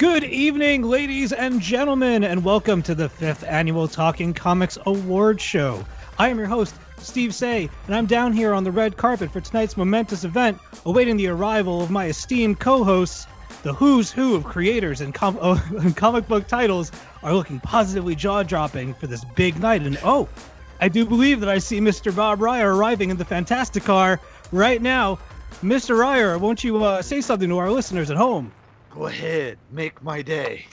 Good evening, ladies and gentlemen, and welcome to the fifth annual Talking Comics Award Show. I am your host, Steve Seigh, and I'm down here on the red carpet for tonight's momentous event, awaiting the arrival of my esteemed co-hosts. The who's who of creators and, com- oh, and comic book titles are looking positively jaw-dropping for this big night. And oh, I do believe that I see Mr. Bob Reyer arriving in the Fantastic Car right now. Mr. Reyer, won't you uh, say something to our listeners at home? Go ahead, make my day.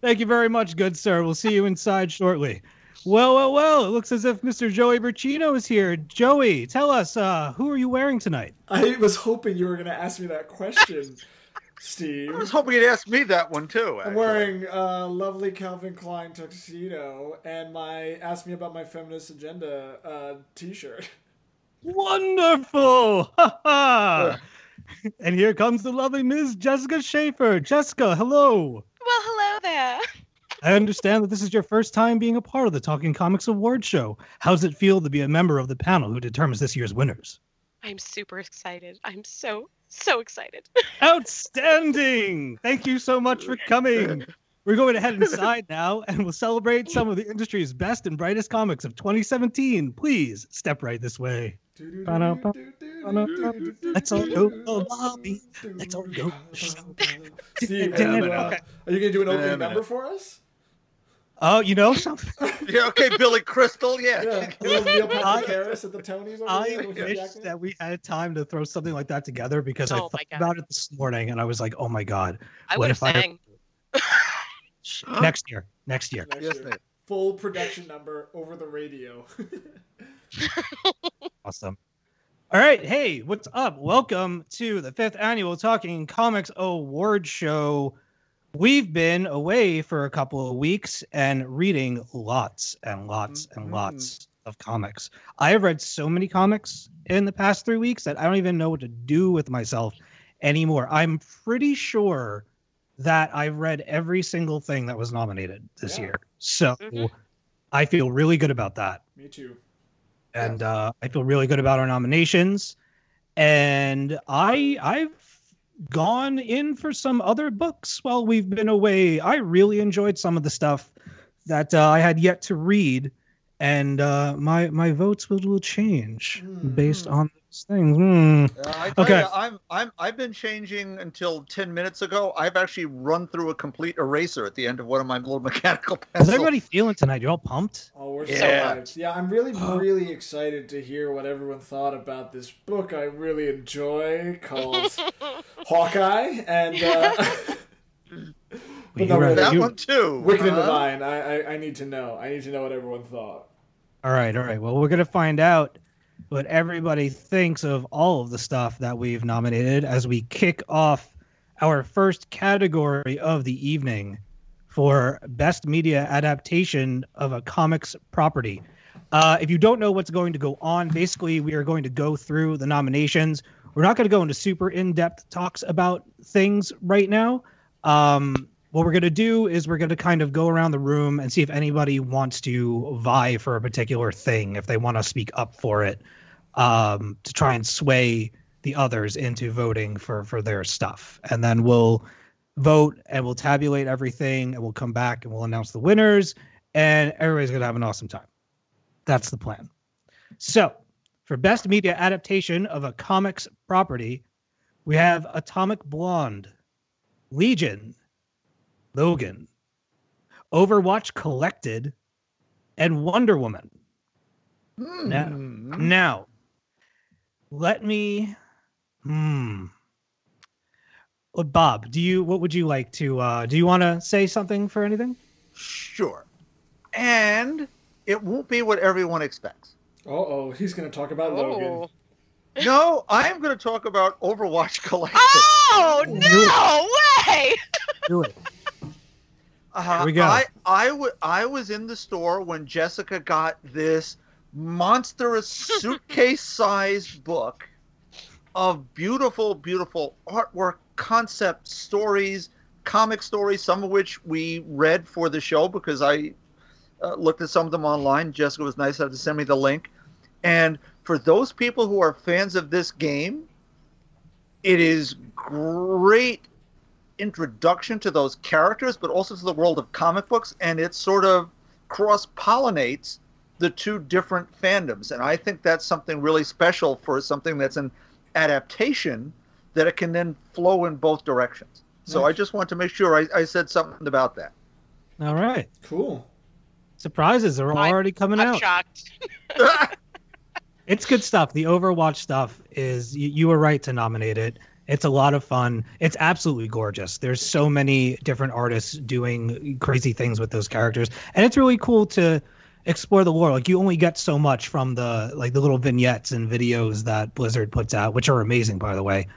Thank you very much, good sir. We'll see you inside shortly. Well, well, well. It looks as if Mr. Joey Braccino is here. Joey, tell us, uh, who are you wearing tonight? I was hoping you were going to ask me that question, Steve. I was hoping you'd ask me that one too. I'm wearing a lovely Calvin Klein tuxedo and my "Ask Me About My Feminist Agenda" uh, T-shirt. Wonderful! Ha ha! And here comes the lovely Ms. Jessica Schaefer. Jessica, hello. Well, hello there. I understand that this is your first time being a part of the Talking Comics Award show. How's it feel to be a member of the panel who determines this year's winners? I'm super excited. I'm so, so excited. Outstanding! Thank you so much for coming. We're going to head inside now and we'll celebrate some of the industry's best and brightest comics of 2017. Please step right this way. Let's all go to the. Let's all go. Steve, Damn are you going to do an opening number for us? Oh, you know something? Yeah, okay, Billy Crystal. Yeah. Yeah, Neil Patrick I- Harris at the Tonys I here. with Hugh wish that we had time to throw something like that together because I Oh thought about it this morning and I was like, oh my God. I What would have if I- sang. Next year. Next year. Next Yes, year. Full production number over the radio. Awesome. All right. Hey, what's up? Welcome to the fifth annual Talking Comics Award Show. We've been away for a couple of weeks and reading lots and lots and Mhm. lots of comics. I have read so many comics in the past three weeks that I don't even know what to do with myself anymore. I'm pretty sure that I've read every single thing that was nominated this Yeah. year. So Mhm. I feel really good about that Me too. and uh, I feel really good about our nominations. And I I've gone in for some other books while we've been away. I really enjoyed some of the stuff that uh, I had yet to read, and uh, my my votes will, will change based on those things. Hmm. Uh, I tell Okay. ya, I'm I'm I've been changing until ten minutes ago. I've actually run through a complete eraser at the end of one of my little mechanical How's pencils. everybody feeling tonight? You're all pumped. Oh, we're Yeah. so hyped. Yeah, I'm really, really excited to hear what everyone thought about this book I really enjoy called Hawkeye and uh, Well, no, you read- really, that you- one too. Wicked and huh? Divine. I, I, I need to know. I need to know what everyone thought. All right, all right. Well, we're gonna find out what everybody thinks of all of the stuff that we've nominated as we kick off our first category of the evening for best media adaptation of a comics property. Uh, if you don't know what's going to go on, basically we are going to go through the nominations. We're not going to go into super in-depth talks about things right now. Um, what we're going to do is we're going to kind of go around the room and see if anybody wants to vie for a particular thing, if they want to speak up for it, um, to try and sway the others into voting for for their stuff, and then we'll vote and we'll tabulate everything, and we'll come back and we'll announce the winners, and everybody's going to have an awesome time. That's the plan. So, for best media adaptation of a comics property, we have Atomic Blonde, Legion, Logan, Overwatch Collected, and Wonder Woman. Now- Hmm. Now, let me. Hmm. Well, Bob, do you? What would you like to? uh Do you want to say something for anything? Sure. And it won't be what everyone expects. Uh oh, he's going to talk about Logan. Oh. No, I am going to talk about Overwatch Collective. Oh Ooh. no way! Do it. Uh, Here we go. I, I, w- I was in the store when Jessica got this monstrous suitcase-sized book of beautiful, beautiful artwork, concept stories, comic stories, some of which we read for the show because I uh, looked at some of them online. Jessica was nice enough to send me the link. And for those people who are fans of this game, it is great introduction to those characters, but also to the world of comic books, and it sort of cross pollinates the two different fandoms. And I think that's something really special for something that's an adaptation that it can then flow in both directions. So Nice. I just want to make sure I, I said something about that. All right. Cool. Surprises are I- already coming I'm out. shocked. It's good stuff. The Overwatch stuff is you, you were right to nominate it. It's a lot of fun. It's absolutely gorgeous. There's so many different artists doing crazy things with those characters, and it's really cool to explore the lore. Like you only get so much from the like the little vignettes and videos that Blizzard puts out, which are amazing, by the way.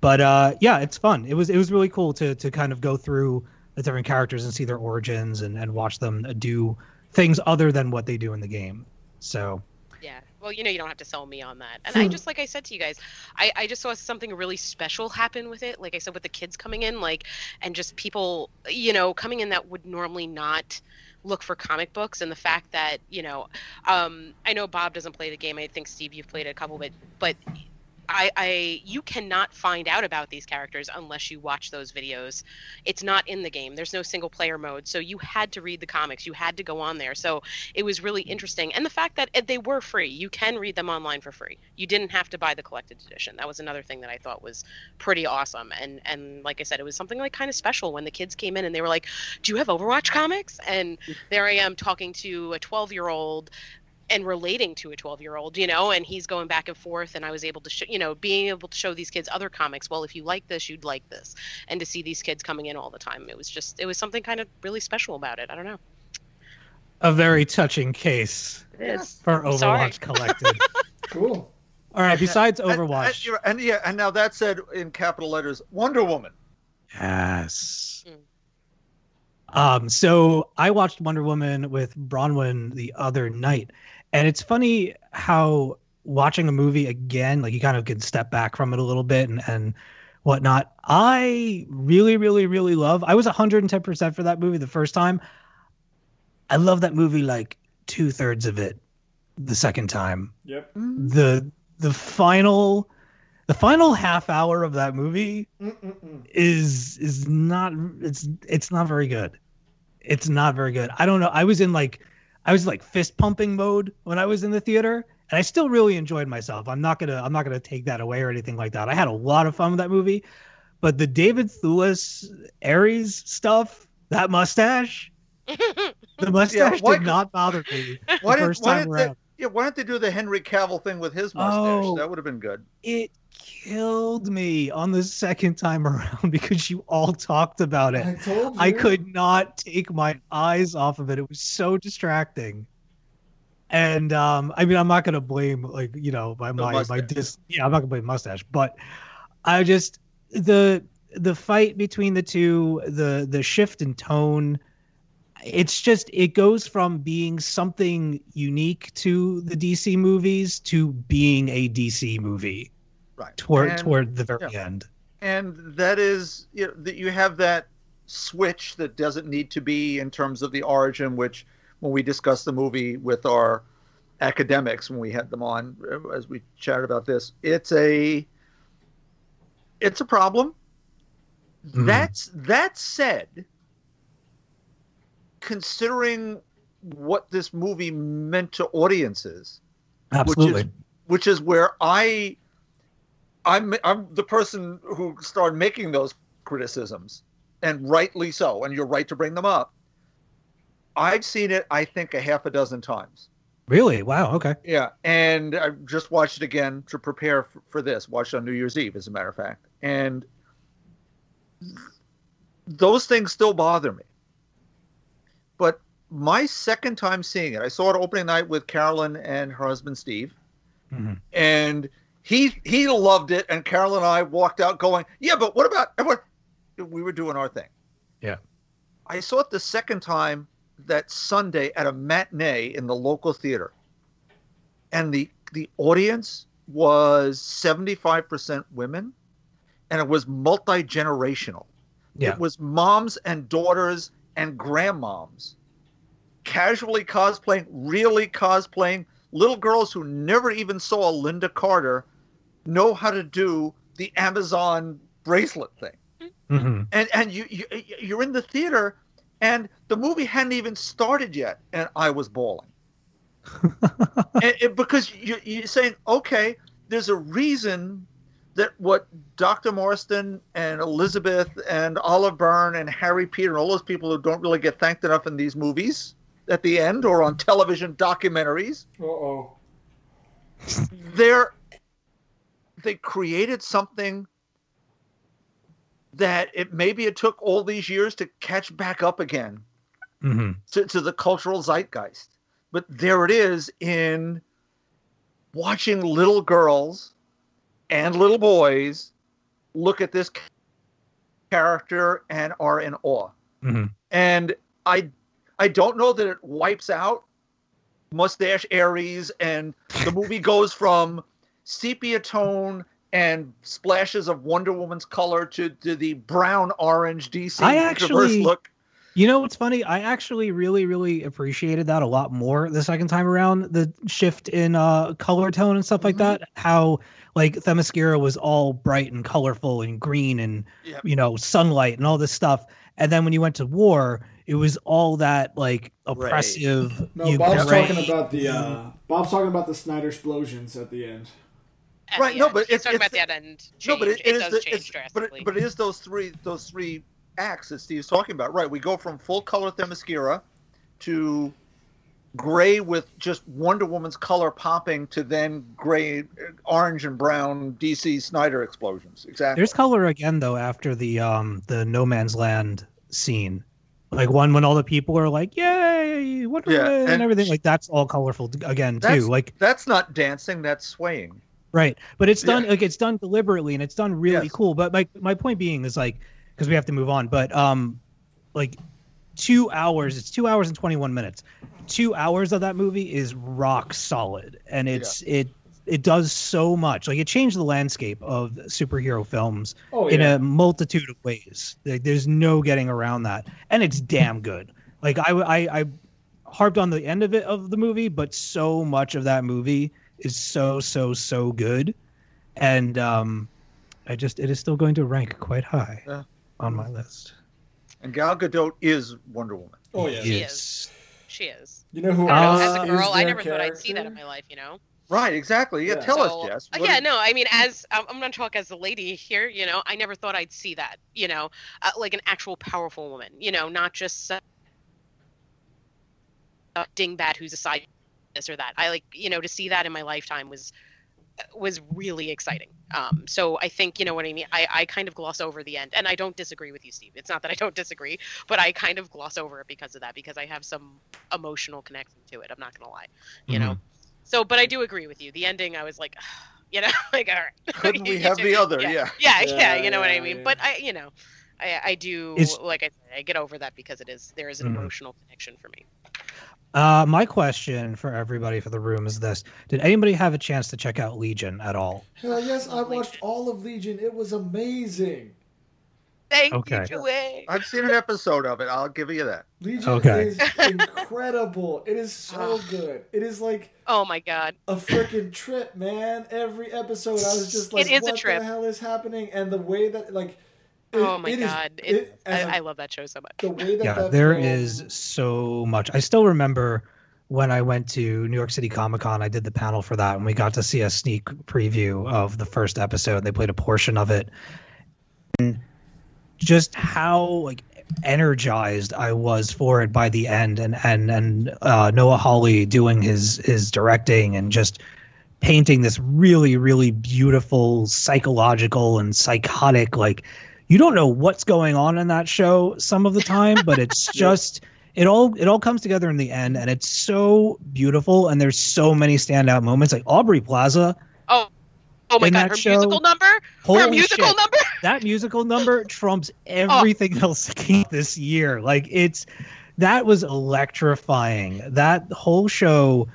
But uh, yeah, it's fun. It was it was really cool to to kind of go through the different characters and see their origins and and watch them do things other than what they do in the game. So Yeah. Well, you know, you don't have to sell me on that. And I just, like I said to you guys, I, I just saw something really special happen with it. Like I said, with the kids coming in, like, and just people, you know, coming in that would normally not look for comic books. And the fact that, you know, um, I know Bob doesn't play the game. I think Steve, you've played it a couple bit, but I, I, you cannot find out about these characters unless you watch those videos. It's not in the game. There's no single player mode. So you had to read the comics. You had to go on there. So it was really interesting and the fact that they were free you can read them online for free you didn't have to buy the collected edition that was another thing that i thought was pretty awesome and and like i said it was something like kind of special when the kids came in and they were like do you have overwatch comics and there i am talking to a 12 year old and relating to a 12 year old you know and he's going back and forth and i was able to show you know being able to show these kids other comics well if you like this you'd like this and to see these kids coming in all the time it was just it was something kind of really special about it i don't know a very touching case it is for I'm sorry. Overwatch Collected. Cool. All right. Besides And- and- Overwatch, and, yeah, and now that said in capital letters, Wonder Woman. yes. Mm. Um. So I watched Wonder Woman with Bronwyn the other night, and it's funny how watching a movie again, like you kind of can step back from it a little bit and and whatnot. I really, really, really love. I was 110 percent for that movie the first time. I love that movie like two thirds of it the second time. Yep. Mm-hmm. the the final the final half hour of that movie Mm-mm-mm. is is not it's it's not very good it's not very good i don't know i was in like i was like fist pumping mode when i was in the theater and i still really enjoyed myself. I'm not gonna i'm not gonna take that away or anything like that. I had a lot of fun with that movie but the david thewlis Ares stuff that mustache the mustache why did not bother me the Why did, first time did they, around yeah, why don't they do the Henry Cavill thing with his mustache? Oh. That would have been good. it killed me on the second time around because you all talked about it. I told you. I could not take my eyes off of it. It was so distracting. And um, I mean, I'm not gonna blame like you know my The my my mustache. dis. Yeah, I'm not gonna blame mustache, but I just the the fight between the two, the the shift in tone. It's just it goes from being something unique to the DC movies to being a DC movie Right. toward And- toward the very yeah. end. and that is you know, that you have that switch that doesn't need to be in terms of the origin which when we discussed the movie with our academics when we had them on uh, as we chatted about this it's a it's a problem Mhm. that's that said considering what this movie meant to audiences Absolutely. which is where I I'm I'm the person who started making those criticisms and rightly so and you're right to bring them up. I've seen it I think a half a dozen times Really? Wow. Okay. Yeah, and I just watched it again to prepare for, for this. Watched on New Year's Eve, as a matter of fact, and th- those things still bother me. My second time seeing it, I saw it opening night with Carolyn and her husband Steve, Mhm. and he he loved it, and Carolyn and I walked out going, "Yeah, but what about everyone?" We were doing our thing. Yeah. I saw it the second time that Sunday at a matinee in the local theater, and the the audience was seventy five percent women, and it was multi generational. Yeah. It was moms and daughters and grandmoms casually cosplaying, really cosplaying. Little girls who never even saw Lynda Carter know how to do the Amazon bracelet thing. hmm And and you, you you're in the theater and the movie hadn't even started yet and I was bawling. and, and because you, you're saying, okay, there's a reason that what Dr. Marston and Elizabeth and Olive Byrne and Harry Peter and all those people who don't really get thanked enough in these movies at the end or on television documentaries, Uh oh. they're they created something that it maybe it took all these years to catch back up again hmm to, to the cultural zeitgeist. But there it is in watching little girls and little boys look at this character and are in awe. hmm And I I don't know that it wipes out Mustache Ares and the movie goes from sepia tone and splashes of Wonder Woman's color to, to the brown orange DC I actually- look. You know what's funny? I actually really, really appreciated that a lot more the second time around. The shift in uh, color tone and stuff like Mhm. that. How like Themyscira was all bright and colorful and green and Yep. you know sunlight and all this stuff. And then when you went to war, it was all that like oppressive. No, you Bob's gray- talking about the uh, Bob's talking about the Snyder explosions at the end. At Right, the no, end. but he's it's- talking it's- about that end. Change. No, but it, it, it is does the, change it's, but it, but it is those three those three acts that Steve's talking about. Right, we go from full color Themyscira to gray with just Wonder Woman's color popping to then gray, orange and brown DC Snyder explosions. Exactly. There's color again though after the um the No Man's Land scene. Like one when all the people are like, "Yay, Wonder Yeah, Woman," and- and everything like that's all colorful again too. Like That's not dancing. That's swaying. Right, but it's done Yeah. like it's done deliberately and it's done really Yes. cool. But my my point being is like because we have to move on. But um, like two hours, it's two hours and twenty one minutes. Two hours of that movie is rock solid, and it's it it does so much. Like it changed the landscape of superhero films Oh in a multitude of ways. Like, there's no getting around that, and it's damn good. Like I, I, I harped on the end of it of the movie, but so much of that movie is so so so good, and um, I just it is still going to rank quite high Yeah. on my list. And Gal Gadot is Wonder Woman. oh yeah. She Yes. she is. You know who I Uh, know, as a girl, is I their never thought I'd see that in my life. You know. Right. Exactly. Yeah. Yeah. Tell So, us, Jess. uh, What yeah, is- no, I mean, as I'm, I'm going to talk as a lady here, you know, I never thought I'd see that, you know, uh, like an actual powerful woman, you know, not just uh, a dingbat who's a side this or that. I like, you know, to see that in my lifetime was was really exciting. Um, so I think you know what I mean. I, I kind of gloss over the end, and I don't disagree with you, Steve. It's not that I don't disagree, but I kind of gloss over it because of that, because I have some emotional connection to it. I'm not gonna lie, you know. So, but I do agree with you. The ending, I was like, you know, like all right. Couldn't we have do- the other? Yeah, Yeah. yeah, yeah, Yeah, you know what I mean. yeah. But I, you know, I, I do Is- like I said, I get over that because it is there is an Mhm. emotional connection for me. Uh, my question for everybody for the room is this: Did anybody have a chance to check out Legion at all? Hell yes, I watched all of Legion. It was amazing. Thank Okay. you, Joey. I've seen an episode of it. I'll give you that. Legion Okay. is incredible. It is so good. It is like Oh my god. a freaking trip, man. Every episode, I was just like, It is a "What trip. the hell is happening?" And the way that, like, it- oh my it is- god. it- It, I, a- I love that show so much. the way that yeah, that there film- is so much. I still remember when I went to New York City Comic Con, I did the panel for that, and we got to see a sneak preview of the first episode. They played a portion of it, and just how like energized I was for it by the end, and and and uh, Noah Hawley doing his his directing and just painting this really really beautiful psychological and psychotic like you don't know what's going on in that show some of the time but it's just it all it all comes together in the end and it's so beautiful and there's so many standout moments like Aubrey Plaza Oh, oh my god, her show- musical number. Her musical shit. number. That musical number trumps oh. everything else came this year. Like it's that was electrifying. That whole show,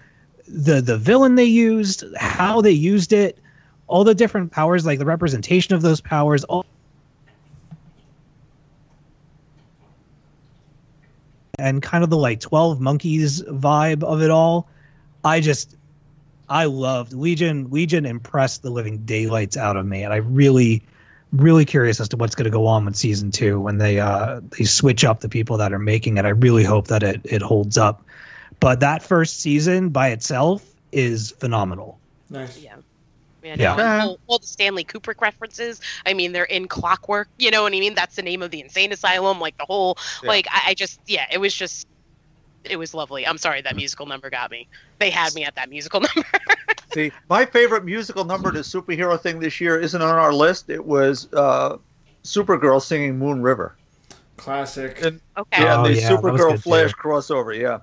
the the villain they used, how they used it, all the different powers, like the representation of those powers, all and kind of the like 12 monkeys vibe of it all. I just I loved Legion. Legion impressed the living daylights out of me, and I really, really curious as to what's going to go on with season two when they uh they switch up the people that are making it. I really hope that it it holds up. But that first season by itself is phenomenal. Nice. Yeah. Yeah, Yeah. all, all the Stanley Kubrick references. I mean, they're in Clockwork. You know what I mean? That's the name of the insane asylum. Like the whole, Yeah. like I, I just, yeah, it was just, it was lovely. I'm sorry that musical number got me. They had me at that musical number. See, my favorite musical number to superhero thing this year isn't on our list. It was uh, Supergirl singing Moon River. Classic. And okay. yeah, Oh, the yeah, Supergirl Flash too. crossover. Yeah.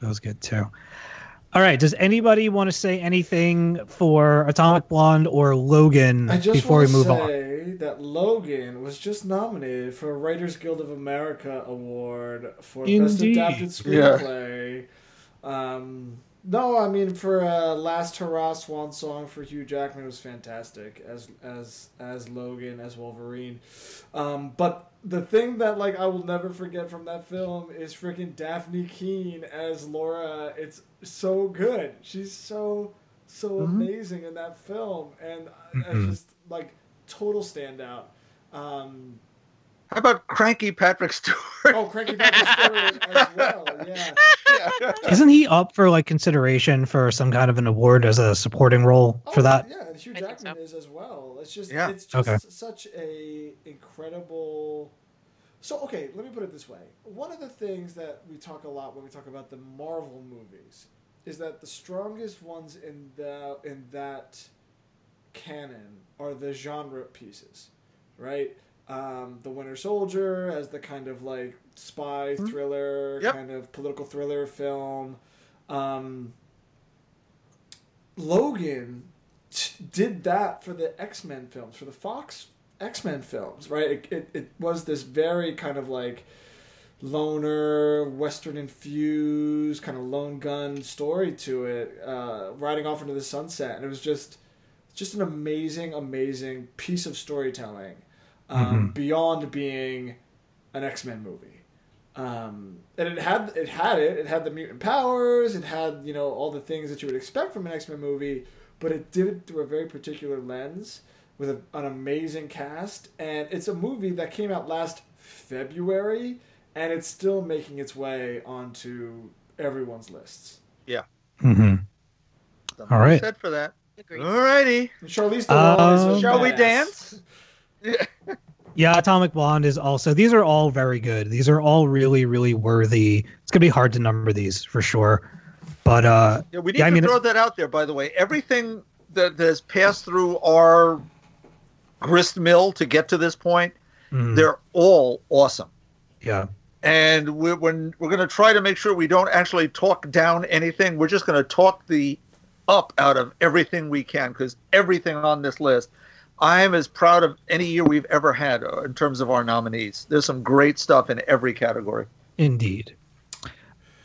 That was good too. All right. Does anybody want to say anything for Atomic Blonde or Logan I just before we want to move on? say that Logan was just nominated for a Writers Guild of America award for best adapted screenplay. Um, no, I mean for uh, Last Hurrah Swan Song for Hugh Jackman was fantastic as as as Logan as Wolverine. Um, but the thing that like I will never forget from that film is freaking Dafne Keen as Laura. It's so good. She's so so Mhm. amazing in that film, and uh Mhm. just like total standout. Um, How about Cranky Patrick Stewart? oh, Cranky Patrick Stewart as well. Yeah. yeah. Isn't he up for like consideration for some kind of an award as a supporting role oh, for Oh, that? Yeah, and Hugh Jackman so. is as well. It's just Yeah. it's just Okay. such a incredible So okay, let me put it this way. One of the things that we talk a lot when we talk about the Marvel movies is that the strongest ones in the in that canon are the genre pieces, right? Um, the Winter Soldier as the kind of like spy thriller, Yep. kind of political thriller film. Um, Logan t- did that for the X Men films, for the Fox X Men films, right? It, it, it was this very kind of like loner, Western infused, kind of lone gun story to it, uh, riding off into the sunset, and it was just just an amazing, amazing piece of storytelling um, beyond being an X Men movie. Um, and it had it had it it had the mutant powers it had you know all the things that you would expect from an X-Men movie but it did it through a very particular lens with a, an amazing cast and it's a movie that came out last February and it's still making its way onto everyone's lists Mm-hmm. All right. Said for that. Agreed. All righty. Charlize Theron Um, Shall we dance? Yeah, yeah, Atomic Blonde is also. These are all very good. These are all really, really worthy. It's gonna be hard to number these for sure, but uh, Yeah, we need Yeah, I to mean- throw that out there. By the way, everything that, has passed through our grist mill to get to this point, mm, they're all awesome. yeah, And we're when we're going to try to make sure we don't actually talk down anything. We're just going to talk the up out of everything we can because everything on this list, I am as proud of any year we've ever had uh, in terms of our nominees. There's some great stuff in every category. indeed.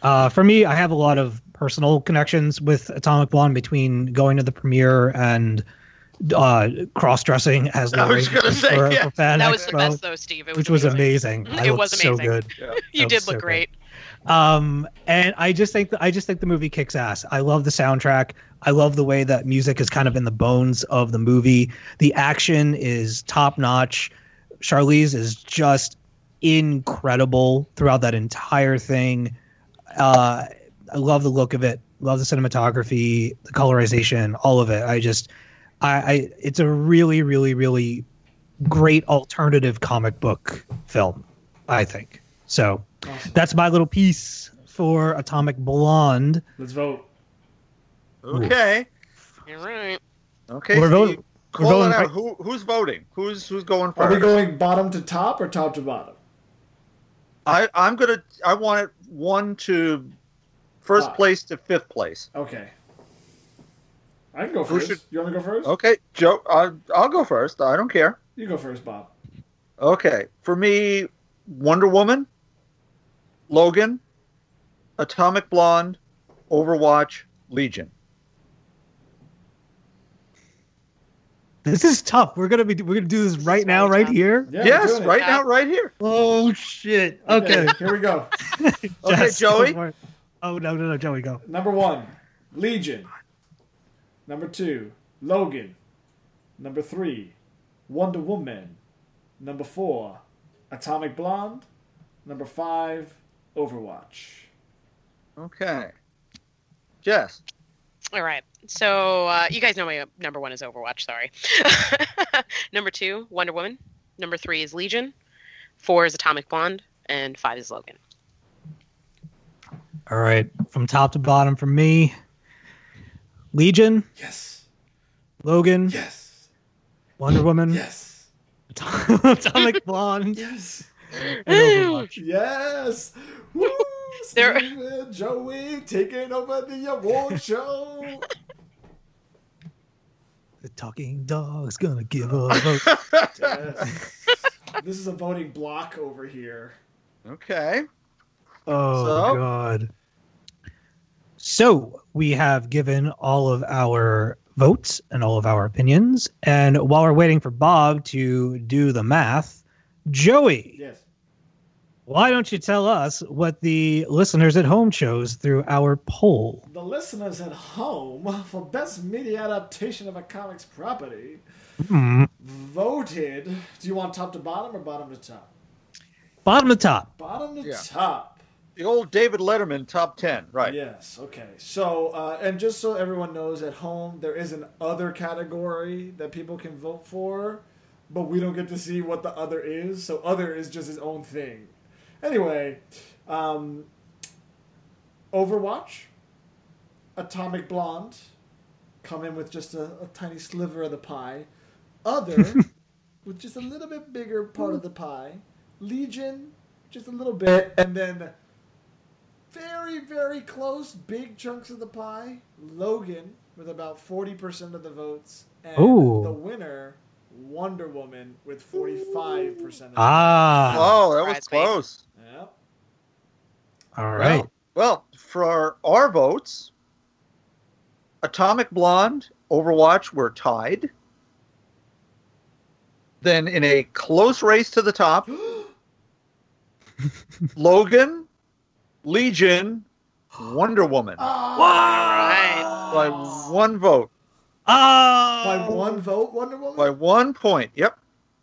Uh, for me, I have a lot of personal connections with Atomic Blonde between going to the premiere and uh, cross-dressing as I was Lorraine gonna say, for, yeah. for Fan That was the best though, Steve. It was which was amazing. amazing. I It looked was so amazing. good. You That did look so good. Um, and I just think I just think the movie kicks ass. I love the soundtrack. I love the way that music is kind of in the bones of the movie. The action is top notch. Charlize is just incredible throughout that entire thing. Uh, I love the look of it. Love the cinematography, the colorization, all of it. I just, I, I it's a really, really, really great alternative comic book film. I think. So Awesome. that's my little piece for Atomic Blonde. Let's vote. Okay. All right. Okay. We're so voting- we're voting out. right- Who, who's voting? Who's who's going Are we going bottom to top or top to bottom? I I'm gonna. I want it one to first Five. place to fifth place. Okay. I can go first. should- You want to go first? Okay, Joe. I'll, I'll go first. I don't care. You go first, Bob. Okay, for me, Wonder Woman, Logan, Atomic Blonde, Overwatch, Legion. This is tough. We're gonna be we're gonna do this right now, right tough. here. Yeah, yes, right now, right here. Oh shit. Okay. Here we go. Okay, Joey. Oh no no no Joey go. Number one, Legion. Number two, Logan. Number three, Wonder Woman. Number four, Atomic Blonde. Number five, Overwatch. Okay. Jess. All right. So uh, you guys know my uh, number one is Overwatch. Sorry. number two, Wonder Woman. Number three is Legion. Four is Atomic Blonde, and five is Logan. All right. From top to bottom for me. Legion, Yes. Logan, Yes. Wonder Woman, Yes. Atomic Blonde, Yes. and Overwatch. Yes. Woo! There- Steve and Joey taking over the award show. The talking dog's gonna give a vote. Yes. this is a voting block over here. Okay. Oh So? god. So we have given all of our votes and all of our opinions, and while we're waiting for Bob to do the math, Joey, Yes. why don't you tell us what the listeners at home chose through our poll? The listeners at home for best media adaptation of a comics property Hmm. voted. Do you want top to bottom or bottom to top? Bottom to top. Bottom to Yeah. top. The old David Letterman top ten. Right. Yes. Okay. So, uh, and just so everyone knows at home, there is an other category that people can vote for, but we don't get to see what the other is. So, other is just his own thing. Anyway, um, Overwatch, Atomic Blonde, come in with just a, a tiny sliver of the pie. Other, with just a little bit bigger part of the pie. Legion, just a little bit, and then very, very close, big chunks of the pie. Logan with about 40% of the votes. And Ooh. the winner, Wonder Woman, with 45% of the Ah. Oh, that was close. Yep. All right. Well, for our, our votes, Atomic Blonde, Overwatch were tied. Then in a close race to the top, Logan, Legion, Wonder Woman Ah! by one vote, Oh. By one vote, Wonder Woman? by one point. Yep.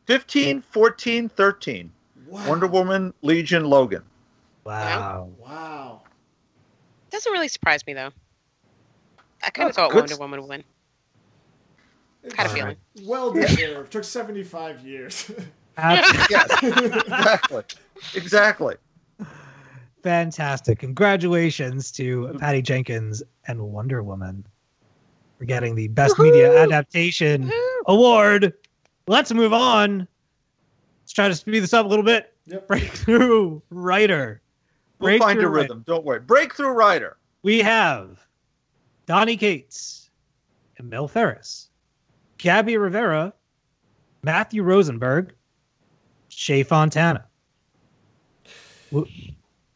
15, 14, 13. wow. Wonder Woman, Legion, Logan. Wow. Wow. Doesn't really surprise me though. I kind of thought good Wonder s- Woman would win. It's Had a All feeling. Well deserved. Took 75 years. Abs- Yes, exactly. Exactly. Fantastic. Congratulations to Patty Jenkins and Wonder Woman for getting the Best Media Adaptation Award. Let's move on. Let's try to speed this up a little bit. yep. Breakthrough Writer. We'll find a Breakthrough rhythm. Don't worry. Breakthrough Rider. We have Donny Cates and Emil Ferris, Gabby Rivera, Matthew Rosenberg, Shea Fontana.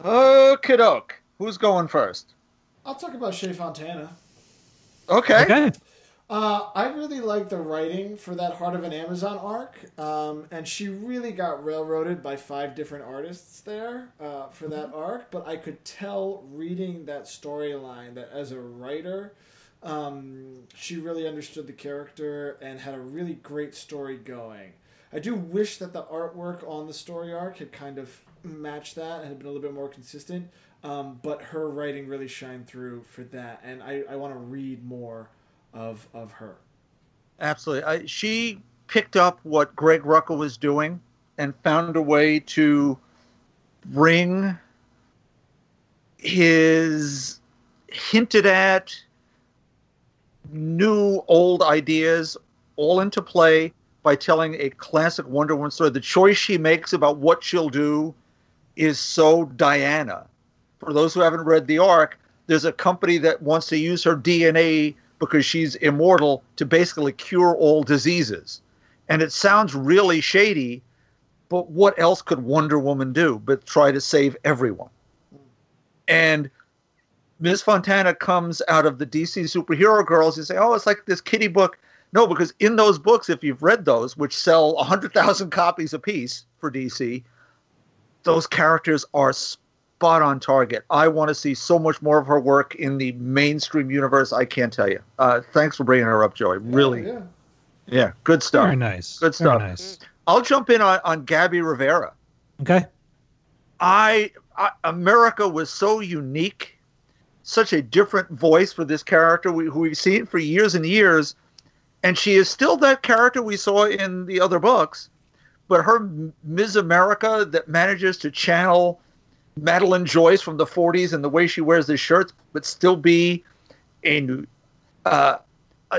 Okay, doke. Who's going first? I'll talk about Shea Fontana. Okay. Okay. Uh, I really like the writing for that Heart of an Amazon arc, um, and she really got railroaded by five different artists there uh, for that arc. But I could tell reading that storyline that as a writer, um, she really understood the character and had a really great story going. I do wish that the artwork on the story arc had kind of matched that and had been a little bit more consistent. Um, but her writing really shined through for that, and I, I want to read more of of her. Absolutely. I, she picked up what Greg Rucka was doing and found a way to bring his hinted at new old ideas all into play by telling a classic Wonder Woman story. The choice she makes about what she'll do is so Diana. For those who haven't read the arc, there's a company that wants to use her DNA because she's immortal to basically cure all diseases. And it sounds really shady, but what else could Wonder Woman do but try to save everyone? And Ms. Fontana comes out of the DC superhero girls. You say, oh, it's like this kitty book. No, because in those books, if you've read those, which sell 100,000 copies apiece for DC, those characters are spot on target. I want to see so much more of her work in the mainstream universe. I can't tell you. Uh, thanks for bringing her up, Joey. Really, Yeah. yeah, good stuff. Very nice. Good Very stuff. nice. I'll jump in on, on Gabby Rivera. Okay. I, I America was so unique, such a different voice for this character we, who we've seen for years and years, and she is still that character we saw in the other books, but her M- Ms. America that manages to channel Madeline Joyce from the 40s and the way she wears the shirts, but still be a new, uh,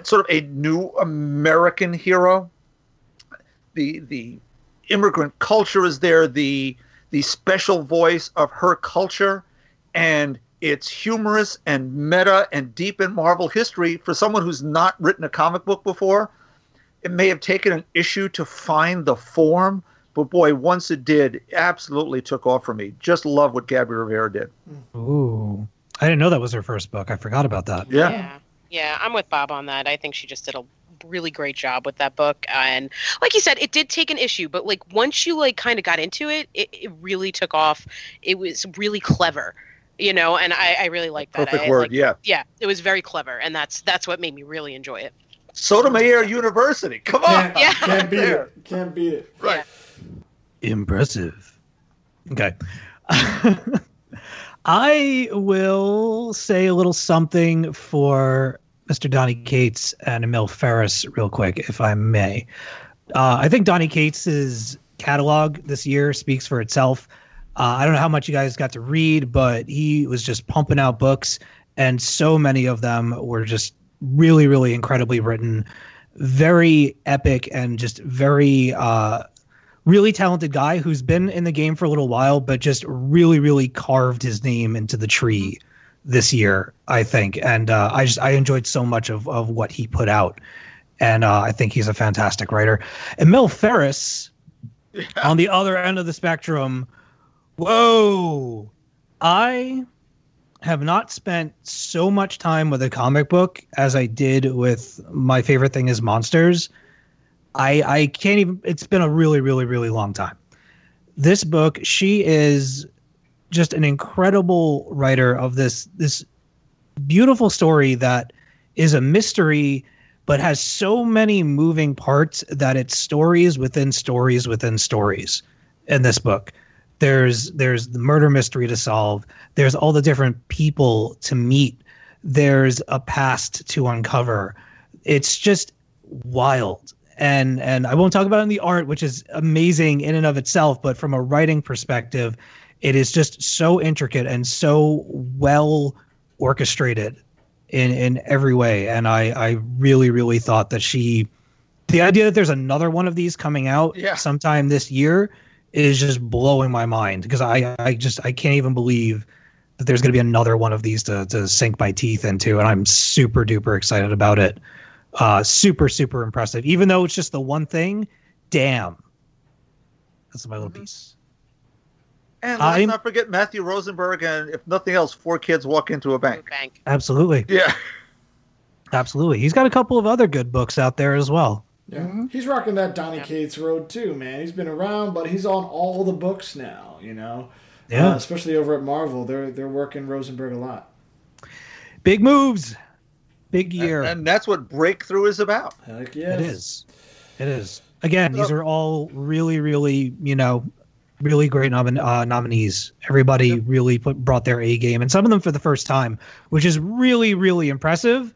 sort of a new American hero. The the immigrant culture is there. The the special voice of her culture, and it's humorous and meta and deep in Marvel history for someone who's not written a comic book before. It may have taken an issue to find the form, but boy, once it did, it absolutely took off for me. Just love what Gabby Rivera did. Ooh. I didn't know that was her first book. I forgot about that. Yeah. Yeah. Yeah, I'm with Bob on that. I think she just did a really great job with that book and like you said it did take an issue but like once you like kind of got into it, it it really took off it was really clever you know and i i really like that Perfect I, word. like- yeah. yeah it was very clever and that's that's what made me really enjoy it Sotomayor University. Come on. Can't, Yeah. can't beat There. it. Can't beat it. Right. Impressive. Okay. I will say a little something for Mr. Donny Cates and Emil Ferris real quick, if I may. Uh, I think Donny Cates' catalog this year speaks for itself. Uh, I don't know how much you guys got to read, but he was just pumping out books, and so many of them were just really, really incredibly written, very epic, and just very uh, really talented guy who's been in the game for a little while, but just really, really carved his name into the tree this year, I think. And uh, I just I enjoyed so much of of what he put out, and uh, I think he's a fantastic writer. Emil Ferris, on the other end of the spectrum, whoa, I have not spent so much time with a comic book as I did with my favorite thing is monsters. I I can't even it's been a really really really long time. This book, she is just an incredible writer of this this beautiful story that is a mystery but has so many moving parts that it's stories within stories within stories in this book. There's there's the murder mystery to solve. There's all the different people to meet. There's a past to uncover. It's just wild. And and I won't talk about it in the art, which is amazing in and of itself, but from a writing perspective, it is just so intricate and so well orchestrated in in every way. And I I really really thought that she the idea that there's another one of these coming out Yeah. sometime this year is just blowing my mind because I I just I can't even believe that there's going to be another one of these to to sink my teeth into, and I'm super duper excited about it. Uh, super super impressive. Even though it's just the one thing, damn. That's my little piece. And let's I'm- not forget Matthew Rosenberg, and if nothing else, four kids walk into a bank. bank Absolutely, Yeah. absolutely. He's got a couple of other good books out there as well. Yeah. He's rocking that Donny Cates road too, man. He's been around, but he's on all the books now, you know. Yeah, Uh, especially over at Marvel, they're they're working Rosenberg a lot. big moves, big year. And, and that's what breakthrough is about. Heck yes. It is. It is. Again, these are all really, really, you know, really great nomin- uh, nominees. Everybody really put, brought their A game, and some of them for the first time, which is really, really impressive,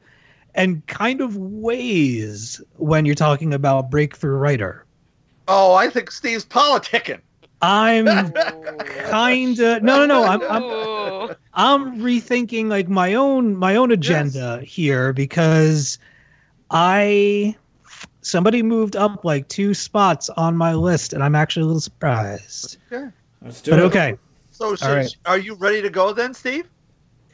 and kind of weighs when you're talking about breakthrough writer. Oh, I think Steve's politicking. I'm kind of no, no, no. I'm, I'm Ooh. I'm rethinking like my own my own agenda here because I somebody moved up like two spots on my list and I'm actually a little surprised. Okay, Let's do But it. okay, So, so All right. are you ready to go then, Steve?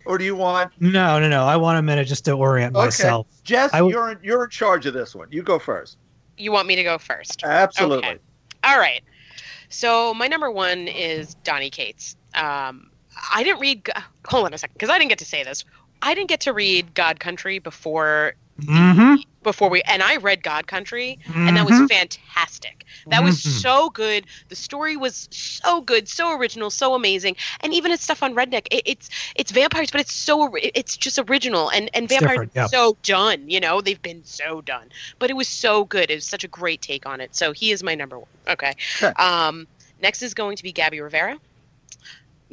Or do you want no, no, no. I want a minute just to orient Okay. myself. Jess? I would- you're in, you're in charge of this one. You go first. You want me to go first? Absolutely. Okay. All right. So my number one is Donny Cates. Um, I didn't read. Hold on a second, because I didn't get to say this. I didn't get to read God Country before Mm-hmm. before we, and I read God Country, and that was fantastic. That was Mhm. so good. The story was so good, so original, so amazing, and even its stuff on Redneck, it, it's it's vampires, but it's so it's just original, and and It's vampires yeah. so done. You know, they've been so done, but it was so good. It was such a great take on it. So he is my number one. Okay. Okay. Um, next is going to be Gabby Rivera,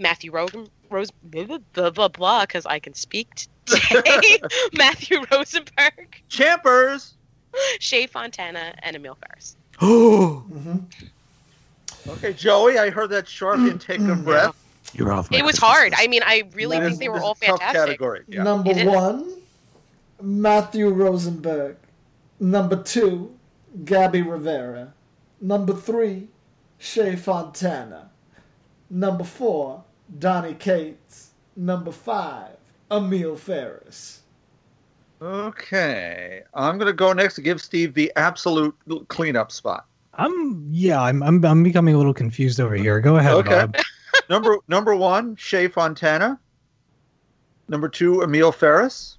Matthew Rogan. Rose blah blah blah blah blah because I can speak today. Matthew Rosenberg, Champers. Shea Fontana, and Emil Ferris. Oh, Mhm. Okay, Joey. I heard that sharp intake of breath. you're off. my It was hard. I mean, I really That think is- they were all is tough fantastic. category. Yeah. Number one, Matthew Rosenberg. Number two, Gabby Rivera. Number three, Shea Fontana. Number four, Donny Cates. Number five, Emil Ferris. Okay, I'm gonna go next to give Steve the absolute cleanup spot. I'm yeah. I'm I'm I'm becoming a little confused over here. Go ahead, Okay. Bob. number number one, Shea Fontana. Number two, Emil Ferris.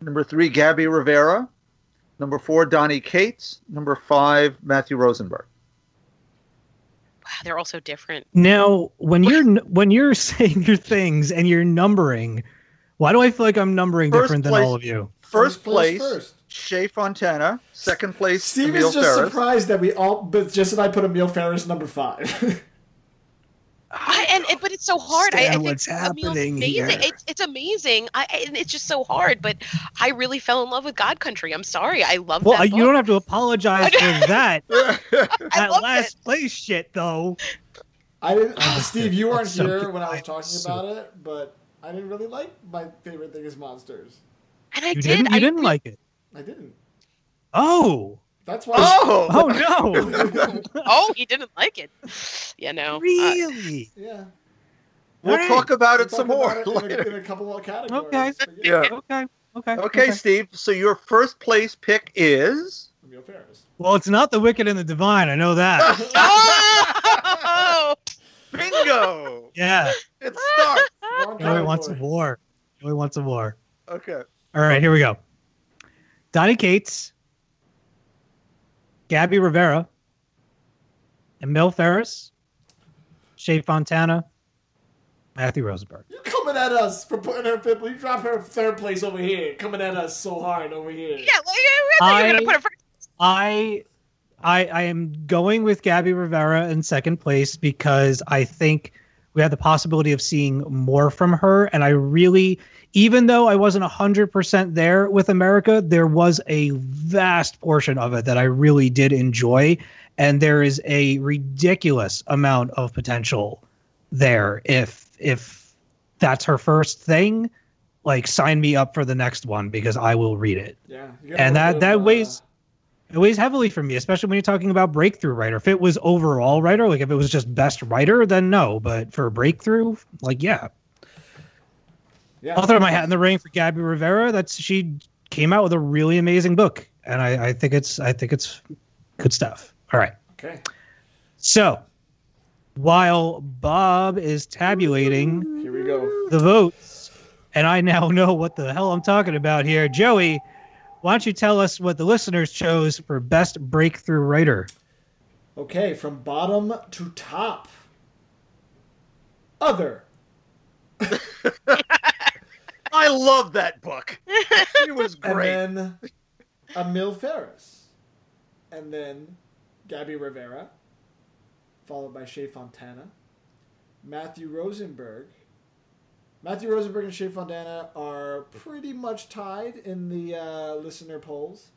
Number three, Gabby Rivera. Number four, Donny Cates. Number five, Matthew Rosenberg. Wow, they're all so different. Now, when you're when you're saying your things and you're numbering, why do I feel like I'm numbering First different than all of you? First place, first. Shea Fontana. Second place, Steve Emil is just Ferris. surprised that we all, but just that I put Emil Ferris number five. I, and it, but it's so hard. I, I think what's happening amazing. here. It's it's amazing. I, and it's just so hard. But I really fell in love with God Country. I'm sorry. I love that. Well, you book. don't have to apologize for that. I that last it. place shit, though. I didn't. Oh, Steve, you weren't that's so here good. when I was talking so- about it, but I didn't really like my favorite thing is monsters. And I You did. didn't. You I didn't like it. I didn't. Oh. That's why. oh, Oh no. Oh, he didn't like it. You know. Uh, really? yeah. we'll Alright. talk about We'll it some talk more about it in, a, in a couple of categories. Okay. but Yeah. Okay. Okay. Okay, Steve. So your first place pick is. Well, it's not the wicked and the divine. I know that. oh! Bingo! yeah. it starts. Wrong Joey wants a category. war. Joey wants a war. Okay. All right, here we go. Donny Cates, Gabby Rivera, Emil Ferris, Shea Fontana, Matthew Rosenberg. You're coming at us for putting her fifth? You drop her third place over here. Coming at us so hard over here. Yeah, like, I thought you were I- gonna put it first. I I I am going with Gabby Rivera in second place because I think we have the possibility of seeing more from her and I really even though I wasn't 100% there with America, there was a vast portion of it that I really did enjoy and there is a ridiculous amount of potential there if if that's her first thing like sign me up for the next one because I will read it Yeah. you got a and that that of, uh, weighs it weighs heavily for me, especially when you're talking about breakthrough writer. If it was overall writer, like if it was just best writer, then no. But for breakthrough, like yeah, Yeah. I'll throw my hat in the ring for Gabby Rivera. That's she came out with a really amazing book, and I, I think it's I think it's good stuff. All right, Okay. so while Bob is tabulating Here we go. the votes, and I now know what the hell I'm talking about here. Joey, why don't you tell us what the listeners chose for best breakthrough writer? Okay, from bottom to top. Other. I love that book. It was great. And then Emil Ferris. And then Gabby Rivera. Followed by Shea Fontana. Matthew Rosenberg. Matthew Rosenberg and Shea Fontana are pretty much tied in the uh, listener polls.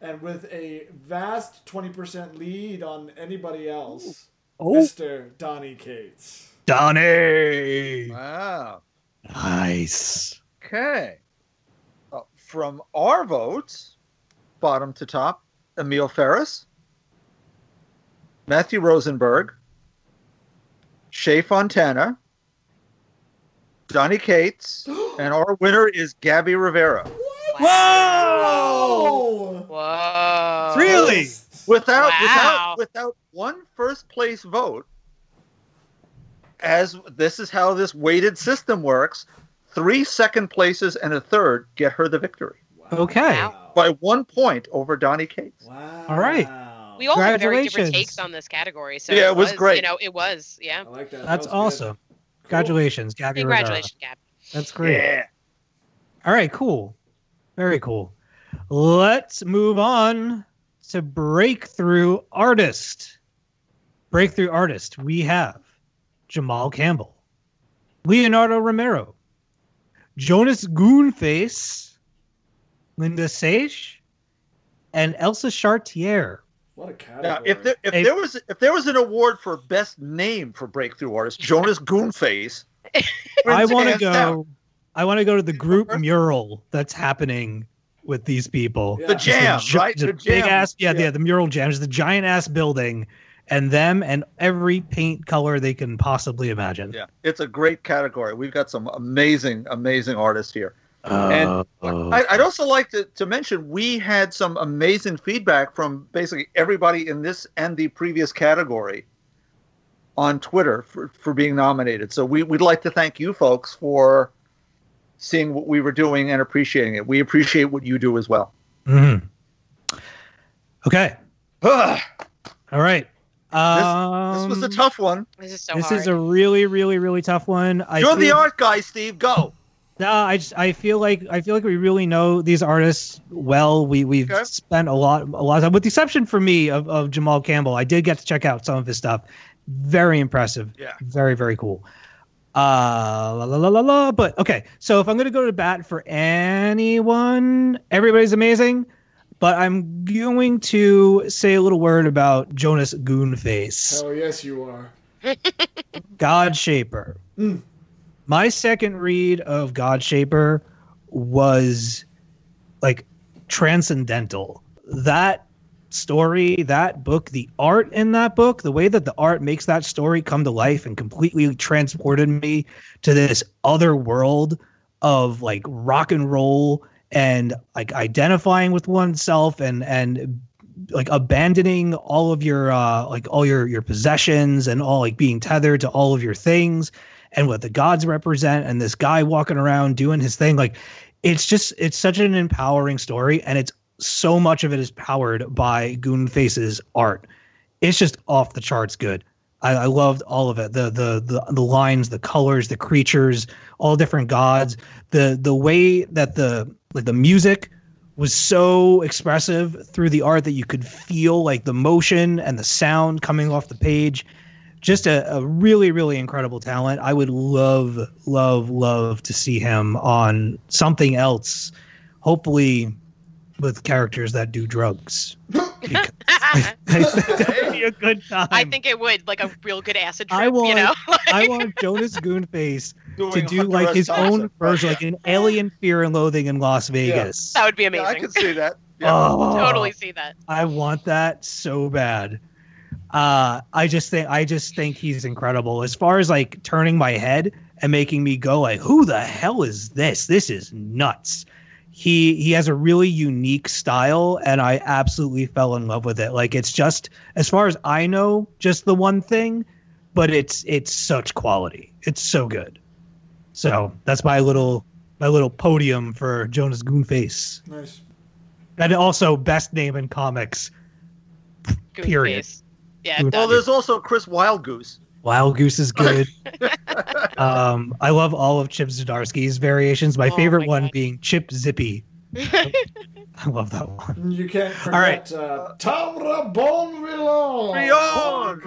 And with a vast 20% lead on anybody else. Oh, Mr. Donny Cates. Donny. Wow. Nice. Okay. Uh, from our votes, bottom to top, Emil Ferris, Matthew Rosenberg, Shea Fontana, Donny Cates, and our winner is Gabby Rivera. Whoa! Whoa. Really? Without Wow. without without one first place vote, as this is how this weighted system works, three second places and a third get her the victory Okay. Wow. by one point over Donny Cates. Wow. All right. We all had very different Congratulations. takes on this category. So Yeah, it was great. You know, it was. Yeah. I like that. That That's was good. awesome. Cool. Congratulations, Gabby. Congratulations, Gabby. That's great. Yeah. All right, cool. Very cool. Let's move on to breakthrough artist. Breakthrough artist. We have Jamal Campbell, Leonardo Romero, Jonas Goonface, Linda Sage, and Elsa Charretier. What a category. Now, if there if Hey. there was if there was an award for best name for breakthrough artist, Jonas Goonface. I want to go. down. I want to go to the group mural that's happening with these people. Yeah. The jam, gi- right? just The a big jam. ass, yeah, Yeah. yeah, the mural jam, just the giant ass building, and them and every paint color they can possibly imagine. Yeah, it's a great category. We've got some amazing, amazing artists here. Uh, I, I'd also like to, to mention we had some amazing feedback from basically everybody in this and the previous category on Twitter for, for being nominated. So we, we'd like to thank you folks for seeing what we were doing and appreciating it. We appreciate what you do as well. mhm. Okay. Ugh, All right. Um, this was a tough one. This is so This hard. is a really, really, really tough one. You're the feel- art guy, Steve. Go. No, I just I feel like I feel like we really know these artists well. We we've Okay. spent a lot a lot of time, with the exception for me of, of Jamal Campbell. I did get to check out some of his stuff. Very impressive. Yeah. Very very cool. Uh la la la la la. But okay, so if I'm gonna go to bat for anyone, everybody's amazing. But I'm going to say a little word about Jonas Goonface. Oh, yes, you are. God Shaper. Mm. My second read of God Shaper was like transcendental. That story, that book, the art in that book, the way that the art makes that story come to life and completely transported me to this other world of like rock and roll and like identifying with oneself and and like abandoning all of your uh like all your your possessions and all like being tethered to all of your things and what the gods represent and this guy walking around doing his thing. Like it's just it's such an empowering story and it's so much of it is powered by goonface's art. It's just off the charts good I, I loved all of it. The, the the the lines the colors the creatures all different gods. The the way that the like the music was so expressive through the art that you could feel like the motion and the sound coming off the page. Just a, a really really incredible talent. I would love love love to see him on something else. Hopefully with characters that do drugs Because I think that would be a good time I think it would like a real good acid trip. I want- you know. I want jonas goonface to do like his own version Right, like an alien fear and loathing in las vegas that would be amazing. Yeah, I could see that. Yeah. Oh. totally see that. I want that so bad. Uh, I just think I just think he's incredible. As far as like turning my head and making me go like, who the hell is this? This is nuts. He he has a really unique style, and I absolutely fell in love with it. Like it's just as far as I know, just the one thing, but it's it's such quality. It's so good. So that's my little my little podium for Jonas Goonface, Nice. and also best name in comics. Goon Period. Yeah. Goon- Well, there's also Chris Wildgoose. Wild Goose is good. um, I love all of Chip Zdarsky's variations. My Oh favorite my one God. being Chip Zippy. I love that one. You can't forget right. uh, Tamra Bonvillain. Beyond.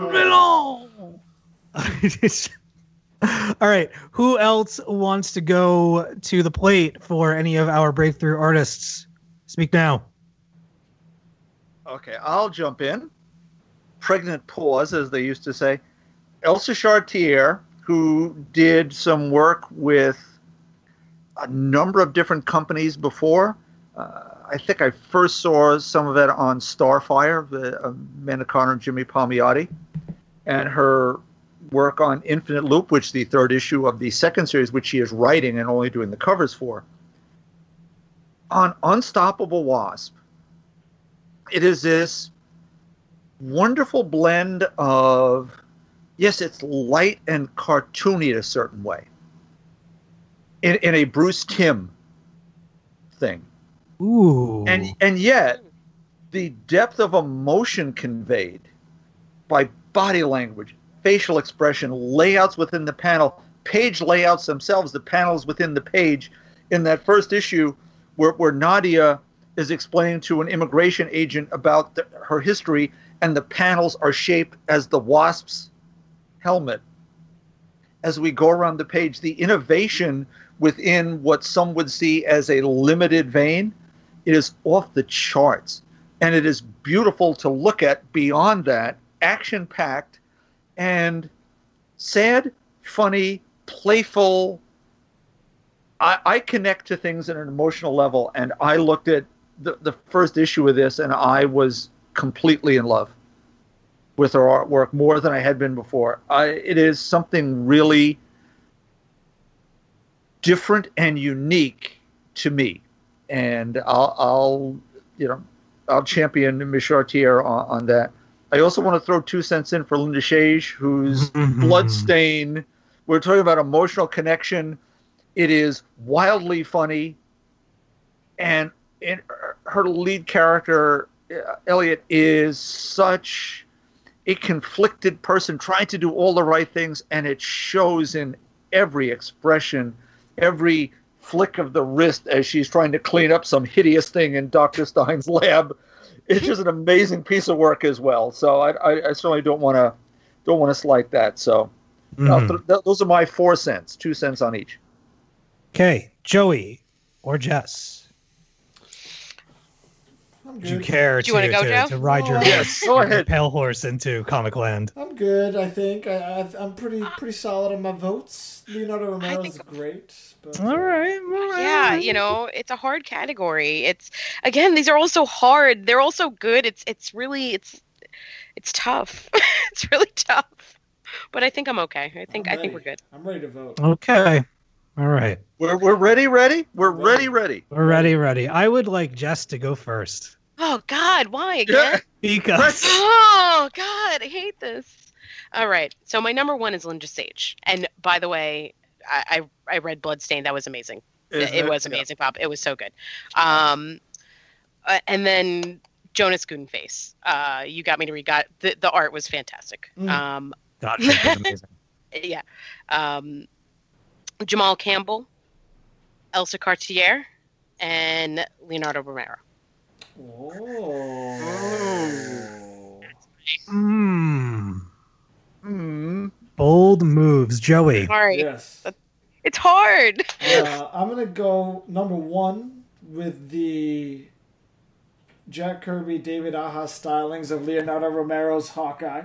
all right. Who else wants to go to the plate for any of our breakthrough artists? Speak now. Okay, I'll jump in. pregnant pause, as they used to say. Elsa Charretier, who did some work with a number of different companies before. Uh, I think I first saw some of it on Starfire, the uh, Amanda Conner Jimmy Palmiotti, and her work on Infinite Loop, which the third issue of the second series, which she is writing and only doing the covers for. On Unstoppable Wasp, it is this wonderful blend of yes, it's light and cartoony in a certain way. In, in a Bruce Timm thing. Ooh. And and yet the depth of emotion conveyed by body language, facial expression, layouts within the panel, page layouts themselves, the panels within the page in that first issue where, where Nadia is explaining to an immigration agent about the, her history and the panels are shaped as the wasp's helmet. As we go around the page the innovation within what some would see as a limited vein it is off the charts. And it is beautiful to look at beyond that action packed and sad funny playful. I, I connect to things at an emotional level and i looked at the, the first issue of this and i was completely in love with her artwork more than I had been before. I, it is something really different and unique to me, and I'll, I'll you know, I'll champion Miss Charretier on, on that. I also want to throw two cents in for Linda Shage, whose Bloodstain. We're talking about emotional connection. It is wildly funny, and in her lead character, Elliot, is such a conflicted person trying to do all the right things, and it shows in every expression, every flick of the wrist as she's trying to clean up some hideous thing in Dr. Stein's lab. It's just an amazing piece of work as well. So I, I, I certainly don't want to don't want to slight that. So Mhm. th- th- those are my four cents, two cents on each. Okay, Joey or Jess, do you care Do you wanna go, to, Joe? to ride your Oh, Yes, go your pale horse into Comic Land? I'm good. I think I, I, I'm pretty pretty solid on my votes. Leonardo Romero's think- great. But, All uh, right, all right. Yeah, you know, it's a hard category. It's again, these are all so hard. They're all so good. It's it's really it's it's tough. it's really tough. But I think I'm okay. I think I'm think we're good. I'm ready to vote. Okay, all right. We're, we're ready, ready? We're ready, Ready. ready. We're ready, ready. I would like Jess to go first Oh God, why Yeah. again? because Oh God, I hate this. All right, so my number one is Linda Sage, and by the way, I I, I read Bloodstain. That was amazing. Isn't it was amazing, Pop. It was so good. Um, uh, and then Jonas Goonface. Uh, you got me to read. Got the the art was fantastic. Mm. Um, God, that was amazing. yeah. Um, Jamal Campbell, Elsa Charretier, and Leonardo Romero. Oh. Mm. Mm. Bold moves, Joey. Sorry, Yes. it's hard. Uh, I'm gonna go number one with the Jack Kirby, David Aja stylings of Leonardo Romero's Hawkeye.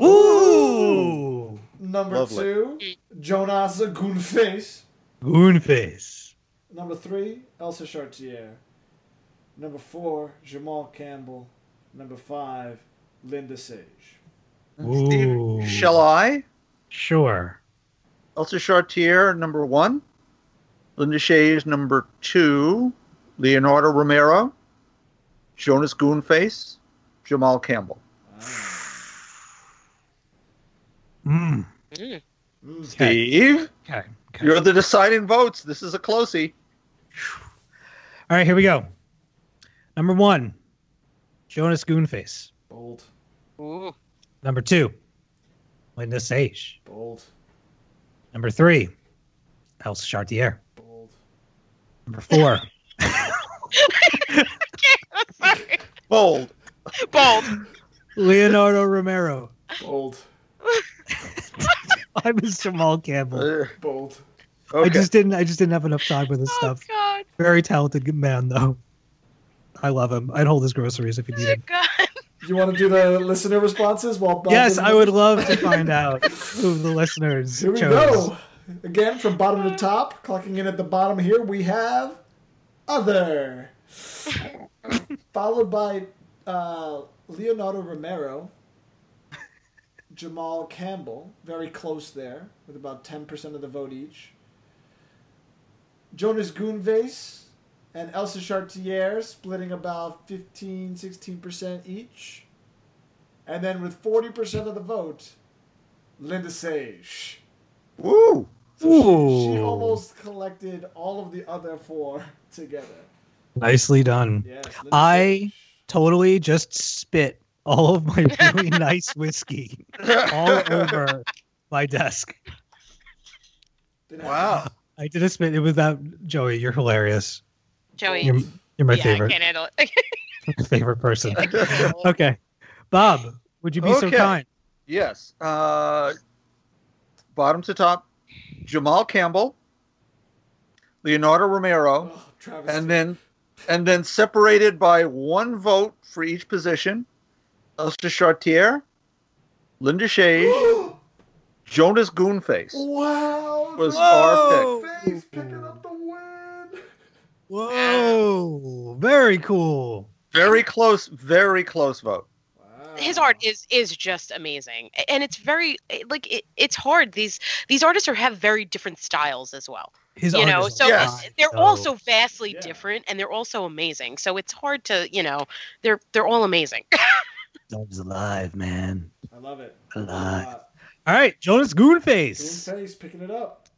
Ooh, Number Lovely. two, Jonas Goonface. Goonface. Number three, Elsa Charretier. Number four, Jamal Campbell. Number five, Linda Sage. Ooh. Shall I? Sure. Elsa Charretier, number one. Linda Shays, number two. Leonardo Romero. Jonas Goonface. Jamal Campbell. Mm. Mm. Mm. Steve, Okay. okay. you're the deciding votes. This is a closey. All right, here we go. Number one, Jonas Goonface. Bold, Ooh. Number two, Linda Sage. bold, Number three, Elsa Charretier. bold. Number four, I'm sorry. Bold. Bold. Leonardo Romero. Bold, I was Jamal Campbell. Bold. okay. I just didn't. I just didn't have enough time with this Oh stuff. God. Very talented man, though. I love him. I'd hold his groceries if he Oh needed. God. You want to do the listener responses while Bob yes, I would love to find out who the listeners Here we chose. go. Again, from bottom to top, clocking in at the bottom here, we have other, followed by uh, Leonardo Romero, Jamal Campbell, very close there, with about ten percent of the vote each. Jonas Goonface and Elsa Charretier splitting about 15 16% each. And then with 40% of the vote, Linda Sage. Woo! So she, she almost collected all of the other four together. Nicely done. Yes. I- Sage. Totally just spit all of my really nice whiskey all over my desk. Wow. I did a spit. It was that Joey. You're hilarious. Joey. You're, you're my yeah, I favorite. can't handle it. favorite person. I can't handle it. Okay, Bob, would you be so kind? Yes. Uh, bottom to top, Jamal Campbell, Leonardo Romero, Oh, and then and then separated by one vote for each position. Elsa Charretier, Linda Shage, Jonas Goonface. wow. Was the our pick. Face picking up the win. Whoa, very cool. Very close, very close vote. Wow. his art is is just amazing and it's very like it, it's hard these these artists are have very different styles as well His you art know so Yes. they're so- all so vastly Yeah. different and they're all so amazing so it's hard to you know they're they're all amazing Dub's alive, man. I love it. Alive. Uh, All right, Jonas Goonface. Face picking it up.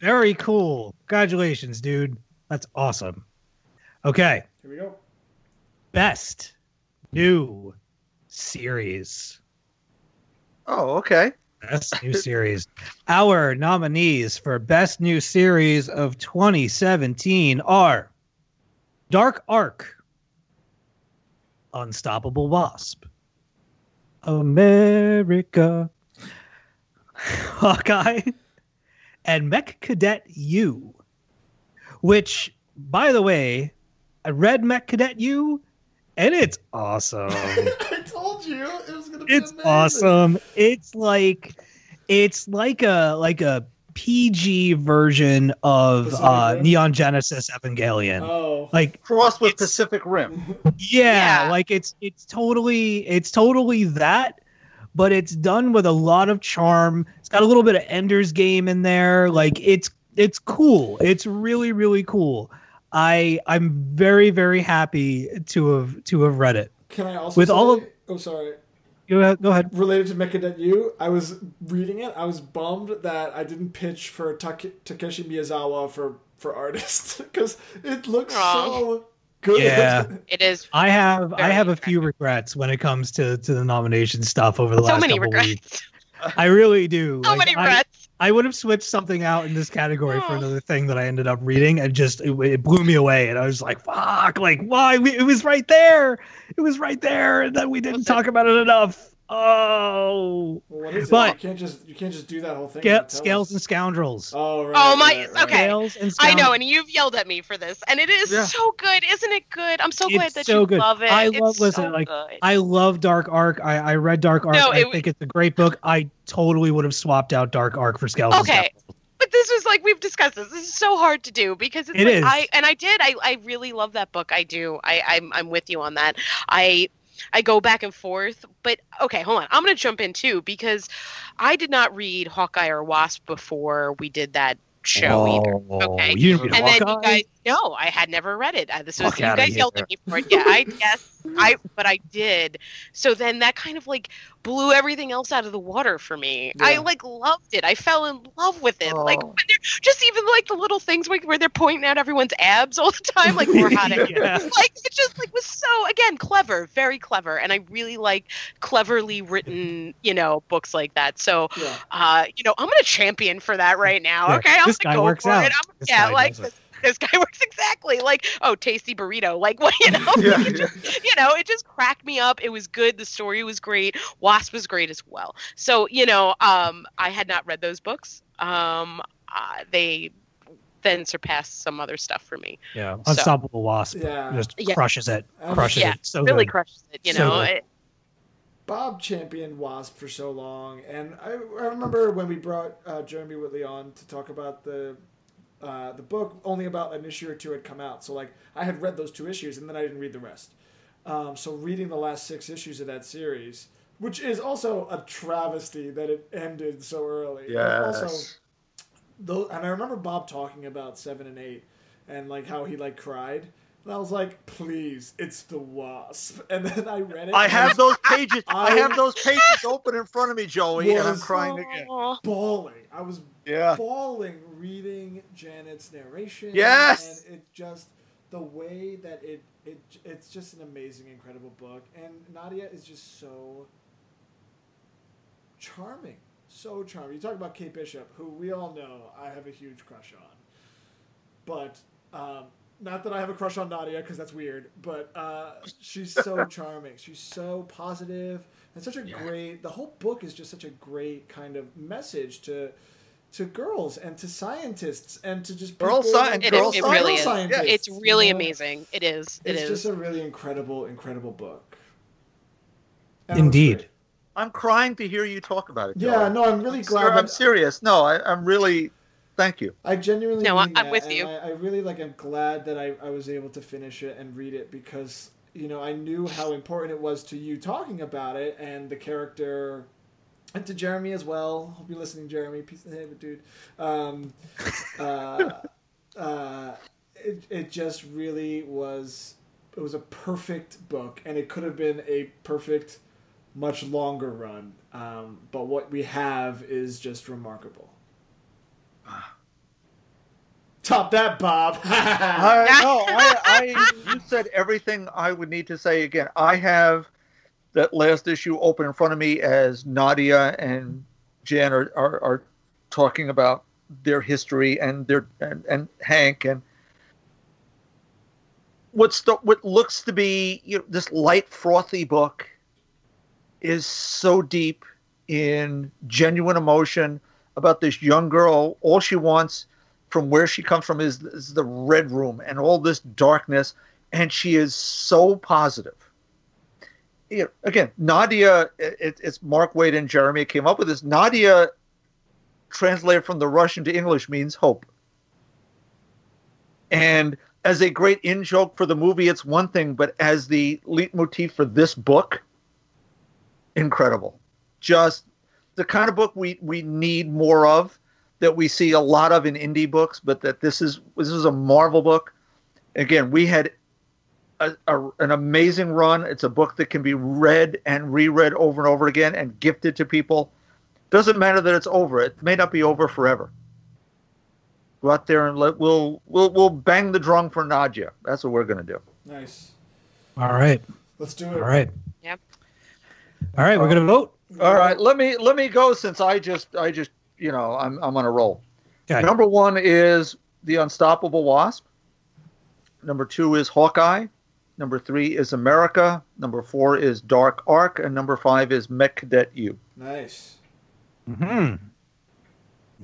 Very cool. Congratulations, dude. That's awesome. Okay, Here we go. best new series. Oh, okay. Best new series. Our nominees for best new series of 2017 are Dark Ark, Unstoppable Wasp, America, Hawkeye, and Mech Cadet Yu. Which, by the way, I read Mech Cadet Yu, and it's awesome. I told you it was gonna be it's amazing. awesome. It's like it's like a like a PG version of uh, Neon Genesis Evangelion. Oh. Like Crossed with Pacific Rim. yeah, Yeah. like it's it's totally it's totally that, but it's done with a lot of charm. It's got a little bit of Ender's Game in there. Like it's it's cool. It's really really cool. I I'm very very happy to have to have read it. Can I also With say, all of- oh sorry Go ahead. Go ahead. related to Mech Cadet Yu, I was reading it. I was bummed that I didn't pitch for Take- Takeshi Miyazawa for for artist because it looks Aw. so good. Yeah. it is I have I have a few regrets when it comes to to the nomination stuff over the so last many couple regrets weeks. I really do. so Like, many regrets I would have switched something out in this category for Oh. another thing that I ended up reading, and just it, it blew me away. And I was like, "Fuck! Like, why? We, it was right there. It was right there, and then we didn't it? talk about it enough." Oh, Well, what is But- it? You can't just you can't just do that whole thing. Sca- scales us. and scoundrels. Oh right. Oh, my- right, right. okay. Scales and I know, and you've yelled at me for this, and it is Yeah. so good, isn't it? Good. I'm so glad that so you good. love it. I it's love- listen, so like, good. I love Dark Ark. I, I read Dark Ark. No, I it- think it's a great book. I totally would have swapped out Dark Ark for Scales. and Okay. Scoundrels. But this was like we've discussed this. This is so hard to do because it's It like is. I and I did. I, I really love that book. I do. I I'm I'm with you on that. I I go back and forth. But okay, hold on. I'm gonna jump in too because I did not read Hawkeye or Wasp before we did that show either. Oh, Okay. You didn't read And then you guys no, I had never read it. Uh, This was Fuck you guys yelled at me for it. Yeah, I yes, I but I did. So then that kind of like blew everything else out of the water for me. I like loved it. I fell in love with it. Like Oh. when they're just even like the little things like where they're pointing out everyone's abs all the time, like we're hot. Yeah. Like it just like was so again clever, very clever, and I really like cleverly written, you know, books like that. So, Yeah. uh, you know, I'm gonna champion for that right now. Yeah, Okay, I'm this gonna go for out. it. I'm, This yeah, like. This, this guy works exactly like oh, tasty burrito. Like what you know, Yeah, Like, it just- you know, it just cracked me up. It was good. The story was great. Wasp was great as well. So you know, um, I had not read those books. Um, uh, they then surpassed some other stuff for me. Yeah, So- Unstoppable Wasp Yeah. just Yeah. crushes it, crushes Yeah, it. So really good. crushes it. You know, good. it, Bob championed Wasp for so long, and I, I remember when we brought uh, Jeremy Whitley on to talk about the uh, the book. Only about an issue or two had come out, so like I had read those two issues, and then I didn't read the rest. Um, so reading the last six issues of that series, which is also a travesty that it ended so early. but Also, Yes. those, and I remember Bob talking about seven and eight, and like how he like cried. And I was like, please, it's the wasp. And then I read it. I and have those pages. I I- have those pages open in front of me, Joey, and I'm crying again. Aw. bawling. I was Yeah. bawling reading Janet's narration. Yes! and it just the way that it it it's just an amazing, incredible book, and Nadia is just so charming, so charming. You talk about Kate Bishop, who we all know I have a huge crush on, but. Um, not that I have a crush on Nadia because that's weird, but uh, she's so charming. She's so positive and such a great. The whole book is just such a great kind of message to to girls and to scientists and to just Girl people- sci- It, Girl is, it science. really is. scientists, It's you really know? amazing. It is. It It's is. just a really incredible, incredible book. And Indeed. I'm crying to hear you talk about it. Yeah, no, I'm really I'm glad. ser- I'm serious. No, I, I'm really. Thank you. I genuinely No, I- mean I'm that, with you. I, I really like. I'm glad that I, I was able to finish it and read it because you know I knew how important it was to you talking about it and the character, and to Jeremy as well. Hope you're listening, Jeremy. Peace of the head, dude. Um, uh, uh, it it just really was. It was a perfect book, and it could have been a perfect, much longer run. Um, but what we have is just remarkable. Top that, Bob. I, no, I, I, you said everything I would need to say again. I have that last issue open in front of me as Nadia and Jan are, are, are talking about their history and their and, and Hank and what's the, what looks to be you know, this light frothy book is so deep in genuine emotion about this young girl. All she wants from where she comes from is, is the red room and all this darkness, and she is so positive. Again, Nadia, it, it's Mark Waid and Jeremy came up with this. Nadia, translated from the Russian to English, means hope. And as a great in joke for the movie, it's one thing, but as the leitmotif for this book, incredible. Just the kind of book we, we need more of that we see a lot of in indie books, but that this is this is a Marvel book. Again, we had a, a, an amazing run. It's a book that can be read and reread over and over again and gifted to people. Doesn't matter that it's over. It may not be over forever. Go out there and let we'll we'll we'll bang the drum for Nadia. That's what we're gonna do. nice. All right. Let's do it. All right. Yep. All right. We're gonna um, vote. All right, let me let me go since I just I just you know I'm I'm on a roll. Okay. Number one is the Unstoppable Wasp. Number two is Hawkeye. Number three is America. Number four is Dark Ark, and number five is Mech Cadet Yu. Nice. Hmm.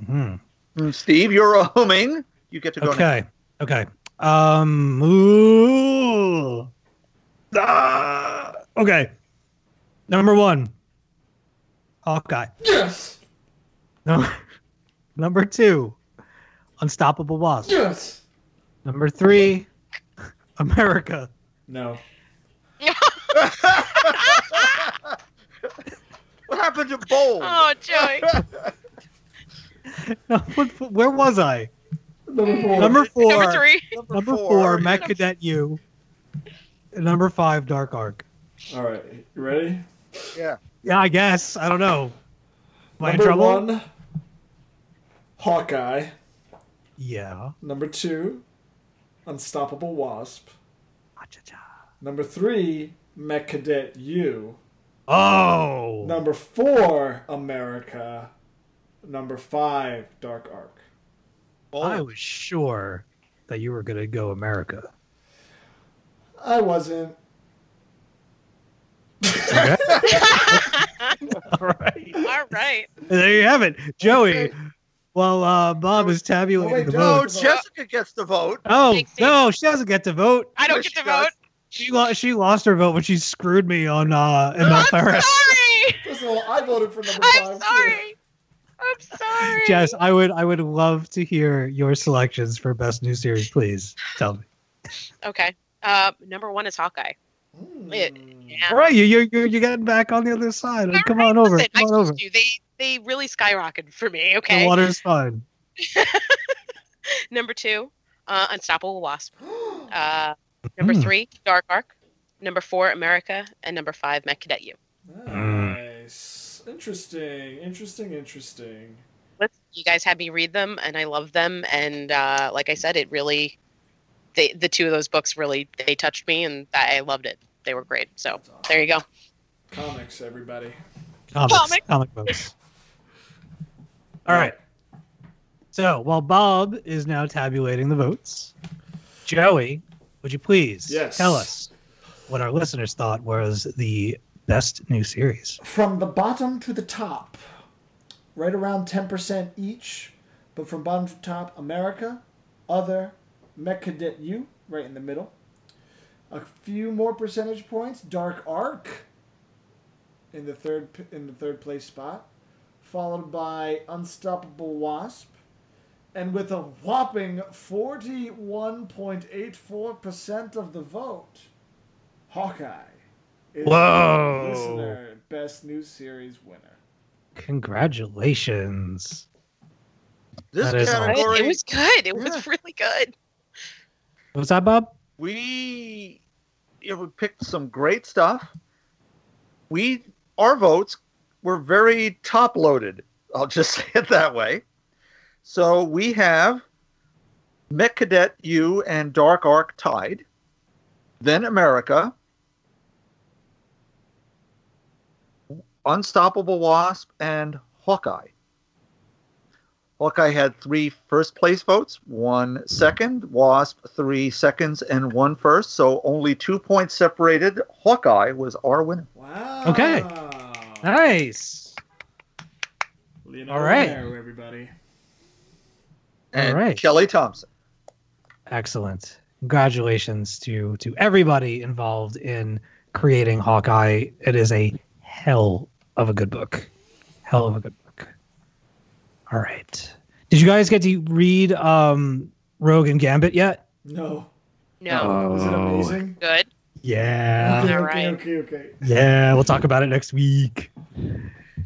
Hmm. Mm, Steve, you're a humming. You get to go next. Okay. Okay. Um. Ooh. Ah, okay. Number one. Hawkeye. Yes. No. Number two. Unstoppable Wasp. Yes. Number three. America. No. What happened to Bold? Oh, Joey. No, what, where was I? Number four. Number four. Number three. Number four. Mech Cadet Yu. And Number five. Dark Ark. All right. You ready? Yeah. Yeah, I guess. I don't know. Am I in Number trouble? one. Hawkeye. Yeah. Number two. Unstoppable Wasp. Ah-cha-cha. Number three. Mech Cadet Yu. Oh. Number four. America. Number five. Dark Ark. I oh. was sure that you were gonna go America. I wasn't. Okay. All right. All right. There you have it, Joey. Okay. Well, uh, Bob is tabulating Oh, wait, the Joe. No, votes. Jessica gets the vote. Oh Thanks, no, she doesn't get to vote. I don't Yes, get she to does. vote. She lost. She lost her vote, but she screwed me on uh, ML I'm Paris. sorry. First of all, I voted for number I'm five. too. sorry. I'm sorry. Jess, I would. I would love to hear your selections for best new series. Please tell me. Okay. Uh, number one is Hawkeye. Mm. Yeah. All right, you you you you're getting back on the other side. Like, come on over. Listen, I Come on over. you they they really skyrocketed for me. Okay, The Okay. water's fine. Number two, uh, Unstoppable Wasp. Uh, number Mm. three, Dark Ark. Number four, America, and number five, Mech Cadet Yu. Nice. Interesting. Interesting. Interesting. Listen, you guys had me read them, and I love them. And uh, like I said, it really, they, the two of those books really they touched me, and I loved it. They were great. So awesome. there you go. Comics, everybody. Comics. Comic. Comic books. All right. So while Bob is now tabulating the votes, Joey, would you please Yes. tell us what our listeners thought was the best new series? From the bottom to the top, right around 10% each, but from bottom to top, America, Other, Mech Cadet Yu, right in the middle. A few more percentage points, Dark Ark in the third in the third place spot, followed by Unstoppable Wasp, and with a whopping 41.84% of the vote, Hawkeye is Whoa. the listener best new series winner. Congratulations. This That is awesome. category, It was good. It Yeah. was really good. What's that, Bob? we you know, we picked some great stuff. We our votes were very top loaded. I'll just say it that way. So we have Mech Cadet Yu and Dark Ark tied. Then America. Unstoppable Wasp and Hawkeye. Hawkeye had three first place votes, one second, Wasp three seconds, and one first. So only two points separated. Hawkeye was our winner. Wow. Okay. Nice. Leonardo All right. Romero, everybody. And All right. Kelly Thompson. Excellent. Congratulations to to everybody involved in creating Hawkeye. It is a hell of a good book. Hell of a good book. All right. Did you guys get to read um Rogue and Gambit yet? No. No, Was it Oh. amazing? good. Yeah. okay, okay, right. okay, okay. Yeah, we'll talk about it next week.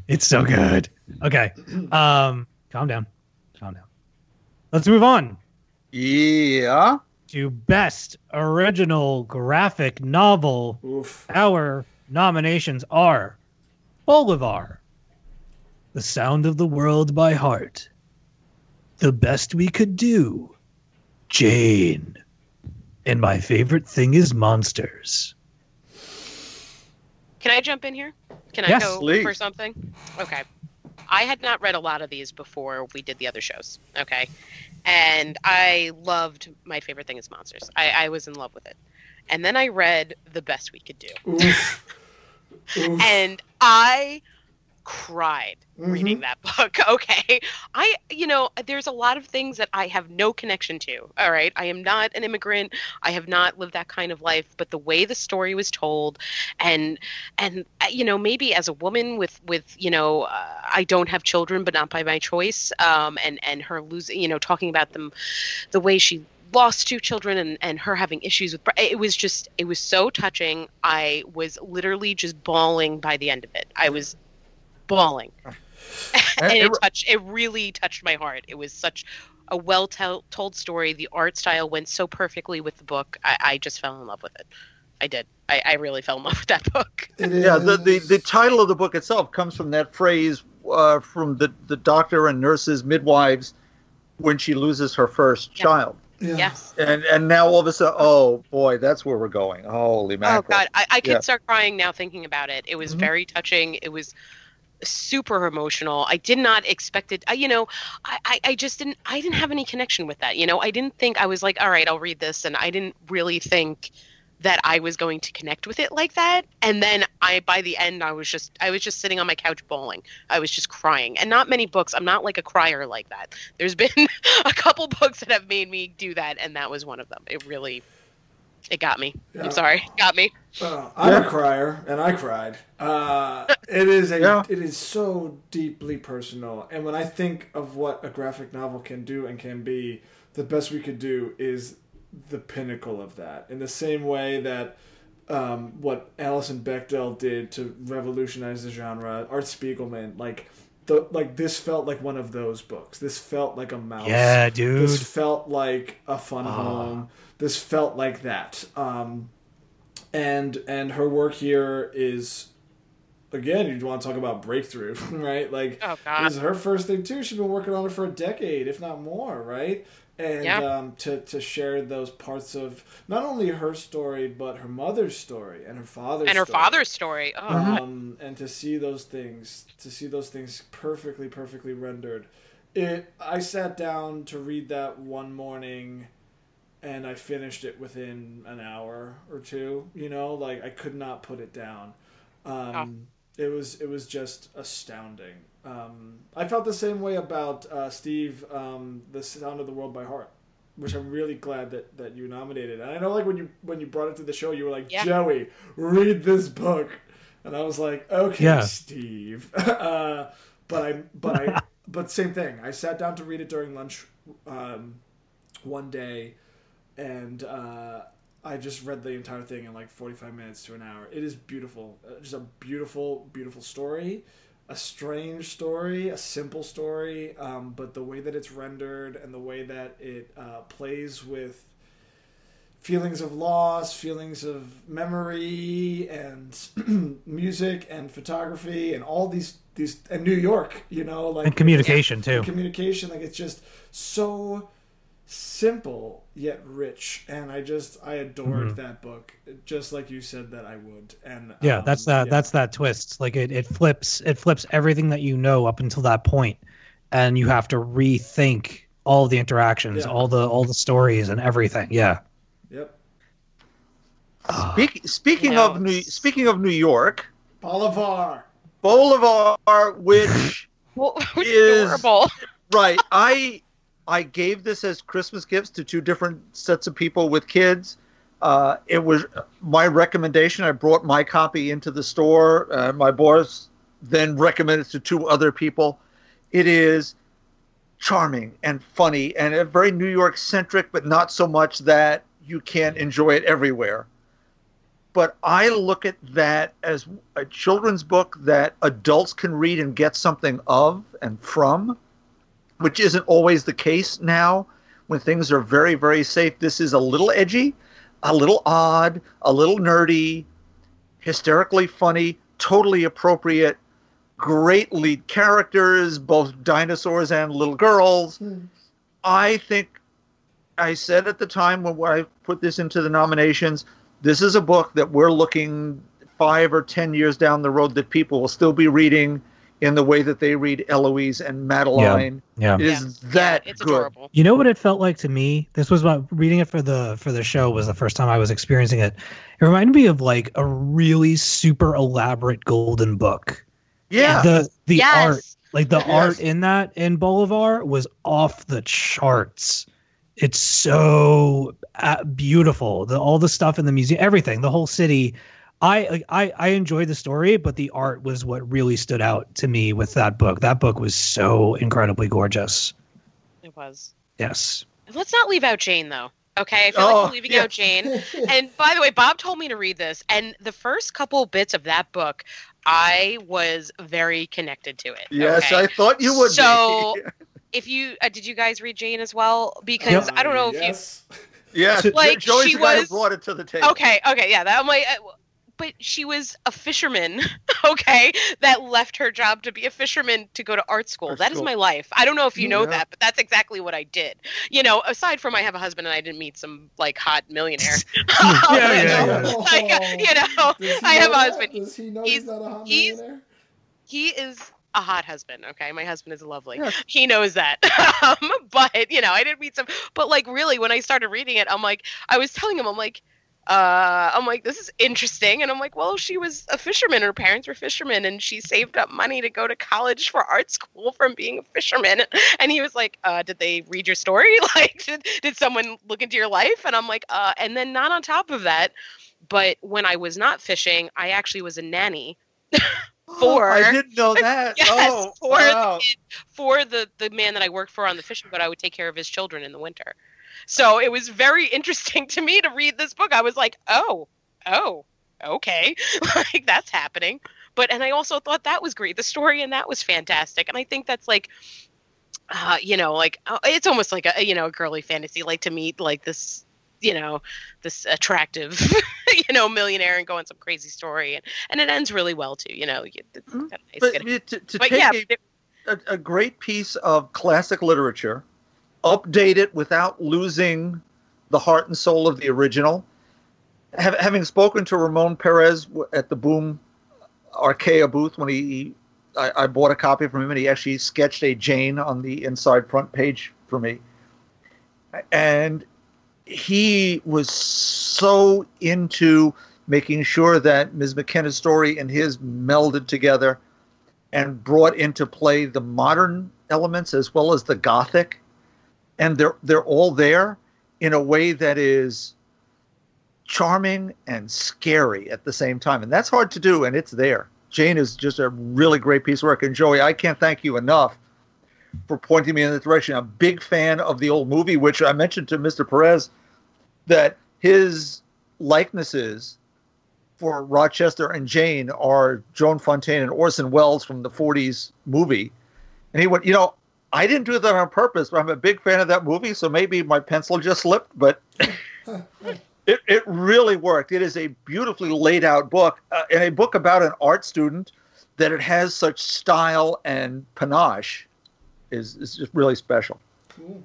It's so good. Okay. Um calm down. Calm down. Let's move on Yeah. to best original graphic novel. Oof. Our nominations are Bolivar, The Sound of the World by Heart, The Best We Could Do, Jane, and My Favorite Thing is Monsters. Can I jump in here? Can Yes, I go please. for something? Okay. I had not read a lot of these before we did the other shows. Okay. And I loved My Favorite Thing is Monsters. I, I was in love with it. And then I read The Best We Could Do. Oof. Oof. And I cried Mhm. reading that book. Okay. I, you know, there's a lot of things that I have no connection to. All right. I am not an immigrant. I have not lived that kind of life, but the way the story was told and, and, uh, you know, maybe as a woman with, with, you know, uh, I don't have children, but not by my choice. Um, and, and her losing, you know, talking about them, the way she lost two children and, and her having issues with it was just it was so touching i was literally just bawling by the end of it i was bawling and it touched it really touched my heart it was such a well told story the art style went so perfectly with the book I, I just fell in love with it i did I, I really fell in love with that book Yeah, the, the, the title of the book itself comes from that phrase uh, from the, the doctor and nurses, midwives, when she loses her first Yeah. child. yeah. yes And and now all of a sudden, oh boy, that's where we're going. Holy Oh! God, I, I could Yeah. start crying now thinking about it. It was Mhm. very touching. It was super emotional. I did not expect it. I, you know, I, I, I just didn't. I didn't have any connection with that. You know, I didn't think I was like, all right, I'll read this, and I didn't really think that I was going to connect with it like that. And then I, by the end, I was just, I was just sitting on my couch bawling. I was just crying. And not many books. I'm not like a crier like that. There's been a couple books that have made me do that, and that was one of them. It really It got me. Yeah. I'm sorry. It got me. Uh, I'm Yeah. a crier, and I cried. Uh, it is a, Yeah. it is so deeply personal, and when I think of what a graphic novel can do and can be, the best we could do is the pinnacle of that. In the same way that um, what Alison Bechdel did to revolutionize the genre, Art Spiegelman, like the like this felt like one of those books. This felt like a mouse. Yeah, dude. This felt like a fun Ah. home. This felt like that. Um, and and her work here is again you'd want to talk about breakthrough right like Oh this is her first thing too she's been working on it for a decade if not more right and Yeah. um, to, to share those parts of not only her story but her mother's story and her father's And her story. father's story. Oh, um, and to see those things to see those things perfectly perfectly rendered it i sat down to read that one morning and i finished it within an hour or two you know like i could not put it down um, it was it was just astounding um, i felt the same way about uh, steve um, the sound of the world by heart which i'm really glad that, that you nominated and i know like when you when you brought it to the show you were like Yeah. joey read this book and I was like, okay, Yeah. Steve. uh, but I, but I, but same thing. I sat down to read it during lunch um, one day, and uh, I just read the entire thing in like forty-five minutes to an hour. It is beautiful. Uh, just a beautiful, beautiful story. A strange story, a simple story, um, but the way that it's rendered and the way that it uh, plays with feelings of loss, feelings of memory, and music and photography, and all these these and New York, you know, like and communication too. and communication. Like it's just so simple yet rich, and I just I adored that book, just like you said that I would. And Mm-hmm. Yeah, um, that's that. yeah. That's that twist. Like it, it flips. It flips everything that you know up until that point, and you have to rethink all the interactions, Yeah. all the all the stories, and everything. Yeah. Yep. Speak, speaking No, of New speaking of New York, Bolivar. Bolivar, which Well, which Is- is adorable. right, I I gave this as Christmas gifts to two different sets of people with kids. Uh, it was my recommendation. I brought my copy into the store. Uh, my boss then recommended it to two other people. It is charming and funny and very New York centric, but not so much that you can't enjoy it everywhere. But I look at that as a children's book that adults can read and get something of and from, which isn't always the case now when things are very, very safe. This is a little edgy, a little odd, a little nerdy, hysterically funny, totally appropriate, great lead characters, both dinosaurs and little girls. Hmm. I think I said at the time when I put this into the nominations, this is a book that we're looking five or ten years down the road that people will still be reading in the way that they read Eloise and Madeline. Yeah. It is Yeah. that it's good. adorable. You know what it felt like to me? This was my reading it for the for the show was the first time I was experiencing it. It reminded me of like a really super elaborate golden book. Yeah. The the yes. art, like the Yes. art in that in Bolivar was off the charts. It's so uh, beautiful. The all the stuff in the museum, everything, the whole city. I I I enjoyed the story, but the art was what really stood out to me with that book. That book was so incredibly gorgeous. It was. Yes. Let's not leave out Jane though. Okay, I feel Oh, like we're leaving yeah. out Jane. And by the way, Bob told me to read this, and the first couple bits of that book, I was very connected to it. Yes, okay? I thought you would So- be. if you uh, did, you guys read Jane as well? Because I don't know if you yes. yes, Like, Joey's she the guy who was- brought it to the table. Okay, okay, yeah, that I'm like, uh, but she was a fisherman, okay, that left her job to be a fisherman to go to art school. Art That is school. my life. I don't know if you know Yeah. that, but that's exactly what I did. You know, aside from I have a husband and I didn't meet some like hot millionaire. Yeah, You yeah, know, yeah. Like, you know, I have know a that? husband. Does he know He's- he's, not a hot he's- millionaire? he is a hot husband. Okay, my husband is lovely. Yes. He knows that. um, but you know, I didn't meet some. But like, really, when I started reading it, I'm like, I was telling him, I'm like, uh, I'm like, this is interesting. And I'm like, well, she was a fisherman. Her parents were fishermen, and she saved up money to go to college for art school from being a fisherman. And he was like, uh, did they read your story? Like, did, did someone look into your life? And I'm like, uh, and then not on top of that, but when I was not fishing, I actually was a nanny. For- I didn't know that. Yes, oh, for wow. the for the the man that I worked for on the fishing boat, I would take care of his children in the winter. So it was very interesting to me to read this book. I was like, oh, oh, okay, like that's happening. But and I also thought that was great. The story and that was fantastic, and I think that's like. Uh, you know, like uh, it's almost like a you know a girly fantasy, like to meet like this, you know, this attractive, you know, millionaire and go on some crazy story, and, and it ends really well too. You know, Mhm. kinda nice But to, to but take yeah, a, a great piece of classic literature, update it without losing the heart and soul of the original. Hav having spoken to Ramon Perez at the Boom Archaia booth when he, he I, I bought a copy from him, and he actually sketched a Jane on the inside front page for me. And he was so into making sure that Ms. McKenna's story and his melded together and brought into play the modern elements as well as the gothic and they're they're all there in a way that is charming and scary at the same time. And that's hard to do and it's there. Jane is just a really great piece of work. And joey i can't thank you enough for pointing me in the direction. I'm a big fan of the old movie which i mentioned to mr perez that his likenesses for Rochester and Jane are Joan Fontaine and Orson Welles from the 40s movie. And he went, you know, I didn't do that on purpose, but I'm a big fan of that movie, so maybe my pencil just slipped, but it, it really worked. It is a beautifully laid out book, uh, and a book about an art student that it has such style and panache is, is just really special. Cool.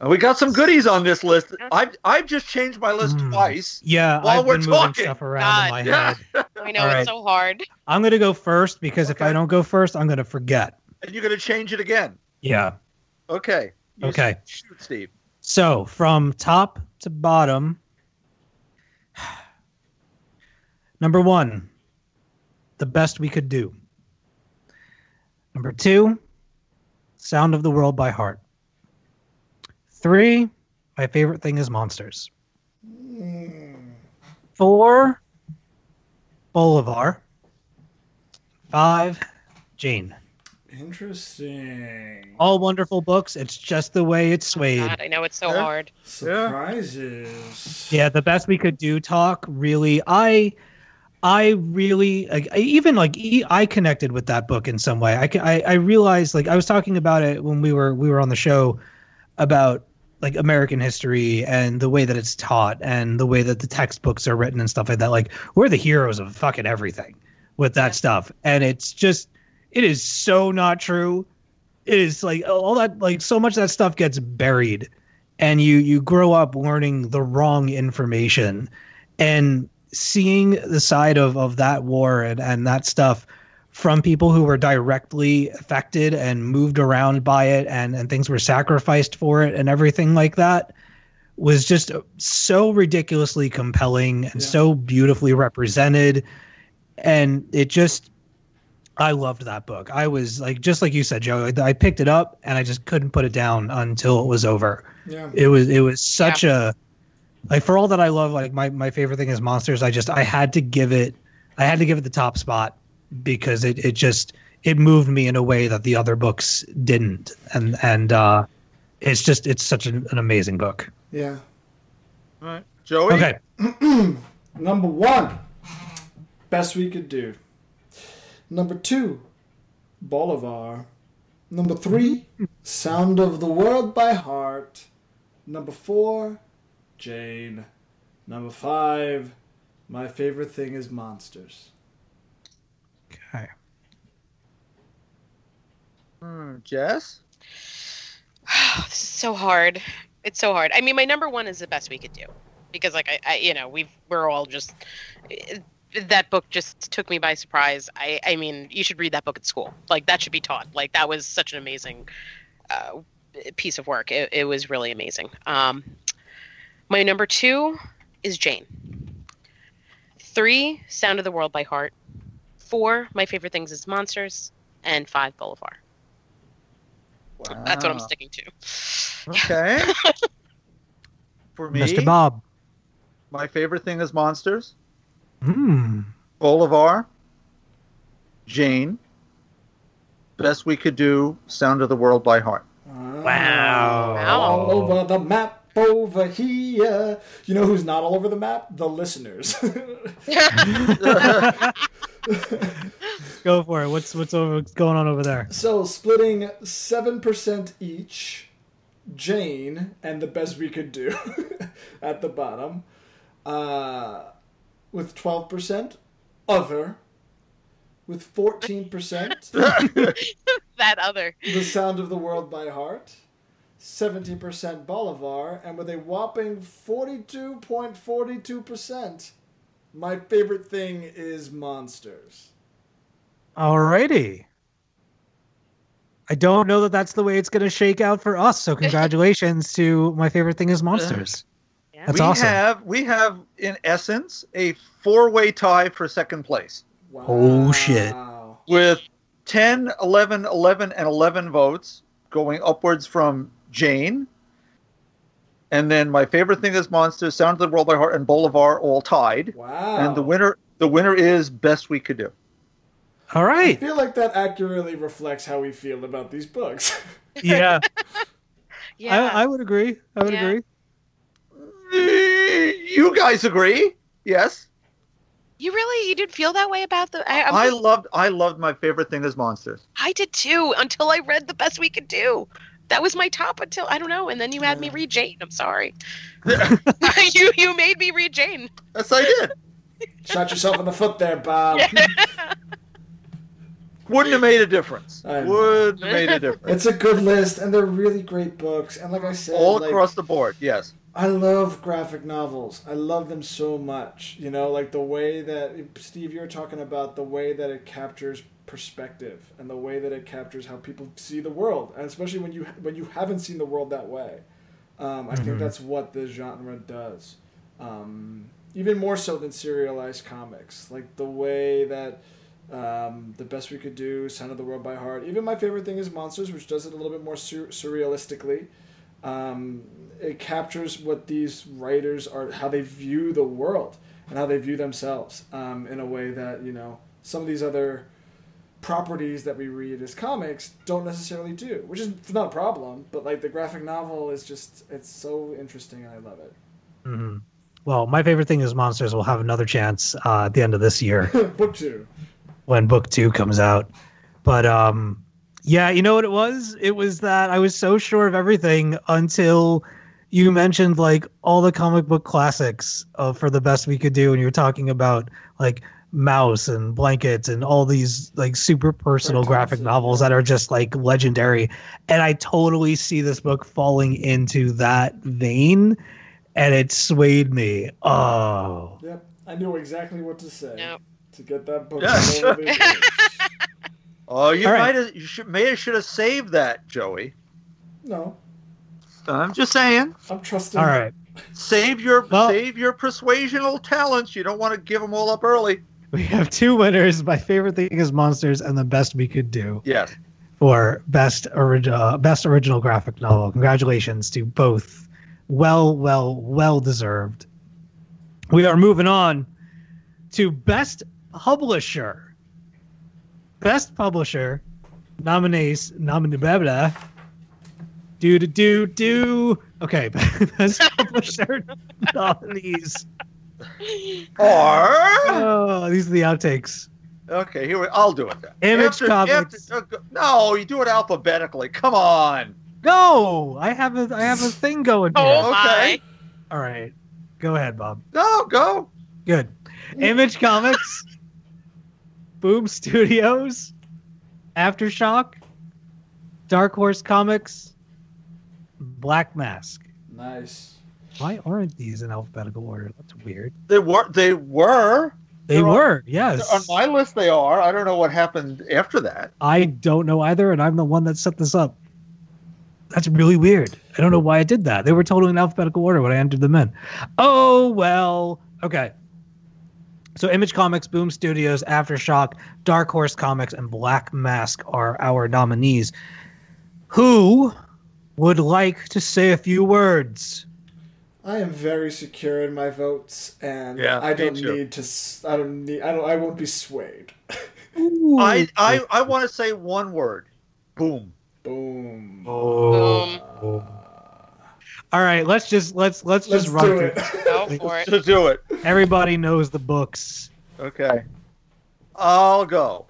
And we got some goodies on this list. I've, I've just changed my list Hmm. twice. Yeah, While I've we're been moving talking. stuff around in my Yeah. head. I know All it's right. so hard. I'm gonna go first because if I don't go first, I'm gonna forget. And you're going to change it again. Yeah. Okay. You Okay. Shoot, Steve. So from top to bottom, number one, the best we could do. Number two, Sound of the World by Heart. Three, my favorite thing is monsters. Four, Bolivar. Five, Jane. Interesting. All wonderful books. It's just the way it's oh swayed. God, I know it's so Yeah. hard. Surprises. yeah the best we could do talk really i i really like, I, even like I connected with that book in some way I, I i realized like i was talking about it when we were we were on the show about like american history and the way that it's taught and the way that the textbooks are written and stuff like that like we're the heroes of fucking everything with that stuff and it's just it is so not true. It is like all that like so much of that stuff gets buried and you you grow up learning the wrong information. And seeing the side of of that war and and that stuff from people who were directly affected and moved around by it and and things were sacrificed for it and everything like that was just so ridiculously compelling and Yeah. so beautifully represented. And it just I loved that book. I was like, just like you said, Joe. I picked it up and I just couldn't put it down until it was over Yeah. it was it was such a like for all that I love like my my favorite thing is monsters I just I had to give it I had to give it the top spot because it it just it moved me in a way that the other books didn't and and uh it's just it's such an, an amazing book Yeah. All right. Joey? okay Number one, best we could do. Number two, Bolivar. Number three, Sound of the World by Heart. Number four, Jane. Number five, my favorite thing is monsters. okay Hmm, Jess? this is so hard. It's so hard. I mean, my number one is the best we could do because, like, I, I you know, we've we're all just that book just took me by surprise. I, I mean, you should read that book at school. Like, that should be taught. Like, that was such an amazing uh, piece of work. It, it was really amazing. Um, my number two is Jane. Three, Sound of the World by Heart. Four, My Favorite Things is Monsters. And five, Bolivar. That's what I'm sticking to. Okay. For me, Mr. Bob. my favorite thing is monsters. Hmm. Bolivar, Jane. Best we could do. Sound of the World by heart. Wow. All over the map over here. You know who's not all over the map? The listeners. Go for it. What's what's over what's going on over there? so splitting seven percent each, Jane and the best we could do at the bottom, uh, with twelve percent other, with fourteen percent that other. The Sound of the World by Heart, 70% Bolivar, and with a whopping 42.42%, my favorite thing is monsters. Alrighty. I don't know that that's the way it's going to shake out for us. So congratulations to my favorite thing is monsters. Yeah. That's we awesome. have we have in essence a four-way tie for second place Wow. Oh, shit. with 10, 11, 11 and 11 votes going upwards from Jane. And then my favorite thing is Monsters, Sound of the World by Heart and Bolivar all tied. Wow. And the winner the winner is Best We Could Do. All right. I feel like that accurately reflects how we feel about these books. Yeah. Yeah. I, I would agree. I would Yeah. agree. You guys agree? Yes. you really you did feel that way about the I, I'm I just- loved I loved my favorite thing is Monsters. I did too until I read the best we could do. That was my top until I don't know, and then you had me read Jane. I'm sorry. you you made me read Jane. Yes, I did. Shot yourself in the foot there, Bob. Wouldn't have made a difference. Wouldn't have made a difference. It's a good list, and they're really great books. And like I said, All like, across the board, yes. I love graphic novels. I love them so much. You know, like the way that Steve, you're talking about the way that it captures perspective and the way that it captures how people see the world, and especially when you when you haven't seen the world that way. Um, I think that's what the genre does. Um, even more so than serialized comics, like the way that um, the best we could do, Sound of the World by Heart. Even my favorite thing is Monsters, which does it a little bit more sur- surrealistically. Um, it captures what these writers are, how they view the world and how they view themselves um, in a way that you know some of these other properties that we read as comics don't necessarily do, which is not a problem. But like the graphic novel is just it's so interesting and I love it. hmm Well, my favorite thing is monsters will have another chance uh, at the end of this year. Book two. when book two comes out. But um, yeah, you know what it was? It was that I was so sure of everything until you mentioned like all the comic book classics uh, for the best we could do, and you were talking about like Maus and Blankets and all these like super personal graphic novels that are just like legendary. And I totally see this book falling into that vein, and it swayed me. Oh. Yep, I knew exactly what to say Nope. to get that book. Yeah. all over the page. Oh, you All right. might have, you should, may have should have saved that, Joey. no, I'm just saying, I'm trusting. All right. save your Well- save your persuasional talents. You don't want to give them all up early. We have two winners. My favorite thing is monsters, and the best we could do Yes. for best original uh, best original graphic novel. Congratulations to both. Well, well, well deserved. We are moving on to best publisher. Best publisher nominees nominee blah blah. Do do do do. Okay, best publisher nominees. Or Oh, these are the outtakes. okay, here we, I'll do it then. Image Comics. after- uh, no, you do it alphabetically. Come on. Go! I have a I have a thing going here. Oh Okay. All right, go ahead, Bob. No, go. Good. Image Comics, Boom Studios, Aftershock, Dark Horse Comics, Black Mask. Nice. Why aren't these in alphabetical order? That's weird. They were. They were. They They're on- were, yes. On my list, they are. I don't know what happened after that. I don't know either, and I'm the one that set this up. That's really weird. I don't know why I did that. They were totally in alphabetical order when I entered them in. Oh well. Okay. So Image Comics, Boom Studios, Aftershock, Dark Horse Comics, and Black Mask are our nominees. Who would like to say a few words? I am very secure in my votes, and Yeah, I don't need to. I don't need. I don't. I won't be swayed. I I, I want to say one word. Boom. Boom. Oh. Boom. Uh, All right, let's just let's let's, Let's just run do it. Go for it. Just do it. Everybody knows the books. Okay. I'll go.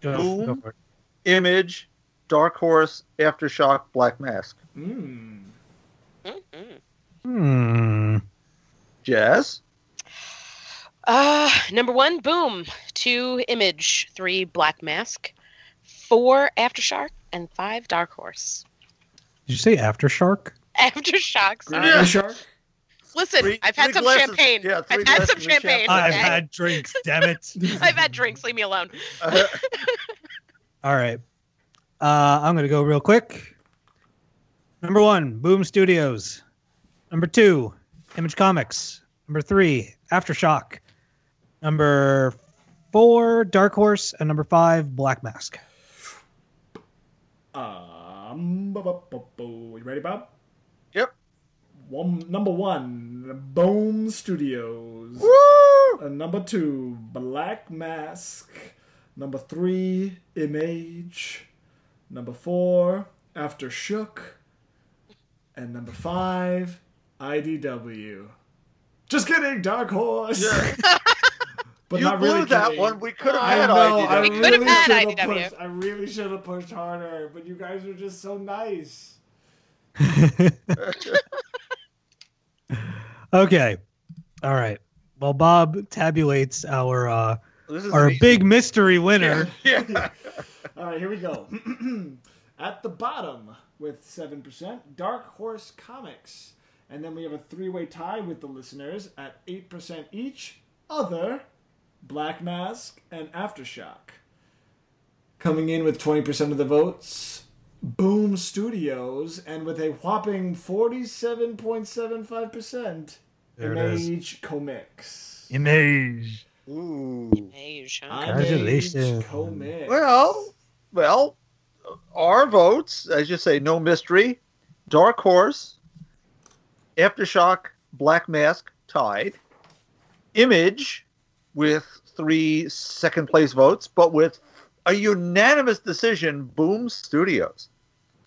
Go, Boom. go for it. Image, Dark Horse, Aftershock, Black Mask. Mm. Hmm. Jazz. Uh, number one, Boom. Two, Image. Three, Black Mask. Four, Aftershock. And five, Dark Horse. Did you say Aftershark? Aftershock. Sorry. Green shark. Listen, Three- I've had some glasses- champagne. yeah, three I've had some glasses of champagne. I've okay? had drinks, damn it. I've had drinks. Leave me alone. All right. Uh, I'm going to go real quick. Number one, Boom Studios. Number two, Image Comics. Number three, Aftershock. Number four, Dark Horse. And number five, Black Mask. Um, bu- bu- bu- bu- you ready, Bob? Yep. One number one, Boom Studios. Woo! Uh, number two, Black Mask. Number three, Image. Number four, Aftershook. And number five, IDW. Just kidding, Dark Horse. but you not blew really that kidding. one. We could have had know. I IDW. We could've really had IDW. pushed. I really should have pushed harder, but you guys were just so nice. okay. All right. Well, Bob tabulates our uh, This is our an easy- big mystery winner. Yeah. All right, here we go. At the bottom with 7%, Dark Horse Comics. And then we have a three way tie with the listeners at 8% each. Other, Black Mask and Aftershock. Coming in with 20% of the votes, Boom Studios. And with a whopping 47.75%, There. Image Comics. Image. Ooh. Image, huh? Congratulations. Image Comics. Well, well, our votes, as you say, no mystery. Dark Horse, Aftershock, Black Mask tied. Image with three second place votes, but with a unanimous decision, Boom Studios.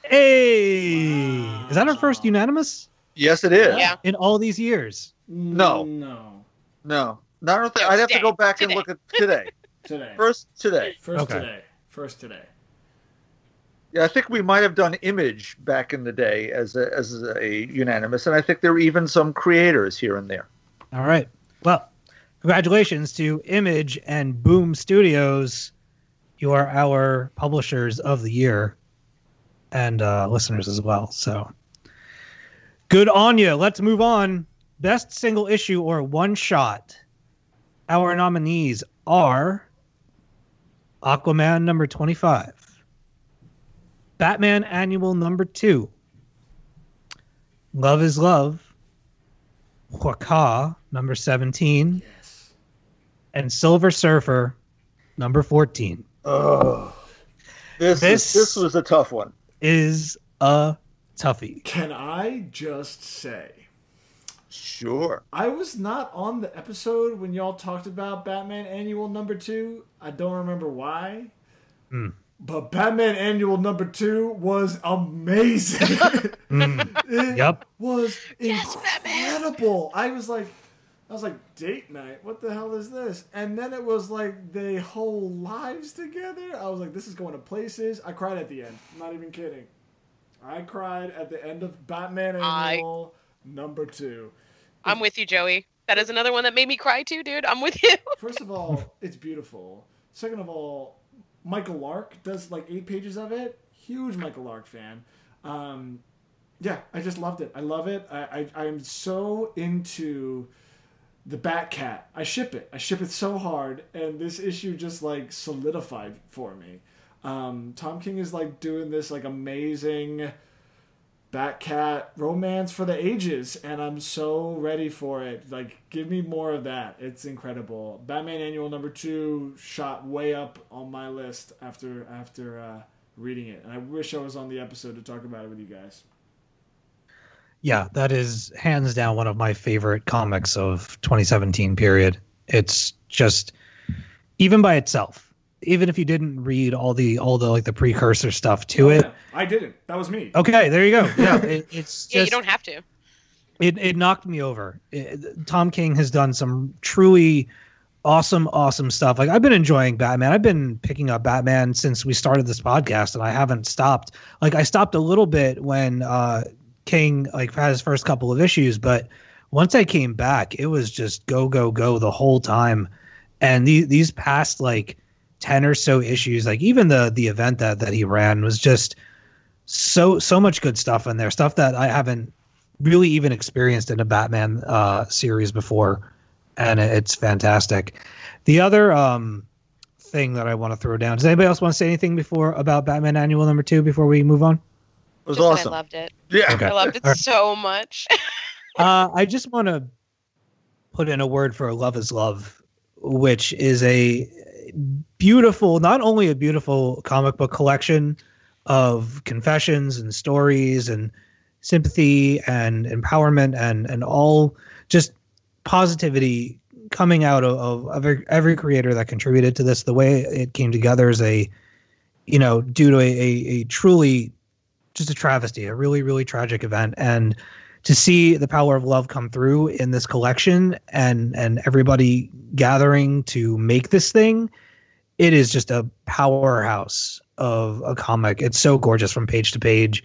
Hey, is that our first unanimous Yes, it is. Yeah. in all these years? No. No. No, no, I don't think. I'd have to go back and look at today. Today. First today. First Okay. today. First today. Yeah, I think we might have done Image back in the day as a, as a unanimous, and I think there were even some creators here and there. All right. Well, congratulations to Image and Boom Studios. You are our publishers of the year and uh, listeners as well. So good on you. Let's move on. Best single issue or one shot. Our nominees are Aquaman number 25, Batman Annual number 2, Love is Love, Waka number 17, Yes. and Silver Surfer number 14 Oh, this This- this, this was a tough one. Is a toughie. Can I just say, Sure. I was not on the episode when y'all talked about Batman Annual number two. I don't remember why. Hmm. But Batman Annual number two was amazing. it Yep. was Yes, Batman! incredible. I was like, I was like, date night. What the hell is this? And then it was like they whole lives together. I was like, this is going to places. I cried at the end. I'm not even kidding. I cried at the end of Batman I- Annual number two. I'm with you, Joey. That is another one that made me cry too, dude. I'm with you. First of all, it's beautiful. Second of all, Michael Lark does like eight pages of it. Huge Michael Lark fan. Um, yeah, I just loved it. I love it. I, I I'm so into the Batcat. I ship it. I ship it so hard, and this issue just like solidified for me. Um, Tom King is like doing this like amazing Batcat romance for the ages, and I'm so ready for it. Like, give me more of that. It's incredible. Batman Annual number two shot way up on my list after after uh, reading it, and I wish I was on the episode to talk about it with you guys. Yeah, that is hands down one of my favorite comics of 2017 period. It's just even by itself, even if you didn't read all the all the like the precursor stuff to it. Yeah, I didn't. That was me. Okay, there you go. Yeah, it, it's just Yeah, you don't have to. it it knocked me over. It, Tom King has done some truly awesome, awesome stuff. Like I've been enjoying Batman. I've been picking up Batman since we started this podcast, and I haven't stopped. Like I stopped a little bit when uh, King like had his first couple of issues, but once I came back, it was just go go go the whole time. And these these past like ten or so issues, like even the the event that that he ran was just so so much good stuff in there. Stuff that I haven't really even experienced in a Batman uh, series before, and it's fantastic. The other um, thing that I want to throw down. Does anybody else want to say anything before about Batman Annual Number Two before we move on? It was Just awesome. I loved it. yeah. Okay. I loved it All right. so much. uh, I just want to put in a word for "Love Is Love," which is a beautiful, not only a beautiful comic book collection of confessions and stories and sympathy and empowerment and and all just positivity coming out of, of every, every creator that contributed to this. The way it came together is a, you know, due to a, a, a truly just a travesty, a really really tragic event, and to see the power of love come through in this collection and and everybody gathering to make this thing it is just a powerhouse of a comic. It's so gorgeous from page to page.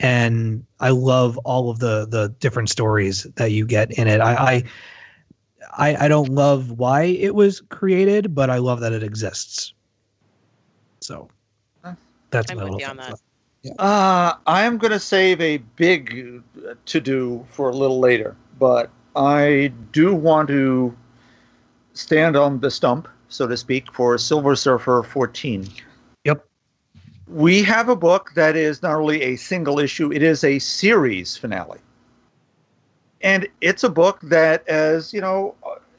And i love all of the the different stories that you get in it. I i i, I don't love why it was created but i love that it exists. So that's I'm my little on that. Up. Uh, I'm going to save a big to do for a little later, but I do want to stand on the stump, so to speak, for Silver Surfer 14. Yep. We have a book that is not only a single issue, it is a series finale. And it's a book that, as you know,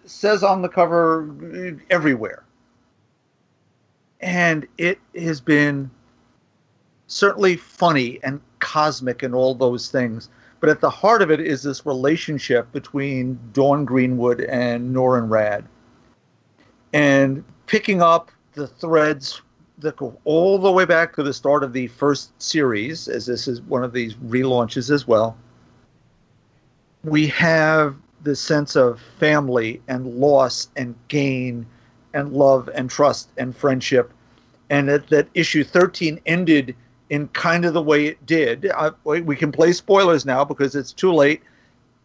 says on the cover everywhere. And it has been certainly funny and cosmic and all those things. But at the heart of it is this relationship between Dawn Greenwood and Norrin Radd. And picking up the threads that go all the way back to the start of the first series, as this is one of these relaunches as well, we have this sense of family and loss and gain and love and trust and friendship. And that, that issue 13 ended in kind of the way it did. Uh, I, we can play spoilers now because it's too late.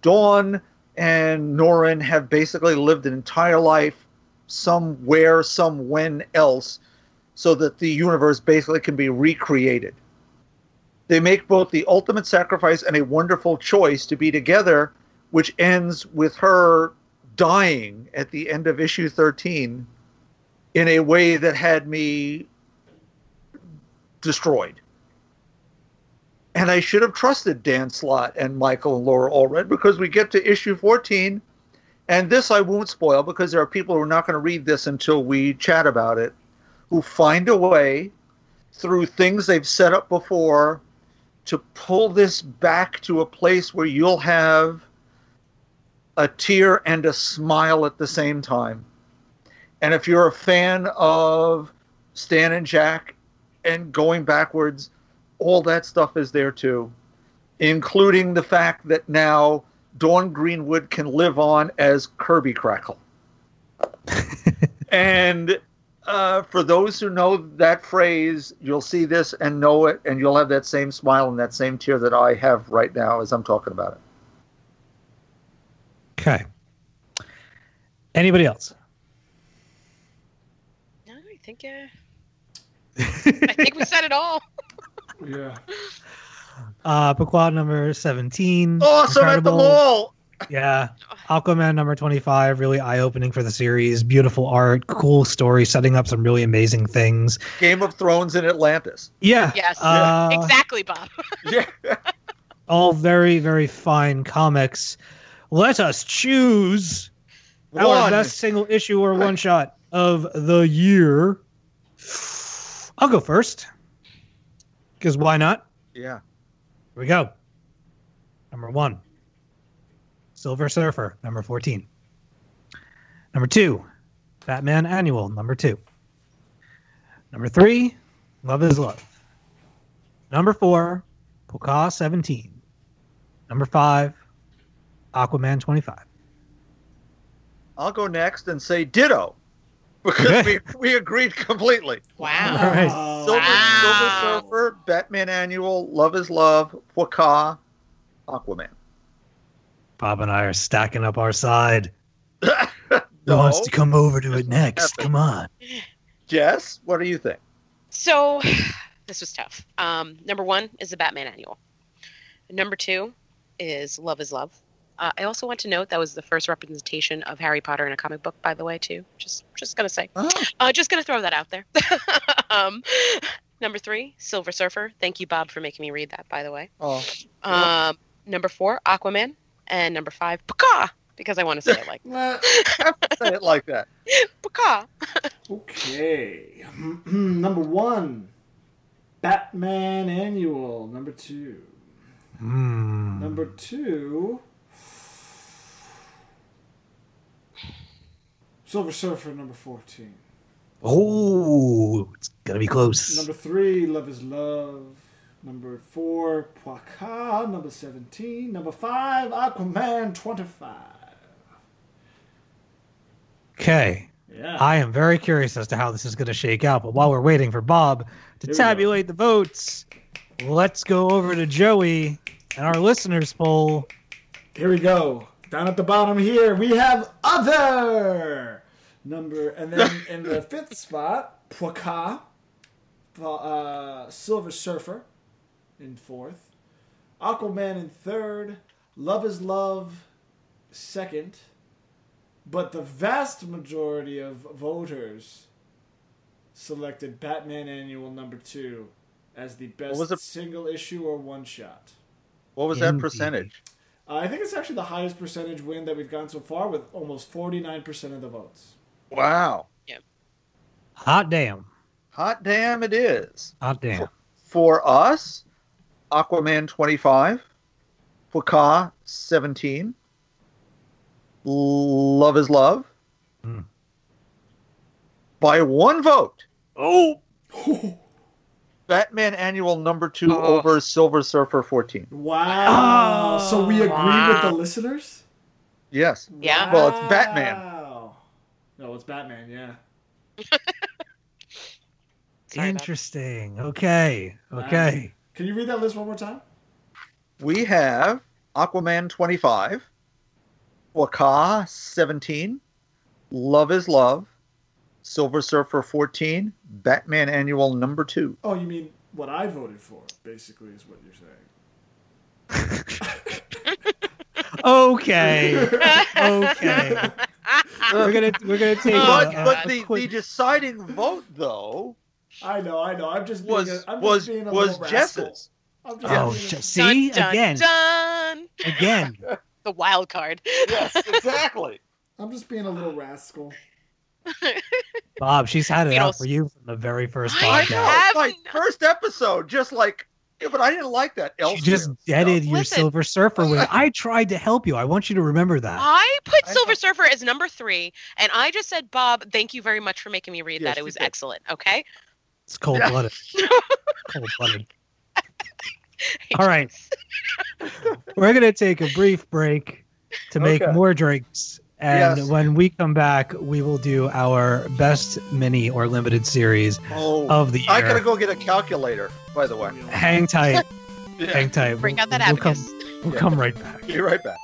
Dawn and Norrin have basically lived an entire life somewhere, some when else, so that the universe basically can be recreated. They make both the ultimate sacrifice and a wonderful choice to be together, which ends with her dying at the end of issue 13 in a way that had me destroyed. And I should have trusted Dan Slott and Michael and Laura Allred because we get to issue 14, and this I won't spoil because there are people who are not going to read this until we chat about it, who find a way through things they've set up before to pull this back to a place where you'll have a tear and a smile at the same time. And if you're a fan of Stan and Jack and going backwards, all that stuff is there too, including the fact that now Dawn Greenwood can live on as Kirby Krackle. and uh, for those who know that phrase, you'll see this and know it, and you'll have that same smile and that same tear that I have right now as I'm talking about it. okay anybody else No, I think uh, I think we said it all. Yeah. Uh, Pequod number 17. Awesome at the mall! Yeah. Aquaman number 25, really eye opening for the series. Beautiful art, cool story, setting up some really amazing things. Game of Thrones in Atlantis. Yeah. Yes, Uh, exactly, Bob. Yeah. all very, very fine comics. Let us choose our best single issue or one shot of the year. I'll go first. Because why not? Yeah. Here we go. Number one, Silver Surfer, number 14. Number two, Batman Annual, number two. Number three, Love is Love. Number four, Pocah 17. Number five, Aquaman 25. I'll go next and say ditto. Because Okay. we, we agreed completely. Wow. All right. Silver, Wow. Silver Surfer, Batman Annual, Love is Love, Waka, Aquaman. Bob and I are stacking up our side. Who no. wants to come over to it next? Come on. Jess, what do you think? So this was tough. Um, number one is the Batman annual. Number two is Love is Love. Uh, I also want to note that was the first representation of Harry Potter in a comic book, by the way, too. Just just gonna say. Oh, Uh, just gonna throw that out there. um, number three, Silver Surfer. Thank you, Bob, for making me read that, by the way. oh. Um, number four, Aquaman, and number five, Paka, because I want to say it like Well, say it like that. Paka. Okay. Number one, Batman Annual. Number two. Hmm. Number two, Silver Surfer. Number fourteen. Oh, it's gonna be close. Number three, Love is Love. Number four, Pwaka. Number seventeen. Number five, Aquaman twenty-five. Okay. Yeah. I am very curious as to how this is going to shake out. But while we're waiting for Bob to we go. tabulate the votes, let's go over to Joey and our listeners poll. Here we go. Down at the bottom here, we have other number, and then in the fifth spot, Pwaka, uh, Silver Surfer, in fourth, Aquaman in third, Love is Love, second, but the vast majority of voters selected Batman Annual number two as the best was it? single issue or one shot. What was that Indeed. percentage? Uh, I think it's actually the highest percentage win that we've gotten so far, with almost 49% of the votes. Wow. Yeah. Hot damn. Hot damn it is. Hot damn. For us, Aquaman 25, Waka 17, Love is Love. Hmm. By one vote, Oh. Batman Annual number two Oh. over Silver Surfer 14. Wow. Oh, so we agree with the listeners? Yes. Yeah. Well, it's Batman. Wow. No, it's Batman, yeah. Sorry, Bob. Interesting. Okay. Okay. Can you read that list one more time? We have Aquaman 25, Waka 17, Love is Love, Silver Surfer 14, Batman Annual number two. Oh, you mean what I voted for, basically, is what you're saying. Okay. Okay. we're gonna we're gonna take But, a, uh, a- but a the, the quick- deciding vote, though, I know, I know. I'm just being was a, I'm was just being a was little rascal. Jess's. I'm just oh, being see Dun, dun, again, dun. again. The wild card. Yes, exactly. I'm just being a little rascal. Bob, she's had it You know, out for you from the very first I I podcast. know. have My first episode, just like, yeah, but I didn't like that. She Elsevier just stuff. deaded your Listen. Silver Surfer win. I tried to help you. I want you to remember that. I put I Silver know. Surfer as number three, and I just said, Bob, thank you very much for making me read Yes, that. It was did. excellent. Okay. It's cold blooded. cold blooded. All right. We're gonna take a brief break to make Okay. more drinks. And Yes. when we come back, we will do our best mini or limited series Oh, of the year. I gotta go get a calculator. By the way, Hang tight. yeah. Hang tight. Bring We'll- out that we'll come, we'll Yeah. come right back. Be right back.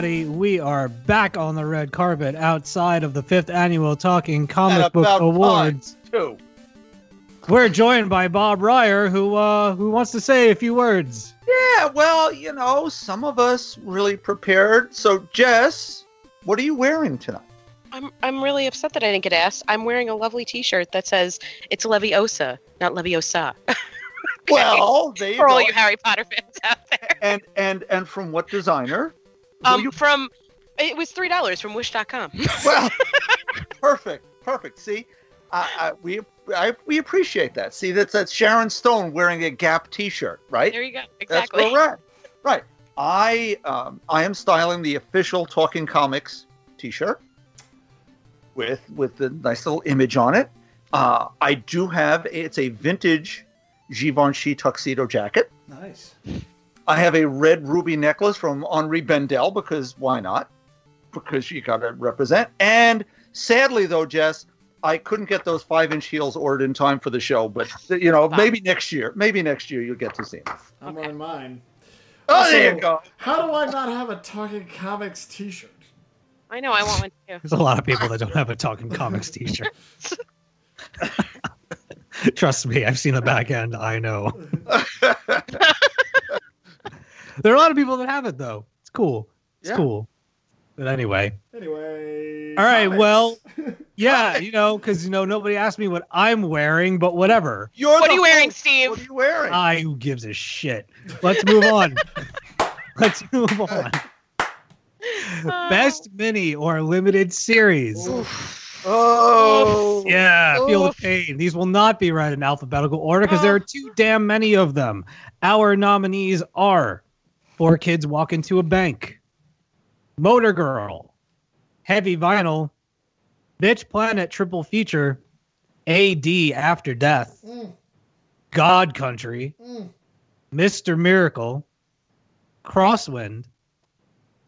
Everybody. We are back on the red carpet outside of the fifth annual Talking And Comic Book Awards. too. We're joined by Bob Reyer, who uh, who wants to say a few words. Yeah, well, you know, some of us really prepared. So, Jess, what are you wearing tonight? I'm I'm really upset that I didn't get asked. I'm wearing a lovely T-shirt that says it's Leviosa, not Leviosa. Well, there you For all you Harry Potter fans out there. And and and from what designer? Who Um, you- from it was three dollars from Wish.com. well, perfect, perfect. See, I, I, we I, we appreciate that. See, that's that's Sharon Stone wearing a Gap T-shirt, right? there you go. That's Exactly. correct. Right. I um, I am styling the official Talking Comics T-shirt with with the nice little image on it. Uh, I do have it's a vintage Givenchy tuxedo jacket. Nice. I have a red ruby necklace from Henri Bendel because why not? Because you got to represent. And sadly, though, Jess, I couldn't get those five-inch heels ordered in time for the show. But you know, Wow. maybe next year. Maybe next year you'll get to see them. I'm Okay. on mine. Oh, there you go. How do I not have a Talking Comics T-shirt? I know. I want one too. There's a lot of people that don't have a Talking Comics T-shirt. Trust me, I've seen the back end. I know. there are a lot of people that have it though. It's cool. It's Yeah. cool. But anyway, Anyway. All right, comics. well- yeah, you know, because you know nobody asked me what I'm wearing, but whatever. You're What are you wearing, host. Steve? What are you wearing? I who gives a shit. Let's move on. Let's move on. Oh. Best mini or limited series. oh, Yeah, feel the pain. These will not be read in alphabetical order because there oh. are too damn many of them. Our nominees are Four Kids Walk Into a Bank, Motor Girl, Heavy Vinyl, Bitch Planet Triple Feature, AD After Death, Mm, God Country, mm. Mr. Miracle, Crosswind,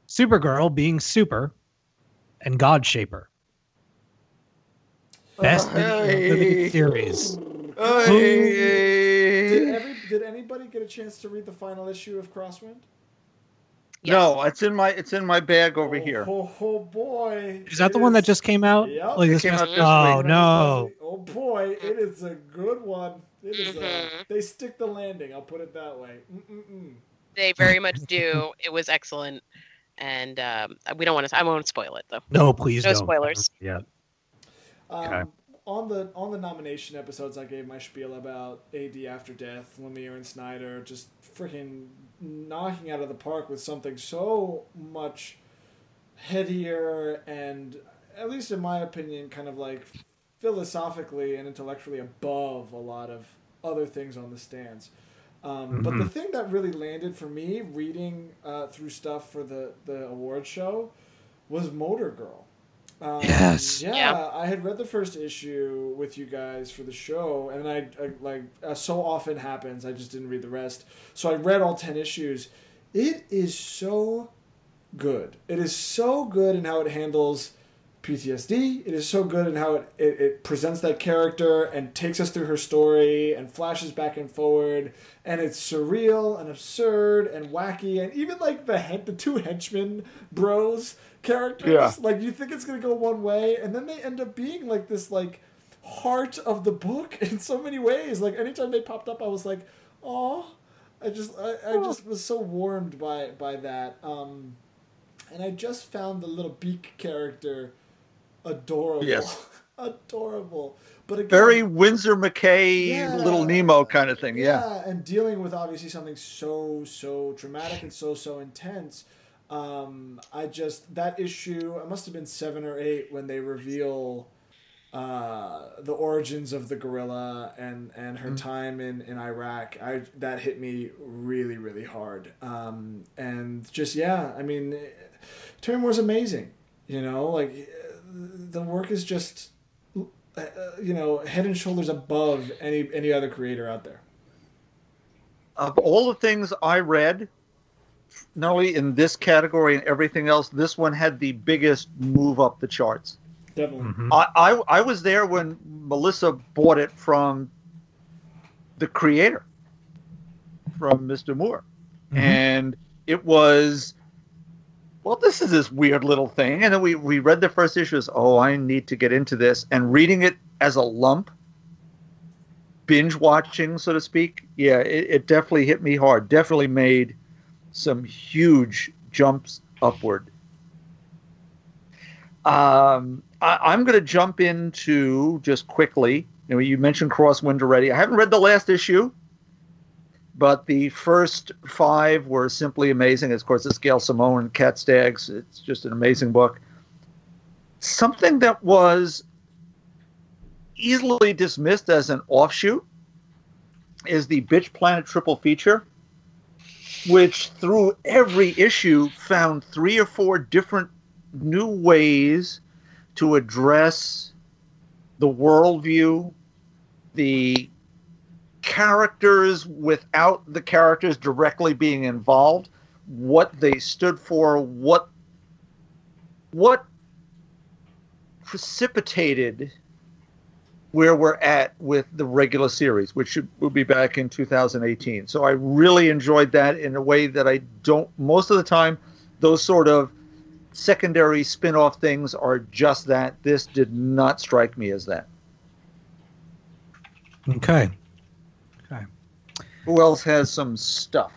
Supergirl being super, and God Shaper. Best mini or Hey. limited series. Hey. Did every did anybody get a chance to read the final issue of Crosswind? No, it's in my it's in my bag over oh, here. Oh, oh boy! Is that It the one that just came out? Yep. Like It this came past- out this oh week. no! Oh boy, it is a good one. It is. A, Mhm. they stick the landing. I'll put it that way. Mm-mm-mm. They very much do. It was excellent, and um, we don't want to. I won't spoil it though. No, please No don't. spoilers. Yeah. Um, Okay. On the on the nomination episodes, I gave my spiel about AD After Death, Lemire and Snyder, just freaking knocking out of the park with something so much headier and, at least in my opinion, kind of like philosophically and intellectually above a lot of other things on the stands. Um, But the thing that really landed for me, reading uh, through stuff for the the award show, was Motor Girl. Um, Yes. Yeah, Yeah. I had read the first issue with you guys for the show, and I, I like as so often happens, I just didn't read the rest. So I read all ten issues. It is so good. It is so good in how it handles PTSD. It is so good in how it, it, it presents that character and takes us through her story and flashes back and forward. And it's surreal and absurd and wacky. And even like the head, the two henchmen bros characters, Yeah. like you think it's to go one way and then they end up being like this like heart of the book in so many ways. Like anytime they popped up, I was like, oh, I just, I, I just was so warmed by, by that. Um, and I just found the little beak character adorable. Yes. adorable. But again, Very Winsor McCay, Yeah. Little Nemo kind of thing. Yeah. and dealing with obviously something so so traumatic and so so intense. Um, I just that issue. It must have been seven or eight when they reveal uh, the origins of the gorilla and and her time in in Iraq. I that hit me really really hard. Um, and just yeah, I mean, Terry Moore's amazing. You know, like the work is just uh, you know head and shoulders above any any other creator out there. Of all the things I read, not only in this category and everything else, this one had the biggest move up the charts. Definitely. Mhm. I, I I was there when Melissa bought it from the creator, from Mr. Moore, Mhm. and it was well, this is this weird little thing. And then we, we read the first issue as, oh, I need to get into this. And reading it as a lump, binge watching, so to speak, yeah, it, it definitely hit me hard. Definitely made some huge jumps upward. Um, I, I'm going to jump into just quickly. You know, you mentioned Crosswind already. I haven't read the last issue, but the first five were simply amazing. Of course, it's Gail Simone, and Cat Staggs. It's just an amazing book. Something that was easily dismissed as an offshoot is the Bitch Planet triple feature, which through every issue found three or four different new ways to address the worldview, the characters without the characters directly being involved, what they stood for, what what precipitated where we're at with the regular series, which should, will be back in 2018. So I really enjoyed that in a way that I don't most of the time. Those sort of secondary spin-off things are just that. This did not strike me as that. Okay. Okay. Who else has some stuff?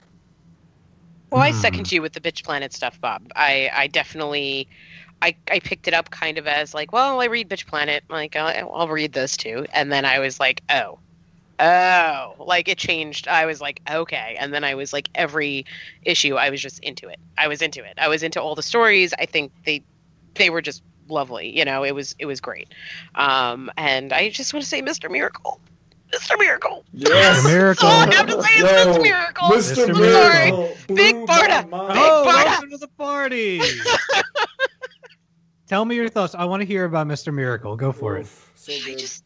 Well, I Hmm. second you with the bitch planet stuff, Bob. I, I definitely, I, I picked it up kind of as like, well, I read bitch planet, like I'll, I'll read this too, and then I was like, oh, oh, like it changed. I was like, okay, and then I was like, every issue, I was just into it. I was into it. I was into all the stories. I think they, they were just lovely. You know, it was it was great. Um, and I just want to say, Mr. Miracle, Mr. Miracle. Yes. Mr. Miracle. Oh, I have to say it's Yo, Mr. Miracle. Mr. Mr. Miracle. blew Big my Barda. mind. Oh, Barda. welcome to the party. Tell me your thoughts. I want to hear about Mr. Miracle. Go for it. So I just,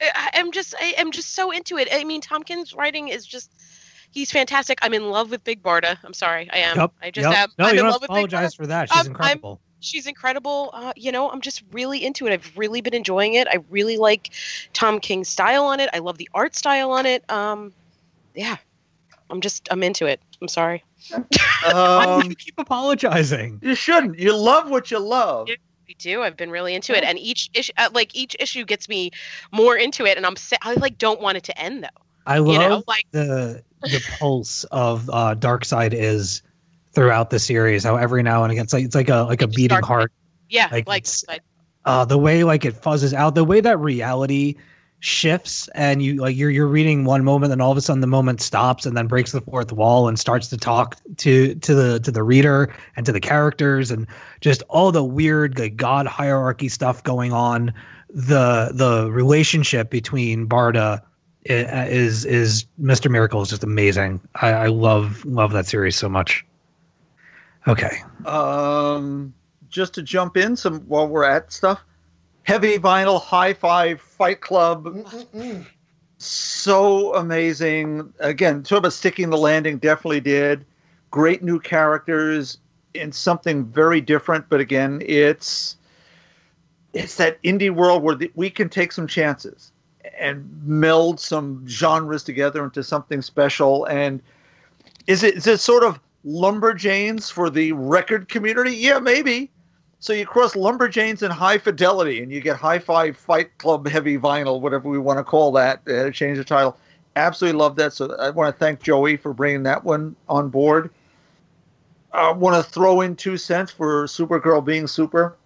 I, I'm just, I am just so into it. I mean, Tompkins' writing is just, he's fantastic. I'm in love with Big Barda. I'm sorry, I am. Yep, I just yep. am. No, I'm you in don't love with Big Barda. I apologize for that. She's Um, I'm- incredible. She's incredible. Uh, you know, I'm just really into it. I've really been enjoying it. I really like Tom King's style on it. I love the art style on it. Um, yeah, I'm just, I'm into it. I'm sorry. Why do Um, you keep apologizing? you shouldn't. You love what you love. Yeah. I do. I've been really into it, and each issue, uh, like each issue, gets me more into it, and I'm, sa- I like don't want it to end though. I You love know, like the the pulse of uh, Darkseid is throughout the series. How every now and again, it's like it's like a like a beating heart. yeah, Like, like, like Uh, the way like it fuzzes out, the way that reality shifts, and you like you're you're reading one moment, and all of a sudden the moment stops, and then breaks the fourth wall and starts to talk to to the to the reader and to the characters, and just all the weird like god hierarchy stuff going on. The the relationship between Barda is is Mr. Miracle is just amazing. I, I love love that series so much. Okay. Um, just to jump in some while we're at stuff. Heavy vinyl, high five, Fight Club, Mm-mm-mm. so amazing. Again, talk about sticking the landing, definitely did. Great new characters in something very different, but again, it's it's that indie world where the, we can take some chances and meld some genres together into something special. And is it is it sort of lumberjanes for the record community? Yeah, maybe. So you cross lumberjanes and high fidelity, and you get high five Fight Club heavy vinyl, whatever we want to call that. Uh, change the title. Absolutely love that. So I want to thank Joey for bringing that one on board. I want to throw in two cents for Supergirl being super,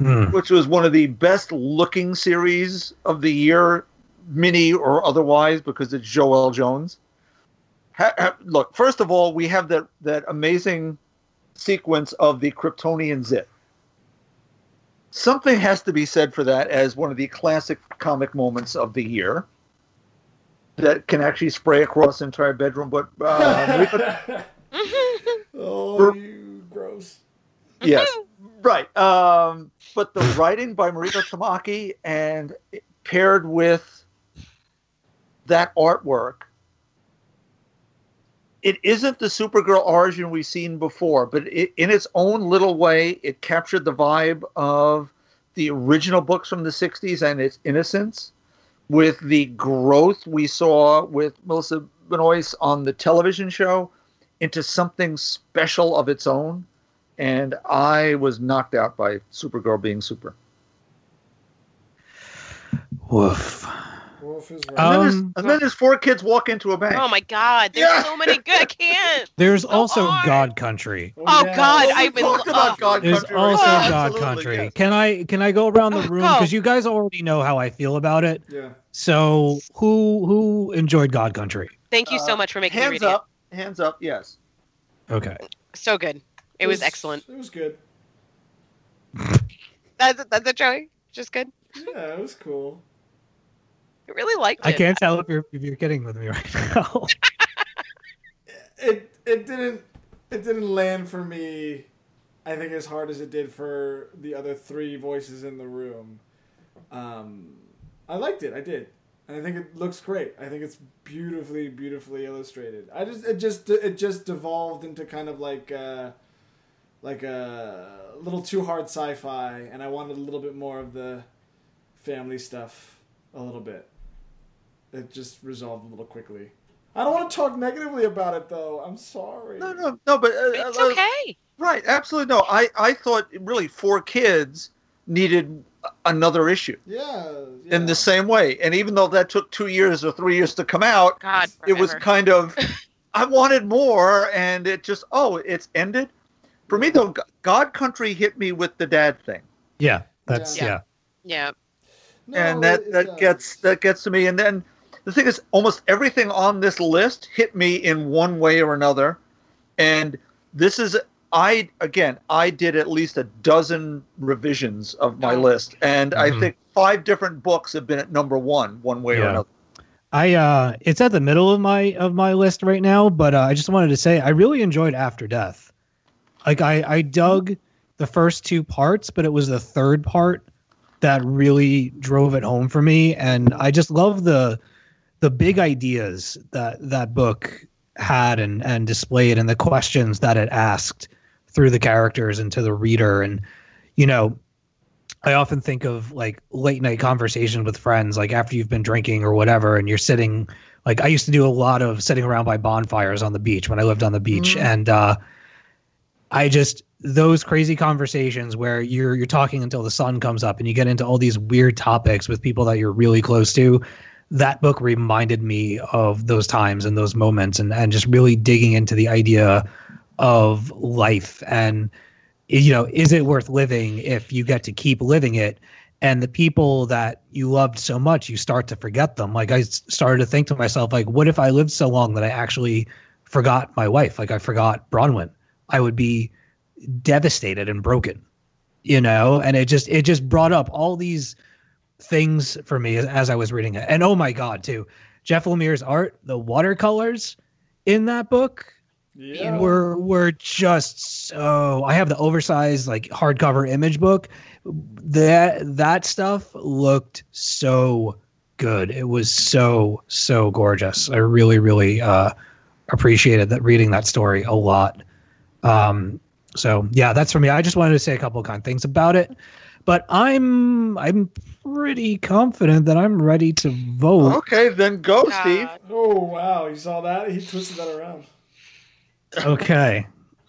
Hmm. which was one of the best looking series of the year, mini or otherwise, because it's Joelle Jones. Ha- ha- look, first of all, we have that that amazing sequence of the Kryptonian zip. Something has to be said for that as one of the classic comic moments of the year that can actually spray across the entire bedroom. But uh, oh, you gross. yes, right. Um, but the writing by Mariko Tamaki and paired with that artwork, it isn't the Supergirl origin we've seen before, but it, in its own little way, it captured the vibe of the original books from the 60s and its innocence with the growth we saw with Melissa Benoist on the television show into something special of its own and I was knocked out by Supergirl being super. Woof. Wolf is right. Uh, And, then, Um, his, and then his four kids walk into a bank. Oh my God, there's Yeah. so many good. I can't. There's So also hard. God Country. Oh, yeah. God, Well, I've been- talked about oh. God There's Country. There's also right? God Absolutely, Country. yes. Can I can I go around the Oh, room go. because you guys already know how I feel about it. Yeah. So who who enjoyed God Country? Thank you so Uh, much for making me Hands read up. Hands up. Yes. Okay. So good. It was excellent. It was good. That's that's it, Joey. Just good. Yeah, it was cool. I really liked it. I can't tell if you're if you're kidding with me right now. It it didn't it didn't land for me. I think as hard as it did for the other three voices in the room. Um, I liked it. I did. And I think it looks great. I think it's beautifully, beautifully illustrated. I just it just it just devolved into kind of like uh, like a little too hard sci-fi, and I wanted a little bit more of the family stuff. A little bit. It just resolved a little quickly. I don't want to talk negatively about it though. I'm sorry. No, no, no. But uh, It's uh, okay. Right. Absolutely. No. I I thought really four kids needed another issue Yeah. in the same way, and even though that took two years or three years to come out, God, it was kind of I wanted more, and it just oh, it's ended. For me though, God Country hit me with the dad thing. yeah, that's Yeah. yeah. Yeah. No, and that it- it that does. gets that gets to me and then the thing is almost everything on this list hit me in one way or another. And this is i again i did at least a dozen revisions of my list. And i Mhm. think five different books have been at number one one way or another. I uh it's at the middle of my of my list right now, but uh, I just wanted to say I really enjoyed After Death. Like I I dug the first two parts, but it was the third part that really drove it home for me. And I just love the the big ideas that that book had and and displayed and the questions that it asked through the characters and to the reader and you know I often think of like late night conversations with friends, like after you've been drinking or whatever, and you're sitting. Like I used to do a lot of sitting around by bonfires on the beach when I lived on the beach, Mhm. and uh, I just those crazy conversations where you're you're talking until the sun comes up and you get into all these weird topics with people that you're really close to. That book reminded me of those times and those moments, and and just really digging into the idea of life and you know, is it worth living if you get to keep living it? And the people that you loved so much, you start to forget them. Like i started to think to myself, like, what if I lived so long that I actually forgot my wife? Like I forgot Bronwyn. I would be devastated and broken, you know. And it just it just brought up all these things for me as, as I was reading it. And oh my god, too, Jeff Lemire's art, the watercolors in that book Yeah. were were just so I have the oversized like hardcover image book. That that stuff looked so good. It was so so gorgeous. I really really uh appreciated that reading that story a lot. Um so yeah, that's for me. I just wanted to say a couple of kind things about it. But I'm I'm pretty confident that I'm ready to vote. okay then go God. steve Oh wow! You saw that? He twisted that around. Okay.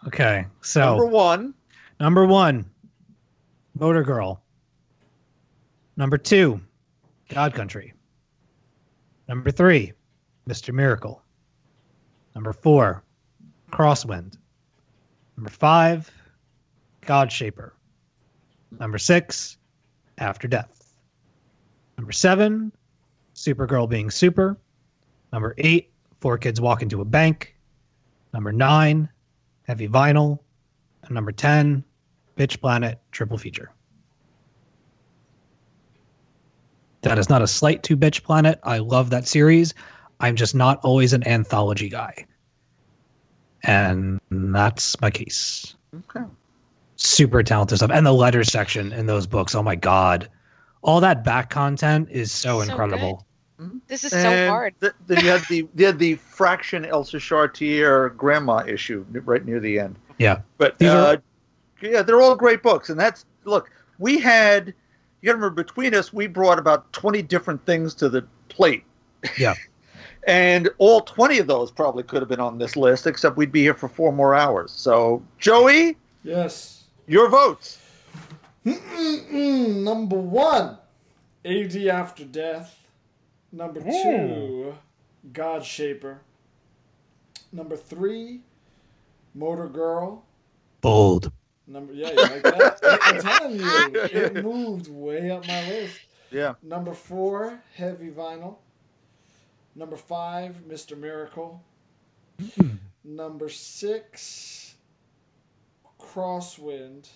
Okay. So number one Number one, Motor Girl. Number two, God Country. Number three, Mr. Miracle. Number four, Crosswind. Number five, God Shaper. Number six, After Death. Number seven, Supergirl being super. Number eight, Four Kids Walk into a Bank. Number nine, Heavy Vinyl. And number 10, Bitch Planet Triple Feature. That is not a slight to Bitch Planet. I love that series. I'm just not always an anthology guy. And that's my case. okay Super talented stuff. And the letters section in those books, oh my God. All that back content is so, So incredible. This is so hard. th- then you had the you had the Fraction Elsa Charretier grandma issue right near the end. Yeah. But These uh, are- yeah, they're all great books, and that's look. We had you got to remember between us, we brought about twenty different things to the plate. Yeah. and all twenty of those probably could have been on this list, except we'd be here for four more hours. So Joey, Yes. Your votes. Number one, AD After Death. Number hmm. two, God Shaper. Number three, Motor Girl. Bold. Number yeah, you like that? I'm telling you, it moved way up my list. Yeah. Number four, Heavy Vinyl. Number five, Mr. Miracle. Hmm. Number six, Crosswind.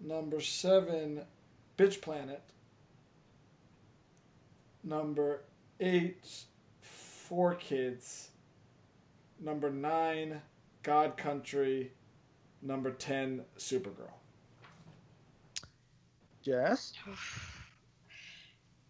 Number seven, Bitch Planet. Number eight, Four Kids. Number nine, God Country. Number ten, Supergirl. Jess.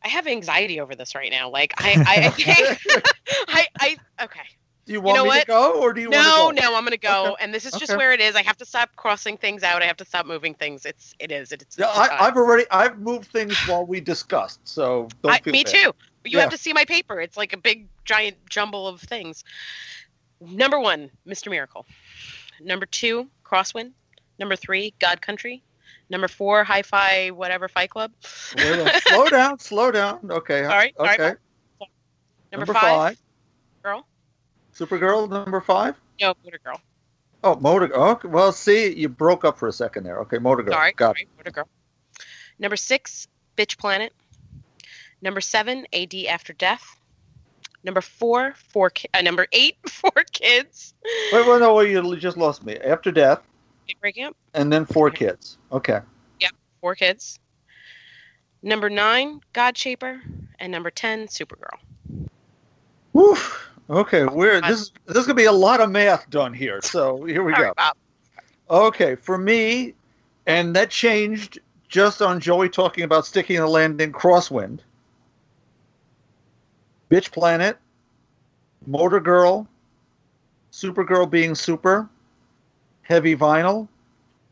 I have anxiety over this right now. Like I, I, I think I, I, okay. Do you want know me to what? go or do you No, want to go? no, no, I'm gonna go, Okay. and this is just Okay. where it is. I have to stop crossing things out. I have to stop moving things. It's, it is. It's. Yeah, it's I, I've already I've moved things while we discussed, so don't I, feel me bad. too. You Yeah. have to see my paper. It's like a big giant jumble of things. Number one, Mr. Miracle. Number two, Crosswind. Number three, God Country. Number four, Hi-Fi whatever Fight Club. Wait, wait, slow down, slow down. Okay. All right, Okay. right. Number, five, Girl. Supergirl number five. No, Motor Girl. Oh, Motor. Okay. Well, see, you broke up for a second there. Okay, Motor Girl. Sorry, Got sorry, Motor Girl. Number six, Bitch Planet. Number seven, AD After Death. Number four, four. Ki- uh, number eight, four kids. Wait, wait, no, wait, you just lost me. After death, Breaking up. and then four kids. Okay. Yep, Four kids. Number nine, God Shaper, and number ten, Supergirl. Woo. Okay, we're this. is- This is gonna be a lot of math done here. So here we go. Okay, for me, and that changed just on Joey talking about sticking the landing crosswind. Bitch Planet, Motor Girl, Supergirl being super, Heavy Vinyl,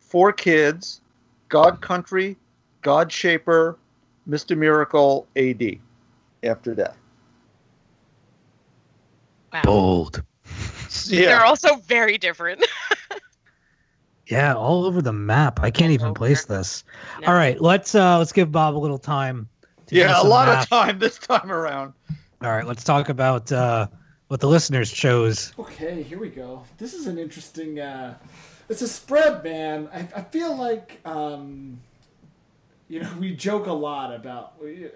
Four Kids, God Country, God Shaper, Mr. Miracle, AD, After Death. Wow. Bold. They're also very different. Yeah, all over the map. I can't even place this. No. All right, let's uh let's give Bob a little time. to Yeah, a lot math. of time this time around. All right, let's talk about uh what the listeners chose. Okay, here we go. This is an interesting. Uh, it's a spread, man. I, I feel like um, you know we joke a lot about we,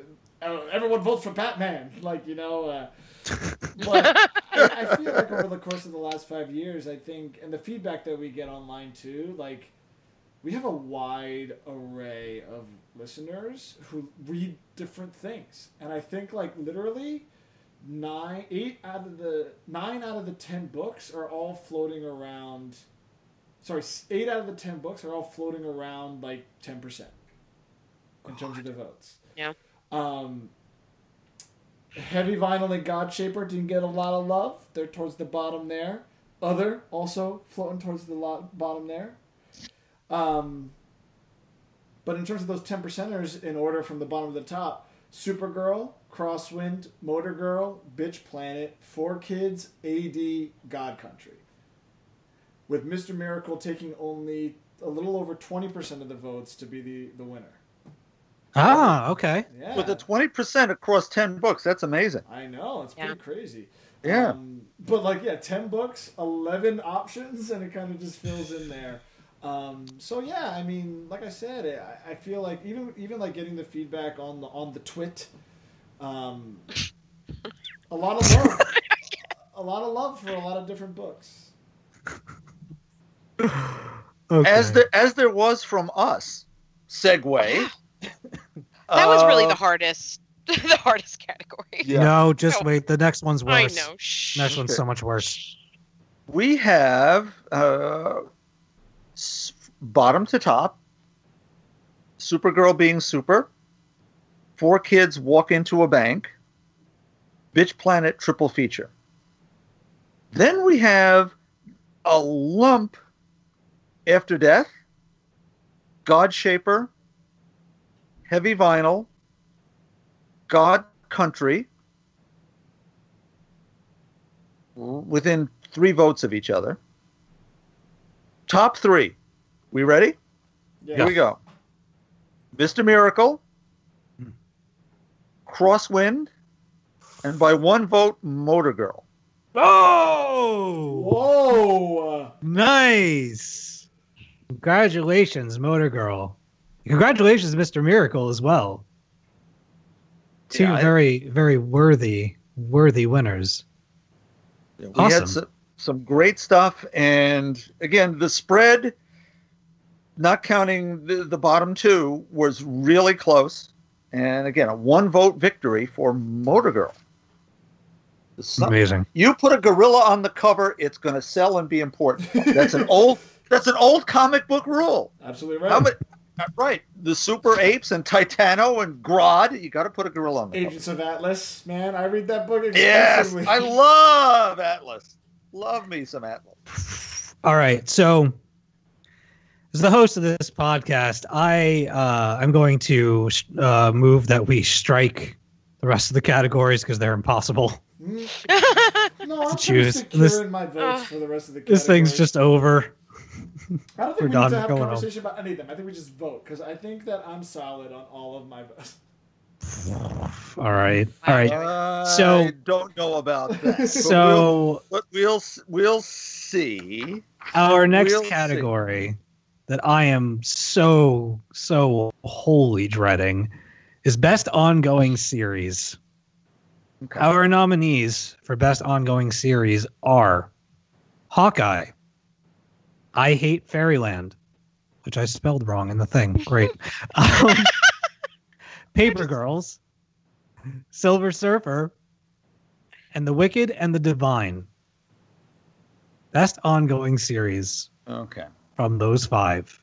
uh, everyone votes for Batman, like you know. Uh, but I, I feel like over the course of the last five years, I think, and the feedback that we get online too, like we have a wide array of listeners who read different things, and I think like literally nine, eight out of the nine out of the ten books are all floating around. Sorry, eight out of the ten books are all floating around like ten percent in terms of the votes. Yeah. Um, Heavy Vinyl and God Shaper didn't get a lot of love. They're towards the bottom there. Other also floating towards the lo- bottom there. Um, but in terms of those 10 percenters, in order from the bottom to the top, Supergirl, Crosswind, Motor Girl, Bitch Planet, Four Kids, AD, God Country. With Mr. Miracle taking only a little over 20% of the votes to be the, the winner. Ah, okay. Yeah. With a 20% across 10 books, that's amazing. I know it's Yeah. pretty crazy. Yeah. Um, but like, yeah, ten books, eleven options, and it kind of just fills in there. Um, so yeah, I mean, like I said, I, I feel like even even like getting the feedback on the on the twit, um, a lot of love, a lot of love for a lot of different books. Okay. As there as there was from us. Segue. That was really Uh, the hardest, the hardest category. Yeah. No, just No. wait. The next one's worse. I worse. know. Shh. Next one's so much worse. we have uh, bottom to top supergirl being super four kids walk into a bank bitch planet triple feature then we have a lump after death god shaper heavy vinyl god country within three votes of each other. top three. We ready? Yeah. Here we go. Mr. Miracle, Crosswind, and by one vote, Motor Girl. Oh, Whoa! nice! Congratulations, Motor Girl. Congratulations, Mr. Miracle, as well. Two Yeah, I- very, very worthy, worthy winners. We Awesome. had some, some great stuff, and again, the spread, not counting the, the bottom two, was really close. And again, a one vote victory for Motor Girl. Some- Amazing. you put a gorilla on the cover, it's going to sell and be important. That's an old. That's an old comic book rule. Absolutely right. How many, right. The Super Apes and Titano and Grodd, you got to put a gorilla on the cover. Agents of Atlas, man, I read that book extensively. Yes. I love Atlas. Love me some Atlas. All right. So, as the host of this podcast, I uh, I'm going to uh, move that we strike the rest of the categories because they're impossible. Mm. no, I'm choose. securing This- my votes Ugh. for the rest of the This thing's just over. I don't think we're done. need to have a on. conversation about any of them. I think we just vote because I think that I'm solid on all of my votes. All right. All right. I So- don't know about that. but So we'll, we'll we'll see. our next We'll see. category that I am so so wholly dreading is best ongoing series. Okay. Our nominees for best ongoing series are Hawkeye, I Hate Fairyland, which I spelled wrong in the thing. Great. Um, Paper Girls, Silver Surfer, and The Wicked and the Divine. Best ongoing series Okay. from those five.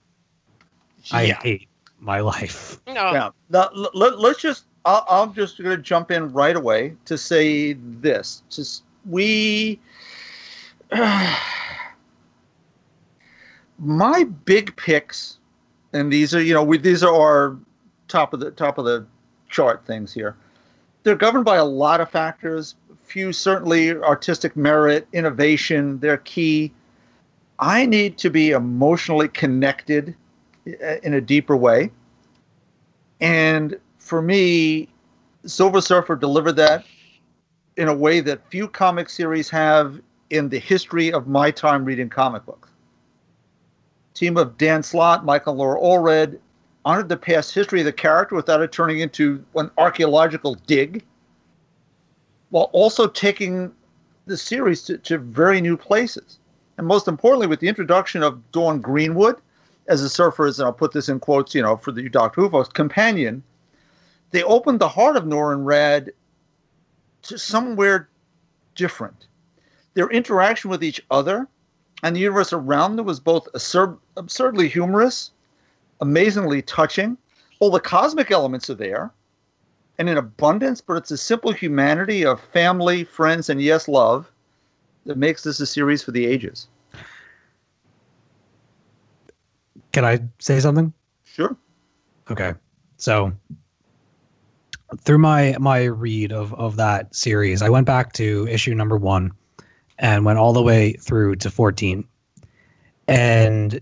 I hate my life. no. Now, now l- let, let's just. I'll, I'm just going to jump in right away to say this. Just we. my big picks, and these are you know we these are our top of the top of the chart things here. They're governed by a lot of factors. Few certainly artistic merit, innovation. They're key. I need to be emotionally connected uh, in a deeper way. And for me, Silver Surfer delivered that in a way that few comic series have in the history of my time reading comic books. Team of Dan Slott, Michael Laura Allred honored the past history of the character without it turning into an archaeological dig, while also taking the series to, to very new places. And most importantly, with the introduction of Dawn Greenwood as a surfer's, and I'll put this in quotes, you know, for the Doctor Who companion, they opened the heart of Norrin Radd to somewhere different. Their interaction with each other and the universe around them was both absurd, absurdly humorous, amazingly touching. All the cosmic elements are there and in abundance, but it's a simple humanity of family, friends, and yes, love that makes this a series for the ages. Can I say something? Sure. Okay. So through my my read of of that series, I went back to issue number 1 and went all the way through to 14. And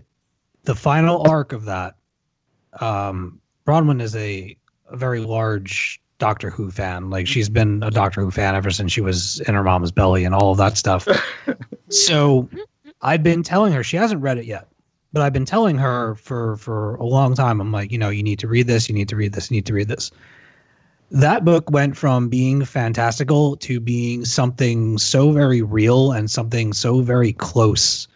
the final arc of that um Bronwyn is a, a very large Doctor Who fan. Like she's been a Doctor Who fan ever since she was in her mom's belly and all of that stuff. so I've been telling her she hasn't read it yet but I've been telling her for for a long time. I'm like, you know, you need to read this. You need to read this. You need to read this. That book went from being fantastical to being something so very real and something so very close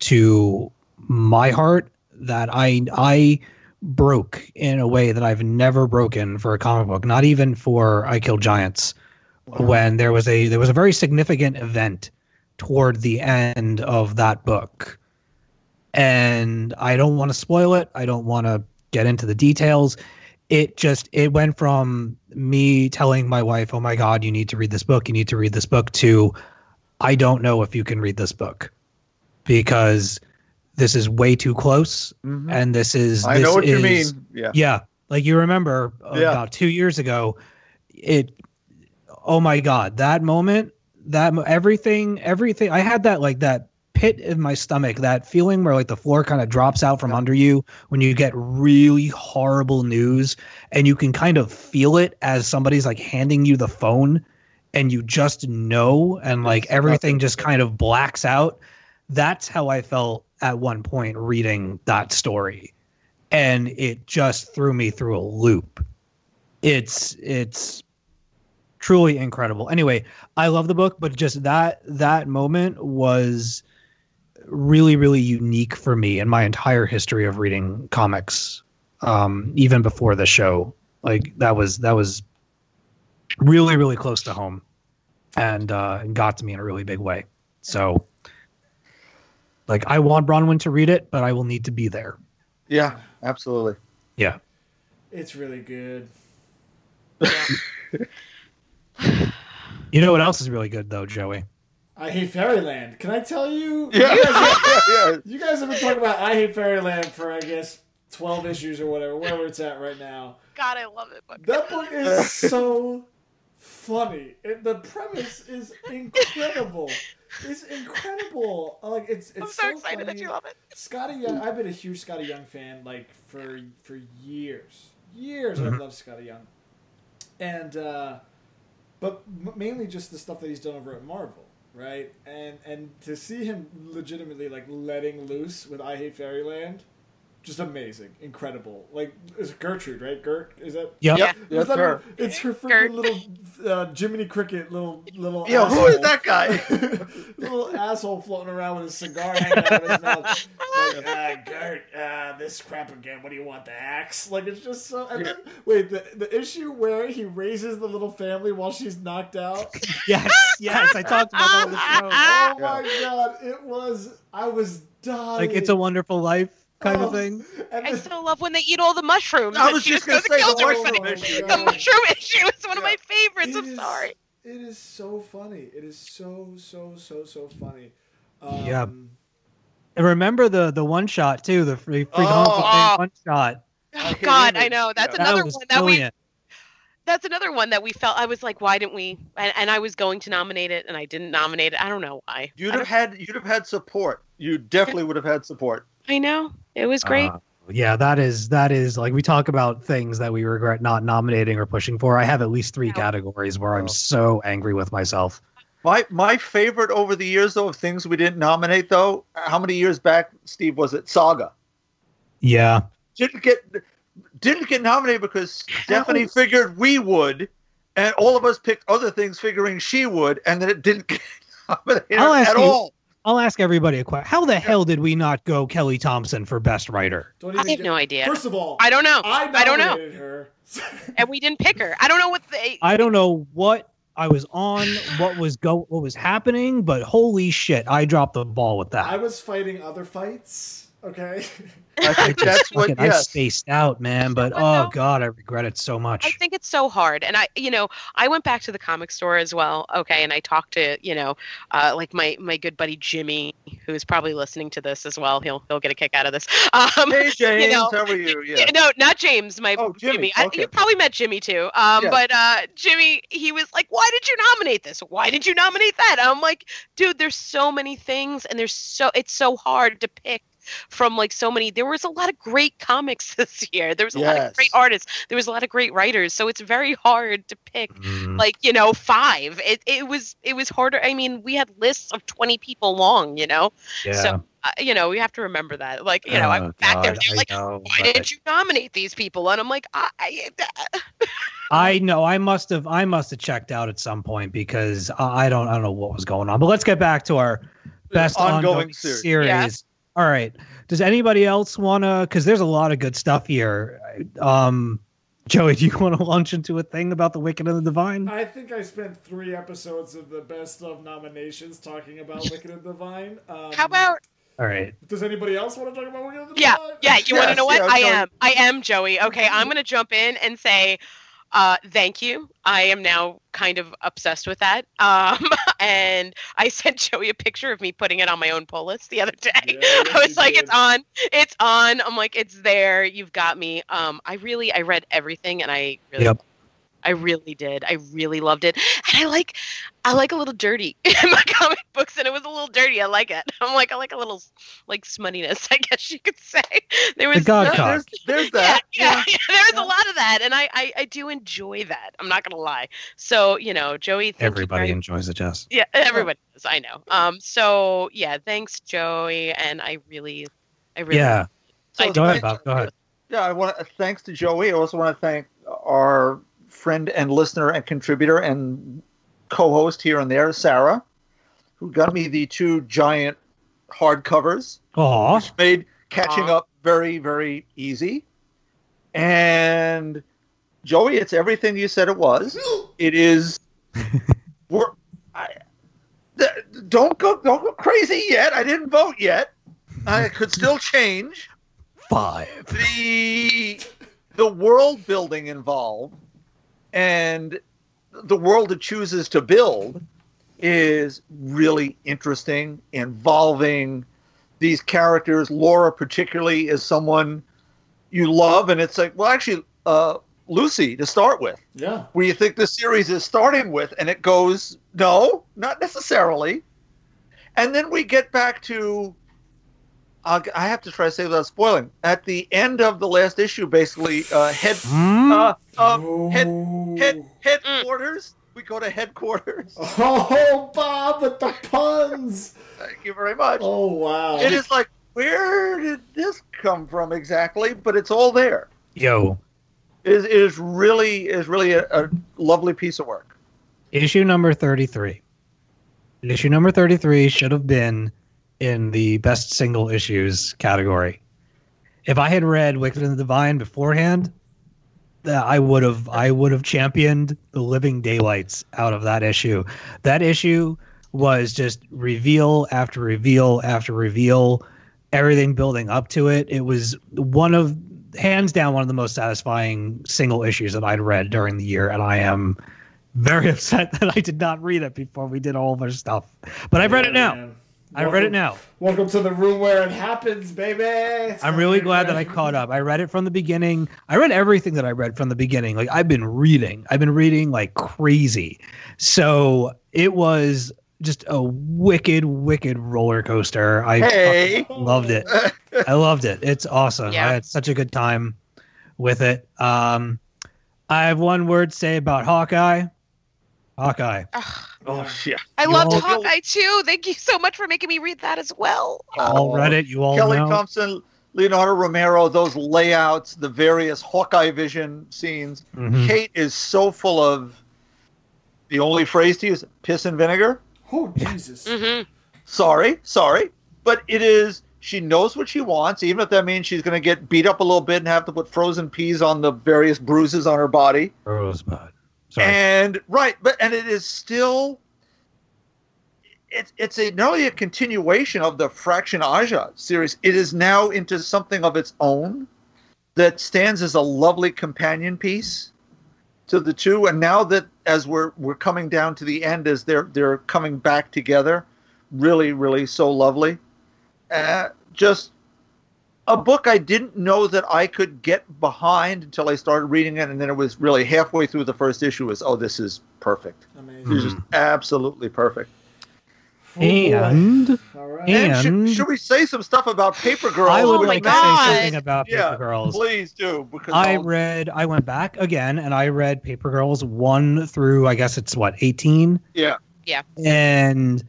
to my heart that I I broke in a way that I've never broken for a comic book. Not even for I Kill Giants, when there was a there was a very significant event toward the end of that book and I don't want to spoil it. I don't want to get into the details. It just it went from me telling my wife, "Oh my god, you need to read this book. You need to read this book." to I don't know if you can read this book because this is way too close and this is Mm-hmm. I this know what you mean. Yeah. yeah, like you remember uh, Yeah. about 2 years ago it oh my god, that moment, that everything everything I had that like that pit in my stomach, that feeling where like the floor kind of drops out from under you when you get really horrible news and you can kind of feel it as somebody's like handing you the phone and you just know and like everything just kind of blacks out. That's how I felt at one point reading that story. And it just threw me through a loop. It's it's truly incredible. Anyway, I love the book, but just that that moment was really really unique for me in my entire history of reading comics. Um, even before the show, like that was that was really really close to home, and uh, got to me in a really big way. So, like, I want Bronwyn to read it, but I will need to be there. Yeah, absolutely. Yeah. It's really good. You know what else is really good though, Joey? I hate Fairyland. Can I tell you? Yeah, You guys, yeah. you guys have been talking about I hate Fairyland for I guess twelve issues or whatever, wherever it's at right now. God, I love it. But That book is so funny. It, the premise is incredible. It's incredible. Like it's it's I'm so, excited funny. that you love it. Skottie Young. I've been a huge Skottie Young fan like for for years. Years I've Mhm. loved Skottie Young, and uh, but mainly just the stuff that he's done over at Marvel, right? And and to see him legitimately like letting loose with I Hate Fairyland, just amazing, incredible. Like it's Gertrude, right? Gert is that? Yep. Yep, Is that's that her. It's her freaking Gert. little uh, Jiminy Cricket, little little. Yo, who is that guy? little asshole floating around with a cigar hanging out of his mouth. Like, uh, Gert, uh, this crap again. What do you want, the axe? Like, it's just so. And then, wait, the, the issue where he raises the little family while she's knocked out. Yes, yes, I talked about that on the show. Oh my god, it was. I was dying. Like it's a wonderful life kind Oh, of thing. And I then- still love when they eat all the mushrooms. I was just just gonna say, kills the everybody. mushroom Oh issue. The mushroom issue is one of my favorites. It I'm is- sorry. It is so funny. It is so so so so funny. Um, Yeah. And remember the the one shot too, the free, free Oh. one shot. Oh, God, I know. That's Yeah. Another was one that we. That's another one that we felt. I was like, why didn't we? And, and I was going to nominate it, and I didn't nominate it. I don't know why. You'd I, have had you'd have had support. You definitely would have had support. I know it was great. Uh, yeah, that is that is like we talk about things that we regret not nominating or pushing for. I have at least three Yeah. categories where Oh. I'm so angry with myself. My my favorite over the years though of things we didn't nominate though. How many years back, Steve, was it? Saga Yeah. didn't get didn't get nominated because Stephanie figured we would, and all of us picked other things figuring she would, and then it didn't get nominated I'll ask at you- all. I'll ask everybody a question. How the hell did we not go Kelly Thompson for best writer? Don't I have get- no idea. First of all, I don't know. I, I don't know. nominated her. And we didn't pick her. I don't know what they. I don't know what I was on, what was go what was happening, but holy shit, I dropped the ball with that. I was fighting other fights. Okay. I think that's what. Fucking- I spaced out, man. But oh though? god, I regret it so much. I think it's so hard. And I, you know, I went back to the comic store as well. Okay. And I talked to, you know, uh, like my, my good buddy Jimmy, who's probably listening to this as well. He'll, he'll get a kick out of this. Um, Hey James, know, how are you? Yeah. Yeah, no, not James. My Oh, Jimmy, I, okay. you probably met Jimmy too. Um, Yeah. but uh, Jimmy, he was like, "Why did you nominate this? Why did you nominate that?" I'm like, "Dude, there's so many things, and there's so it's so hard to pick." From like so many, there was a lot of great comics this year. There was a lot of great artists. There was a lot of great writers. So it's very hard to pick Mm. like you know five. It it was it was harder. I mean, we had lists of twenty people long. You know, yeah. so uh, you know we have to remember that. Like you know, I Oh, went back there. God, They're like, know, why but- didn't you nominate these people? And I'm like, I, I I know I must have I must have checked out at some point because I I don't I don't know what was going on. But let's get back to our best Ongoing ongoing, series. series. Yeah. All right. Does anybody else want to? Because there's a lot of good stuff here. Um, Joey, do you want to launch into a thing about the Wicked and the Divine? I think I spent three episodes of the best of nominations talking about Wicked and the Divine. Um, how about All right. Does anybody else want to talk about Wicked and yeah Divine? yeah? Yeah. You want to know what? yeah, I Joey. am I am Joey. Okay, I'm gonna jump in and say. Uh, thank you. I am now kind of obsessed with that. Um, and I sent Joey a picture of me putting it on my own pull list the other day. Yeah, I was like, did. it's on, it's on. I'm like, it's there. You've got me. Um, I really, I read everything, and I really, Yep. I really did. I really loved it, and I like, I like a little dirty in my comic books, and it was a little dirty. I like it. I'm like, I like a little like smuttiness, I guess you could say. There was God no- cock. There's, there's yeah, that. yeah, yeah, there was a lot of that, and I, I, I do enjoy that. I'm not gonna lie. So you know, Joey, thank Everybody very- enjoys it, Jess. yeah, everybody does. I know. Um, so yeah, thanks, Joey, and I really, I really, Yeah. I So Go ahead, do- Bob. Go ahead. Yeah, I want to thanks to Joey. I also want to thank our friend and listener and contributor and co-host here and there, Sarah, who got me the two giant hardcovers, Aw. which made catching Aw. up very, very easy. And Joey, it's everything you said it was. It is. we're. I, th- don't go. Don't go crazy yet. I didn't vote yet. I could still change Five. the the world building involved and the world it chooses to build is really interesting involving these characters laura particularly is someone you love and it's like well actually uh, lucy to start with Yeah. where you think the series is starting with and it goes no not necessarily and then we get back to I'll, i have to try to say without spoiling at the end of the last issue basically uh, head Hmm? Um, head head headquarters we go to headquarters Oh, Bob with the puns. thank you very much Oh wow. it is like where did this come from exactly but it's all there Yo. it is, it is really is really a, a lovely piece of work Issue number 33. Issue number 33 should have been in the best single issues category. If I had read Wicked and the Divine beforehand, that I would have I would have championed the living daylights out of that issue. That issue was just reveal after reveal after reveal, everything building up to it. It was one of hands down one of the most satisfying single issues that I'd read during the year, and I am very upset that I did not read it before we did all of our stuff. But I've read it now. Man. I read it now. Welcome to the room where it happens, baby. It's I'm really glad that I caught up. I read it from the beginning. I read everything that I read from the beginning. Like I've been reading. I've been reading like crazy. So it was just a wicked, wicked roller coaster. I Hey. loved it. I loved it. It's awesome. Yeah. I had such a good time with it. Um, I have one word to say about Hawkeye. Hawkeye. Ugh, oh yeah I You loved all- Hawkeye too. Thank you so much for making me read that as well. All read it. You all Kelly know. Thompson, Leonardo Romero, those layouts, the various Hawkeye vision scenes. Mhm. Kate is so full of the only phrase to use piss and vinegar. Oh Jesus. hmm Sorry, sorry. But it is she knows what she wants, even if that means she's gonna get beat up a little bit and have to put frozen peas on the various bruises on her body. Rosebud. Sorry. And right, but and it is still it's it's a not only a continuation of the Fraction Aja series, it is now into something of its own that stands as a lovely companion piece to the two. And now that as we're we're coming down to the end, as they're they're coming back together, really, really so lovely. Uh, just a book I didn't know that I could get behind until I started reading it, and then it was really halfway through the first issue was, oh, this is perfect. Amazing. This is just absolutely perfect. And All right. And- And should, should we say some stuff about Paper Girls? I would with my like Matt? to say God. something about Paper Yeah, Girls. please do because I I'll- read. I went back again, and I read Paper Girls one through. I guess it's what eighteen. yeah, Yeah. And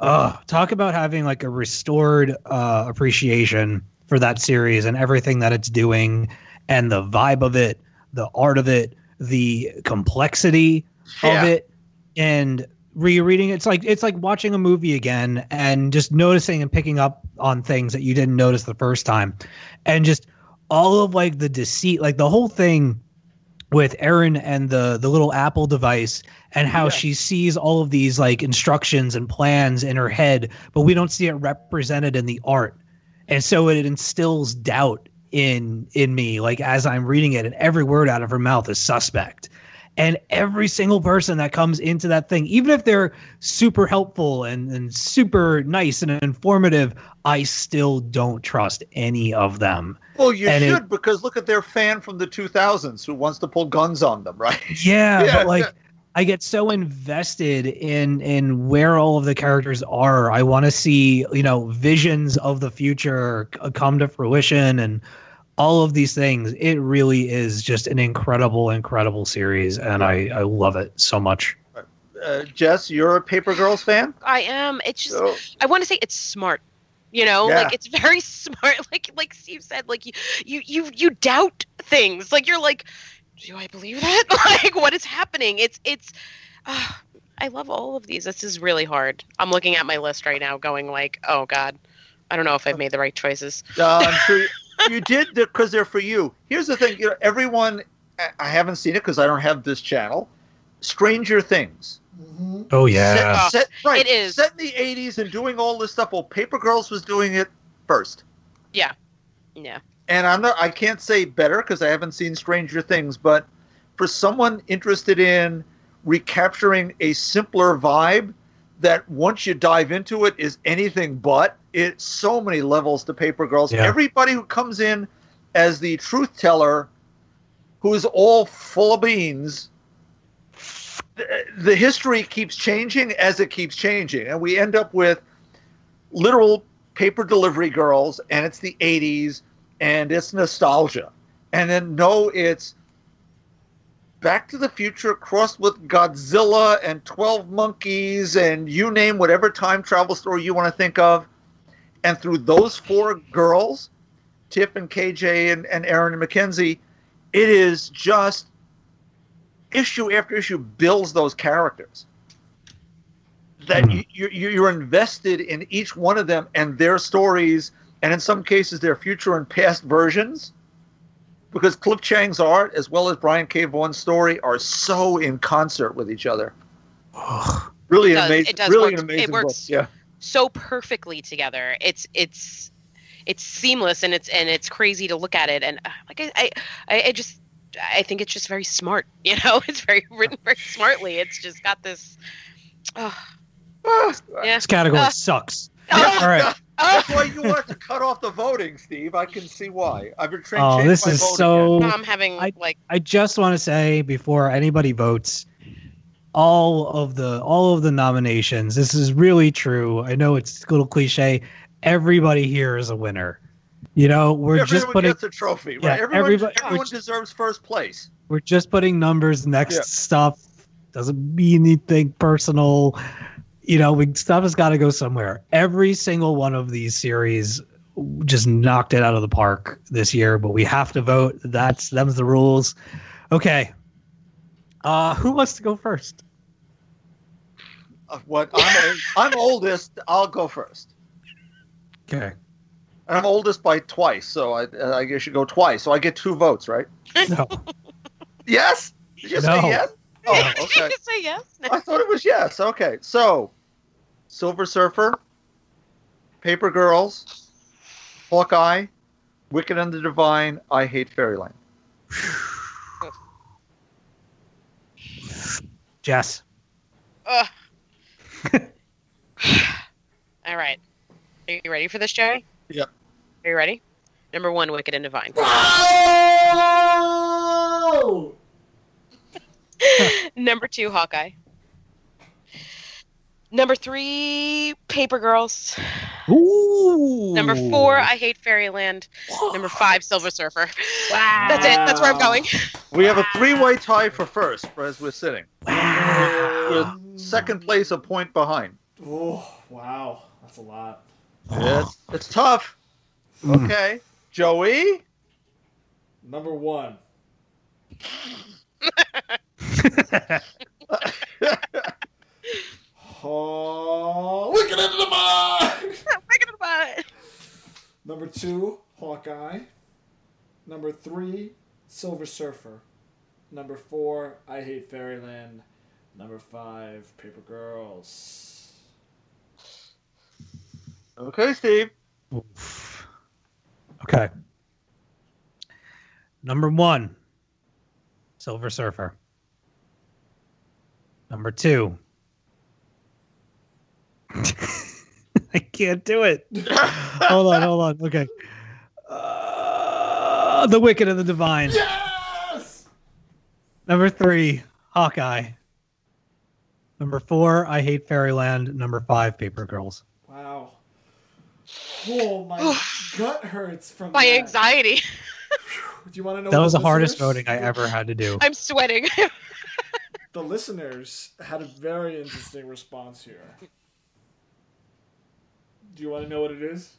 uh, talk about having like a restored uh, appreciation for that series and everything that it's doing, and the vibe of it, the art of it, the complexity yeah. of it, and rereading it's like it's like watching a movie again and just noticing and picking up on things that you didn't notice the first time and just all of like the deceit like the whole thing with Erin and the the little Apple device and how Yeah. she sees all of these like instructions and plans in her head but we don't see it represented in the art and so it instills doubt in in me like as I'm reading it and every word out of her mouth is suspect And every single person that comes into that thing, even if they're super helpful and, and super nice and informative, I still don't trust any of them. Well, you And it- should because look at their fan from the 2000s who wants to pull guns on them, right? Yeah, Yeah, but like yeah. I get so invested in in where all of the characters are. I want to see, you know, visions of the future come to fruition and all of these things. It really is just an incredible incredible series and I I love it so much. Uh, Jess, you're a Paper Girls fan? I am. It's just So, I want to say it's smart. You know, Yeah. like it's very smart. Like like Steve said, like you you you you doubt things. Like you're like, do I believe that? like what is happening? It's it's. Uh, I love all of these. This is really hard. I'm looking at my list right now, going like, oh god, I don't know if I've made the right choices. uh, I'm sure you, you did because they're for you. Here's the thing: you know, everyone. I- I haven't seen it because I don't have this channel. Stranger Things. Mm-hmm. Oh yeah. Set, set, right, it is. set in the 80s and doing all this stuff. Well, Paper Girls was doing it first. Yeah, Yeah. And I'm not I can't say better because I haven't seen Stranger Things, but for someone interested in recapturing a simpler vibe that once you dive into it is anything but it's so many levels to Paper Girls. Yeah. Everybody who comes in as the truth teller who is all full of beans the, the history keeps changing as it keeps changing and we end up with literal paper delivery girls and it's the 80s and it's nostalgia. And then no, it's Back to the Future crossed with Godzilla and 12 Monkeys and you name whatever time travel story you want to think of. And through those four girls, Tiff and KJ and, and Erin and Mackenzie, it is just issue after issue builds those characters. That Hmm. you, you, you're invested in each one of them and their stories and in some cases their future and past versions because cliff chiang's art as well as brian k vaughan's story are so in concert with each other Ugh. really It does- amazing it does really work- an amazing it works book yeah so perfectly together. It's it's it's seamless and it's and it's crazy to look at it. And uh, like I I, I I just I think it's just very smart. You know, it's very written very smartly. It's just got this. Oh, Ah, yeah. This category Uh, sucks. Oh, All right. that's why you want to cut off the voting steve i can see why i've been trained Oh, this is so I'm having I- like I just want to say before anybody votes, all of the all of the nominations. This is really true. I know it's a little cliche. Everybody here is a winner. You know, we're everyone just putting gets a trophy right Yeah, everyone, everybody- everyone we're- deserves first place we're just putting numbers next Yeah. stuff. Doesn't mean anything personal. You know, we stuff has got to go somewhere. Every single one of these series just knocked it out of the park this year, but we have to vote. That's them's the rules. Okay. Uh who wants to go first? Uh, what I'm, I'm oldest i'll go first Okay. and i'm oldest by twice so i, I guess you go twice so i get two votes right No. yes did you No. say yes oh okay you say yes. I thought it was yes. Okay, so Silver Surfer, Paper Girls, Hawkeye, Wicked and the Divine, I Hate Fairyland. Jess. Ugh. All right. Are you ready for this, Jerry? Yep. Are you ready? Number one, Wicked and Divine. Oh! Number two, Hawkeye. Number three, Paper Girls. Ooh. Number four, I Hate Fairyland. Number five, Silver Surfer. Wow. That's it. That's where I'm going. We have a three-way tie for first, as we're sitting. Wow. With second place a point behind. Oh, wow. That's a lot. It's, it's tough. Mm. Okay, Joey. Number one. Oh, Wicked and Divine! Wicked and Divine. Number two, Hawkeye. Number three, Silver Surfer. Number four, I Hate Fairyland. Number five, Paper Girls. Okay, Steve. Oof. Okay. Number one, Silver Surfer. Number two. I can't do it. hold on, hold on. Okay. Uh, the Wicked and the Divine. Yes. Number three, Hawkeye. Number four, I Hate Fairyland. Number five, Paper Girls. Wow. Oh my gut hurts from My that. anxiety. Do you want to know? That was the hardest voting I ever had to do. I'm sweating. The listeners had a very interesting response here. Do you want to know what it is?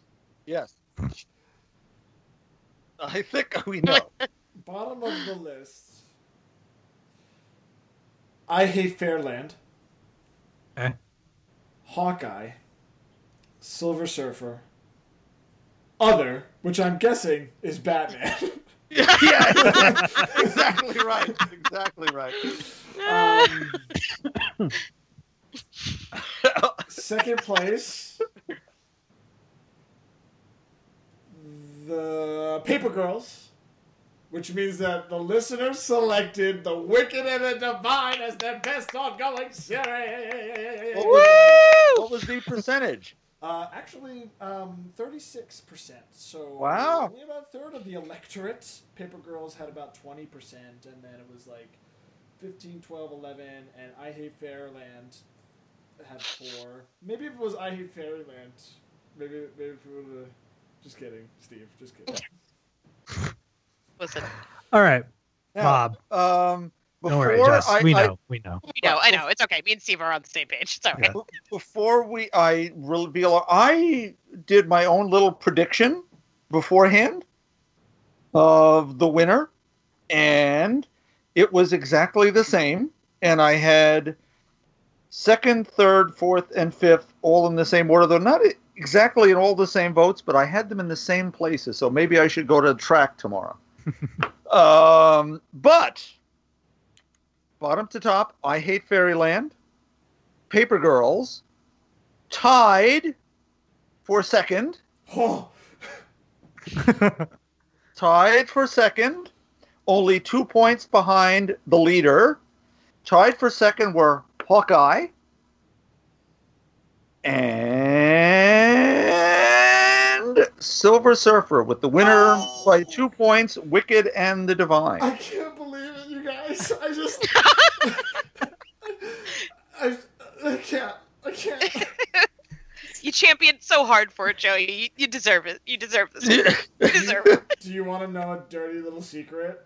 Yes. I think we know. Bottom of the list. I hate Fairyland. Okay. Hawkeye. Silver Surfer. Other, which I'm guessing is Batman. yeah, yeah, exactly right. Exactly right. um, second place. The Paper Girls, which means that the listeners selected The Wicked and the Divine as their best ongoing series. What was, what was the percentage? Uh, actually, um, 36%. So Wow. only about a third of the electorate. Paper Girls had about 20%, and then it was like 15, 12, 11, and I Hate Fairyland had four. Maybe if it was I Hate Fairyland, maybe maybe if it would have. Just kidding, Steve. Just kidding. Listen, All right, Now, Bob. Um, Don't worry, Jess. I, we I- know. we know. We know, I know it's okay. Me and Steve are on the same page. It's okay. Yeah. before we I reveal I did my own little prediction beforehand of the winner and it was exactly the same and I had second, third, fourth and fifth all in the same order though not exactly in all the same votes but I had them in the same places so maybe I should go to the track tomorrow. um but bottom to top I hate Fairyland Paper Girls tied for second. Oh, Tied for second. Only two points behind the leader. Tied for second were Hawkeye and Silver Surfer with the winner Oh. by two points, Wicked and the Divine. I can't believe it, you guys. I just. I, I can't. I can't. You championed so hard for it, Joey. You, you deserve it. You deserve this. You deserve it. Do you want to know a dirty little secret?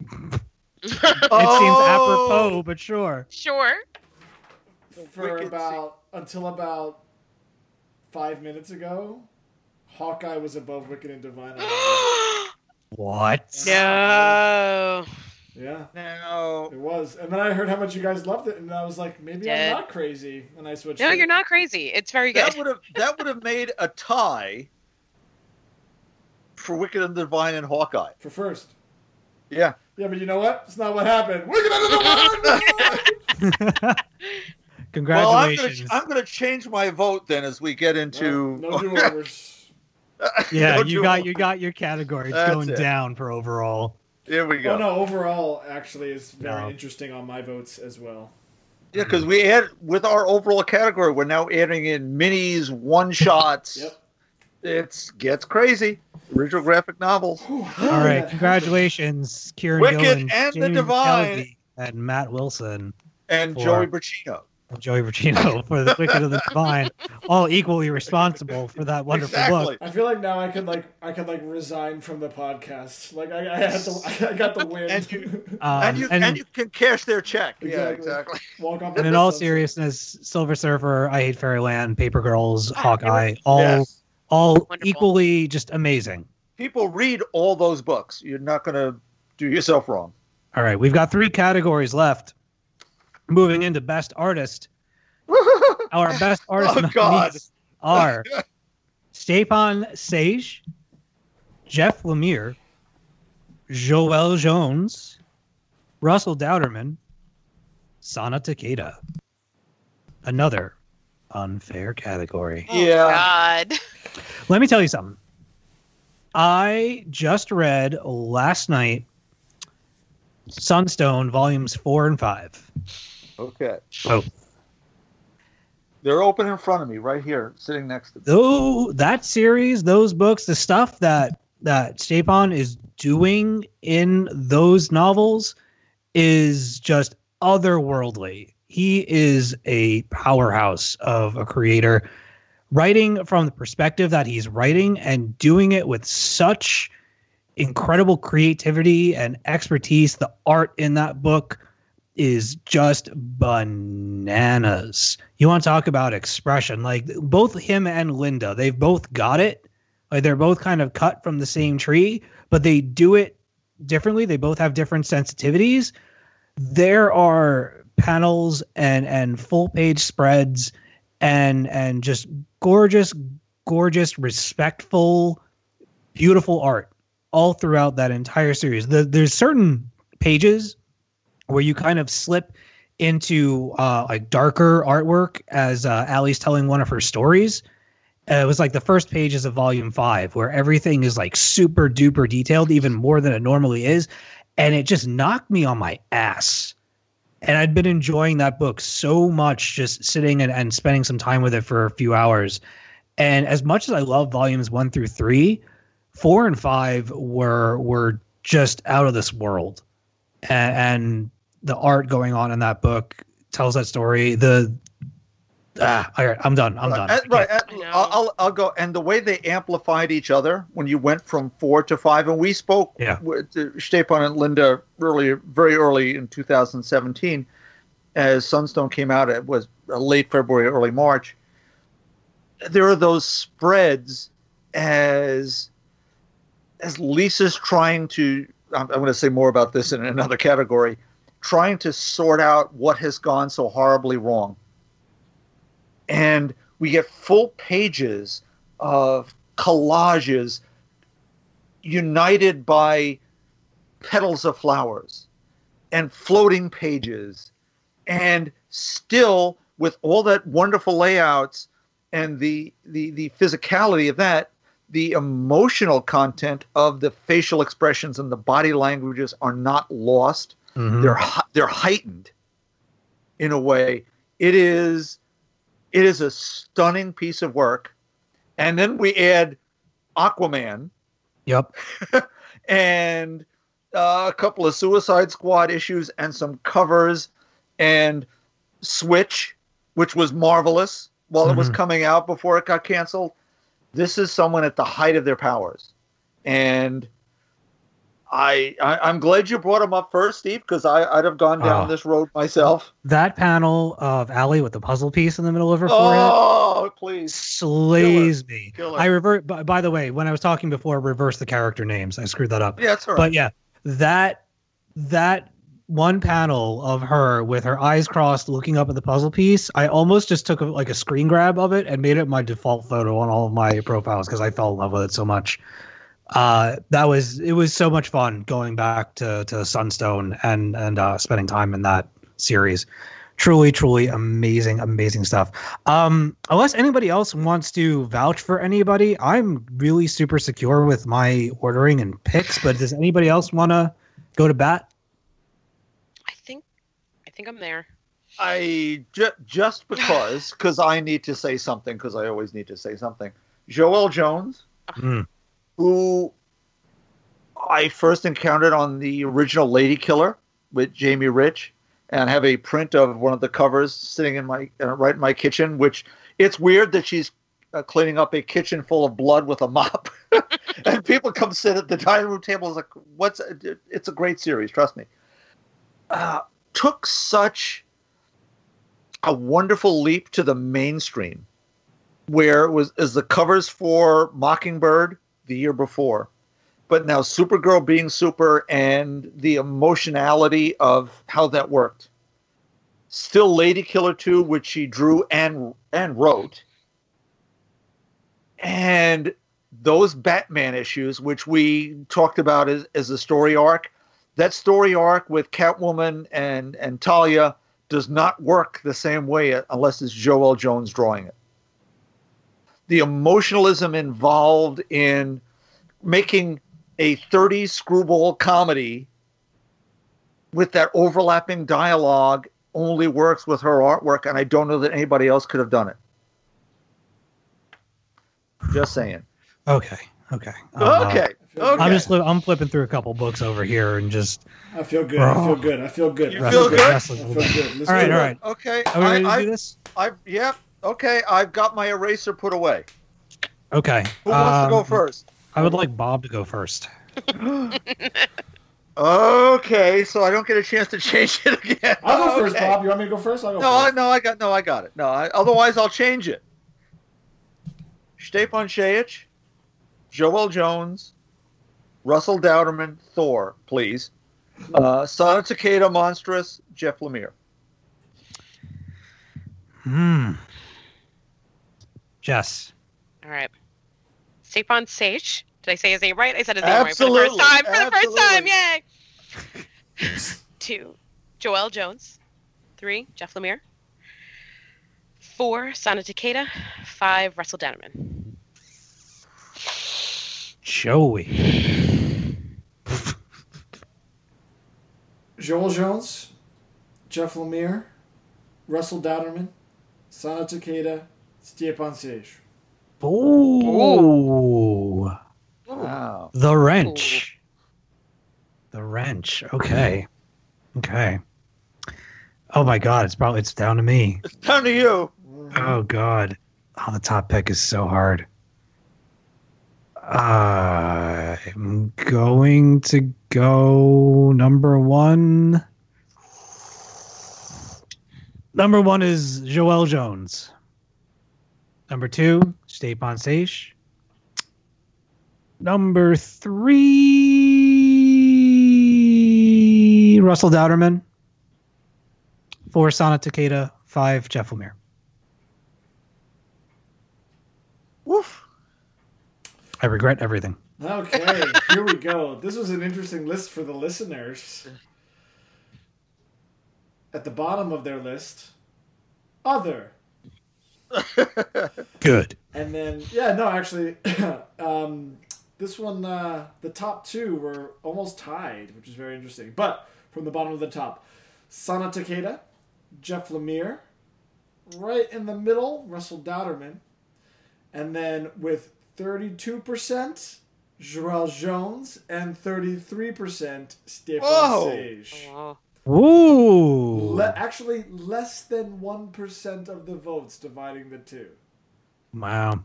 It seems Oh. apropos, but sure. Sure. For Wicked about until about five minutes ago, Hawkeye was above Wicked and Divine. on my list. What? no. Yeah, Now, it was. And then I heard how much you guys loved it, and I was like, maybe Did. I'm not crazy. And I switched. No, it. you're not crazy. It's very good. that would have that would have made a tie for Wicked and the Divine and Hawkeye. for first. Yeah. Yeah, but you know what? It's not what happened. Wicked and Divine. Well, I'm gonna, Congratulations. I'm gonna change my vote then as we get into. no do overs. yeah, No you got do-overs. you got your category. It's That's going it. down for overall. Here we go. Oh no, overall actually is very No. interesting on my votes as well. Yeah, because we add with our overall category, we're now adding in minis, one shots. Yep. It's gets crazy. Original graphic novels. All right, congratulations, Kieron Wicked Gillen, and the Divine. McKelvie, and Matt Wilson, And Four. Joey Braccino. And Joey Virgino for the Wicked of the Divine, all equally responsible for that wonderful Exactly. book. I feel like now I could like I could like resign from the podcast. Like I, I had the I got the win. And you- Um, and you and, you can cash their check. Yeah, Exactly. exactly. walk off. And in all seriousness, Silver Surfer, I Hate Fairyland, Paper Girls, Hawkeye, all Yes. all Wonderful. equally just amazing. People read all those books. You're not gonna do yourself wrong. All right, we've got three categories left. Moving into Best Artist, our Best Artist Oh, God. nominees are Stjepan Sejic, Jeff Lemire, Joelle Jones, Russell Dauterman, Sana Takeda. Another unfair category. Oh, Yeah. God. Let me tell you something. I just read last night Sunstone volumes four and five. Okay. Oh. They're open in front of me, right here, sitting next to me. Though that series, those books, the stuff that that Stjepan is doing in those novels is just otherworldly. He is a powerhouse of a creator, writing from the perspective that he's writing and doing it with such incredible creativity and expertise. The art in that book is just bananas. You want to talk about expression? Like both him and Linda, they've both got it. Like they're both kind of cut from the same tree, but they do it differently. They both have different sensitivities. There are panels and and full page spreads and and just gorgeous gorgeous respectful beautiful art all throughout that entire series. The, there's certain pages where you kind of slip into uh, like darker artwork as uh, Allie's telling one of her stories. Uh, it was like the first pages of volume five, where everything is like super duper detailed, even more than it normally is. And it just knocked me on my ass. And I'd been enjoying that book so much, just sitting and, and spending some time with it for a few hours. And as much as I love volumes one through three, four and five were were just out of this world. And, and the art going on in that book tells that story. The ah, all right, I'm done. I'm done. Uh, right. uh. I'll, I'll, I'll go. And the way they amplified each other when you went from four to five, and we spoke Yeah. with uh, Stjepan and Linda early, very early in 2017, as Sunstone came out. It was late February, early March. There are those spreads as as Lisa's trying to. I'm, I'm going to say more about this in another category. Trying to sort out what has gone so horribly wrong. And we get full pages of collages united by petals of flowers and floating pages and still with all that wonderful layouts and the the the physicality of that the emotional content of the facial expressions and the body languages are not lost Mhm. they're they're heightened in a way it is it is a stunning piece of work and then we add aquaman Yep. and uh, a couple of suicide squad issues and some covers and switch which was marvelous while it was Mhm. coming out before it got canceled this is someone at the height of their powers and I, I I'm glad you brought him up first, Steve, because I I'd have gone down Oh. this road myself. That panel of Allie with the puzzle piece in the middle of her forehead Oh, please! slays me. Killer. I revert. By, by the way, when I was talking before, reverse the character names. I screwed that up. Yeah, it's all right. But yeah, that that one panel of her with her eyes crossed, looking up at the puzzle piece. I almost just took a, like a screen grab of it and made it my default photo on all of my profiles because I fell in love with it so much. Uh, that was it was so much fun going back to to Sunstone and and uh, spending time in that series. Truly, truly amazing, amazing stuff. Um, unless anybody else wants to vouch for anybody, I'm really super secure with my ordering and picks. But does anybody else want to go to bat? I think, I think I'm there. I ju- just because because I need to say something because I always need to say something. Joelle Jones, Mm. Who I first encountered on the original Lady Killer with Jamie Rich, and have a print of one of the covers sitting in my uh, right in my kitchen. Which it's weird that she's uh, cleaning up a kitchen full of blood with a mop, and people come sit at the dining room table. It's like, what's? It's a great series, trust me. Uh, took such a wonderful leap to the mainstream, where it was as the covers for Mockingbird the year before, but now Supergirl being super and the emotionality of how that worked. Still Lady Killer 2, which she drew and and wrote. And those Batman issues, which we talked about as, as a story arc, that story arc with Catwoman and, and Talia does not work the same way unless it's Joelle Jones drawing it. The emotionalism involved in making a 30 screwball comedy with that overlapping dialogue only works with her artwork, and I don't know that anybody else could have done it. Just saying. Okay. Okay. Uh, okay. I feel Okay. I'm just I'm flipping through a couple books over here and just I feel good. I feel good. I feel good. You I feel good? I wrestling feel a little bit. good. Let's All right, do all it. right. Okay. Are we ready to I, do this? I, yep. yeah. Okay. I've got my eraser put away. Okay. Who wants to go um, first? I would like Bob to go first. Okay, so I don't get a chance to change it again. I'll go first, Bob. You want me to go first? I'll go No, I, no, I got no, I got it. No, I, otherwise I'll change it. Stjepan Sejic, Joelle Jones, Russell Dauterman, Thor, please. Uh, Sana Takeda, Monstress, Jeff Lemire. Hmm. Jess. All right. Stjepan Sejic. Did I say his name right? I said his name right for the first time. For the first time, yay! Two, Joelle Jones. Three, Jeff Lemire. Four, Sana Takeda. Five, Russell Dauterman. Joey. Joel Jones, Jeff Lemire, Russell Dauterman, Sana Takeda, Stjepan Sejic. Ooh. Wow. The wrench. The wrench. Okay. Okay. Oh my god, it's probably it's down to me. It's down to you. Oh god. Oh, the top pick is so hard. Uh, I'm going to go number one. Number one is Joelle Jones. Number two, Stjepan Sejic. Number three, Russell Dauterman. Four, Sana Takeda. Five, Jeff Lemire. Woof. I regret everything. Okay, here we go. This was an interesting list for the listeners. At the bottom of their list, other. Good. And then, yeah, no, actually, um, this one, uh, the top two were almost tied, which is very interesting. But from the bottom of the top, Sana Takeda, Jeff Lemire, right in the middle, Russell Dauterman, and then with 32%, Joelle Jones, and 33%, Stjepan Whoa. Sejic. Oh. Ooh. Le- actually, less than 1% of the votes dividing the two. Wow.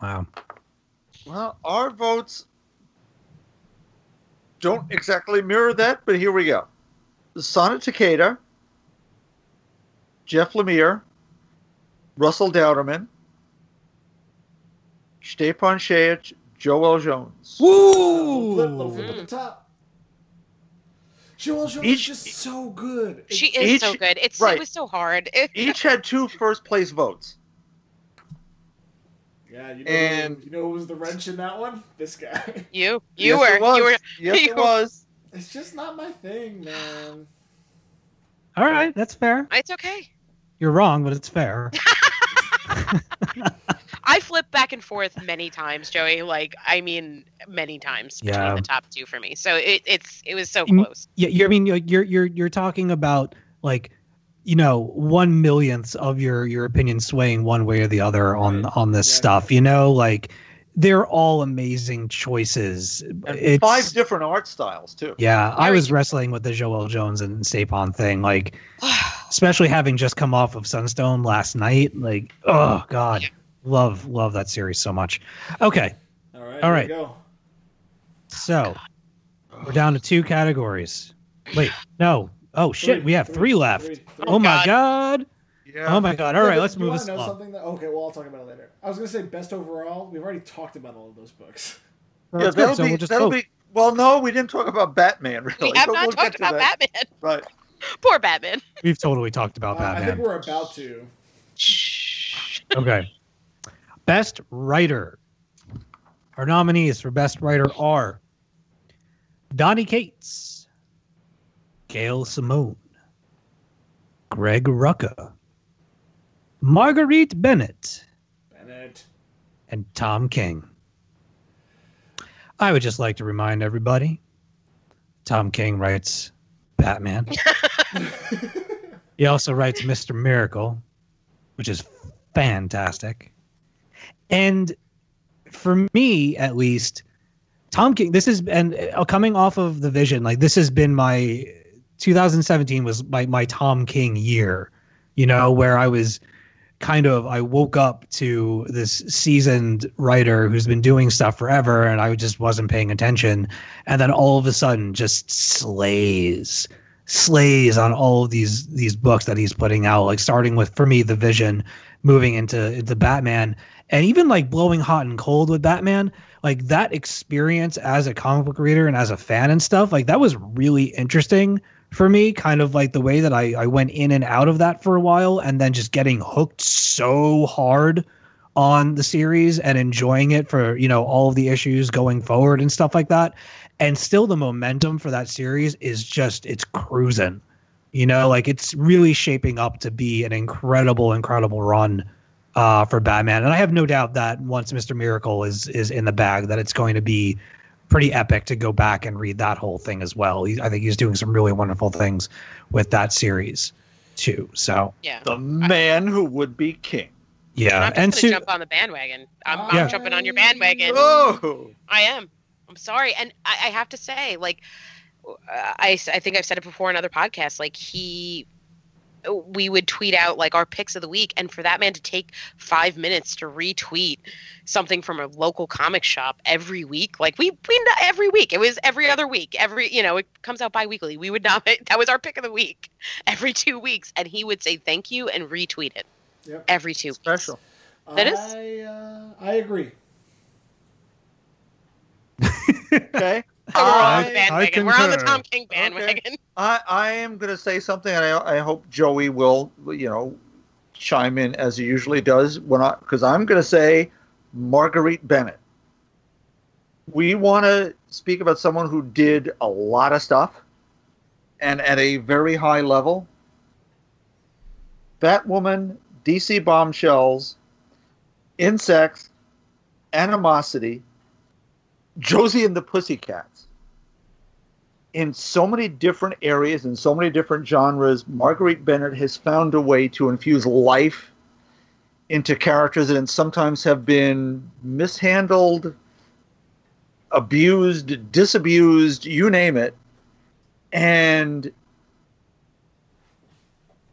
Wow. Well, our votes don't exactly mirror that, but here we go. Sana Takeda, Jeff Lemire, Russell Dauterman, Stjepan Sejic, Joelle Jones. Little flip, Woo! little flip at the top. Joelle Jones Each- is just so good. She It's- is Each- so good. It's right. it was so hard. Each had two first place votes. Yeah, you know, And- who, you know who was the wrench in that one? This guy. you you Yes, were it was. you were Yes, you- it was. It's just not my thing, man. All right, that's fair. it's okay. You're wrong, but it's fair. I flip back and forth many times, Joey. Like I mean, many times between Yeah. the top two for me. So it, it's it was so close. Yeah, you're, I mean, you're you're you're you're talking about like, you know, one millionths of your your opinion swaying one way or the other on Right, on this exactly. stuff. You know, like they're all amazing choices. It's five different art styles too. Yeah, I was different. wrestling with the Joelle Jones and Stjepan thing, like especially having just come off of Sunstone last night. Like, oh god, love love that series so much. Okay, All right. All here right. we go. so we're down to two categories. Wait, no. Oh shit, Three, we have three, three left. three, three. Oh my God. god. Yeah. Oh my god. All Yeah, right, let's do move you this along. something that, okay, well, I'll talk about it later. I was going to say best overall. We've already talked about all of those books. Well, yeah, that'll so be we'll just that'll vote. be. Well, no, we didn't talk about Batman really. we have but not we'll talked about that. Batman. Right. Poor Batman. We've totally talked about Uh, I think Batman. we're about to. Okay. Best writer. Our nominees for best writer are Donny Cates, Gail Simone, Greg Rucka, Marguerite Bennett, Bennett. and Tom King. I would just like to remind everybody Tom King writes Batman. He also writes Mr. Miracle, which is fantastic. And for me, at least, Tom King, this is, and uh, coming off of the vision, like this has been my 2017 was my, my Tom King year, you know, where I was kind of, I woke up to this seasoned writer who's been doing stuff forever and I just wasn't paying attention. And then all of a sudden just slays slays on all of these these books that he's putting out like starting with for me the vision moving into into batman and even like blowing hot and cold with batman like that experience as a comic book reader and as a fan and stuff like that was really interesting for me kind of like the way that i i went in and out of that for a while and then just getting hooked so hard on the series and enjoying it for you know all of the issues going forward and stuff like that. And still the momentum for that series is just it's cruising. You know like it's really shaping up to be an incredible incredible run uh, for batman and i have no doubt that once mr miracle is is in the bag that it's going to be pretty epic to go back and read that whole thing as well he, i think he's doing some really wonderful things with that series too so Yeah. The man who would be king. yeah I'm and gonna jump on the bandwagon. I'm, I'm Yeah. jumping on your bandwagon. Oh, I am. I'm sorry, and I, I have to say, like, uh, I I think I've said it before in other podcasts. Like he, we would tweet out like our picks of the week, and for that man to take five minutes to retweet something from a local comic shop every week, like we we every week. It was every other week. Every you know it comes out bi-weekly. We would not. That was our pick of the week every two weeks, and he would say thank you and retweet it Yep. every two. weeks. special. That is- I, uh, I agree. Okay. So we're on I- the I bandwagon. We're on the. Tom King bandwagon. I, I am going to say something, and I, I hope Joey will, you know, chime in as he usually does when I, because I'm going to say Marguerite Bennett. We want to speak about someone who did a lot of stuff, and at a very high level. Batwoman, DC Bombshells, InSexts, Animosity, Josie and the Pussycats in so many different areas in so many different genres, Marguerite Bennett has found a way to infuse life into characters that sometimes have been mishandled, abused, disabused, you name it. And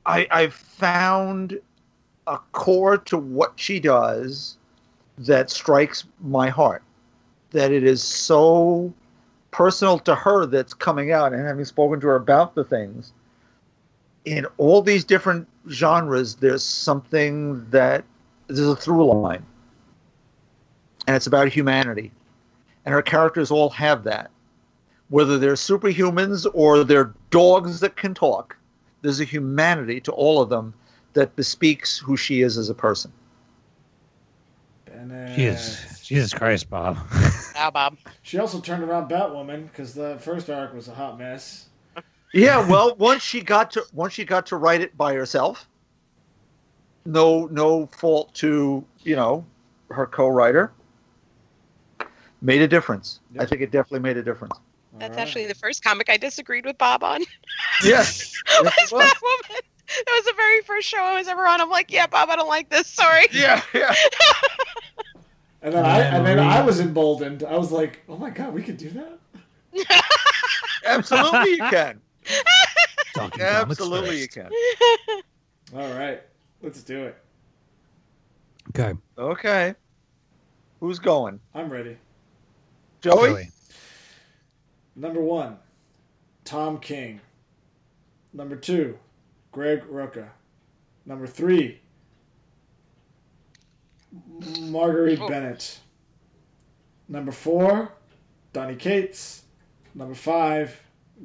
I, I've found a core to what she does that strikes my heart. That it is so personal to her that's coming out and having spoken to her about the things. In all these different genres there's something that there's a through line. And it's about humanity. And her characters all have that. Whether they're superhumans or they're dogs that can talk there's a humanity to all of them that bespeaks who she is as a person. Bennett. Jesus, Jesus Christ, Bob. Wow, Bob. She also turned around Batwoman because the first arc was a hot mess. Yeah, well, once she got to once she got to write it by herself, no no fault to you know her co-writer, made a difference. I think it definitely made a difference. That's Alright. actually the first comic I disagreed with Bob on. Yes, was yes, it was. Batwoman. That was the very first show I was ever on. I'm like, yeah, Bob, I don't like this. Sorry. yeah, yeah. And then I and then Marie. I was emboldened. I was like, oh my god, we could do that. Absolutely, you can. Absolutely, you can. All right, let's do it. Okay. Okay, who's going? I'm ready. Joey. Joey. Number one, Tom King. Number two, Greg Rucka. Number three, Marguerite Oh. Bennett. Number four, Donny Cates. Number five,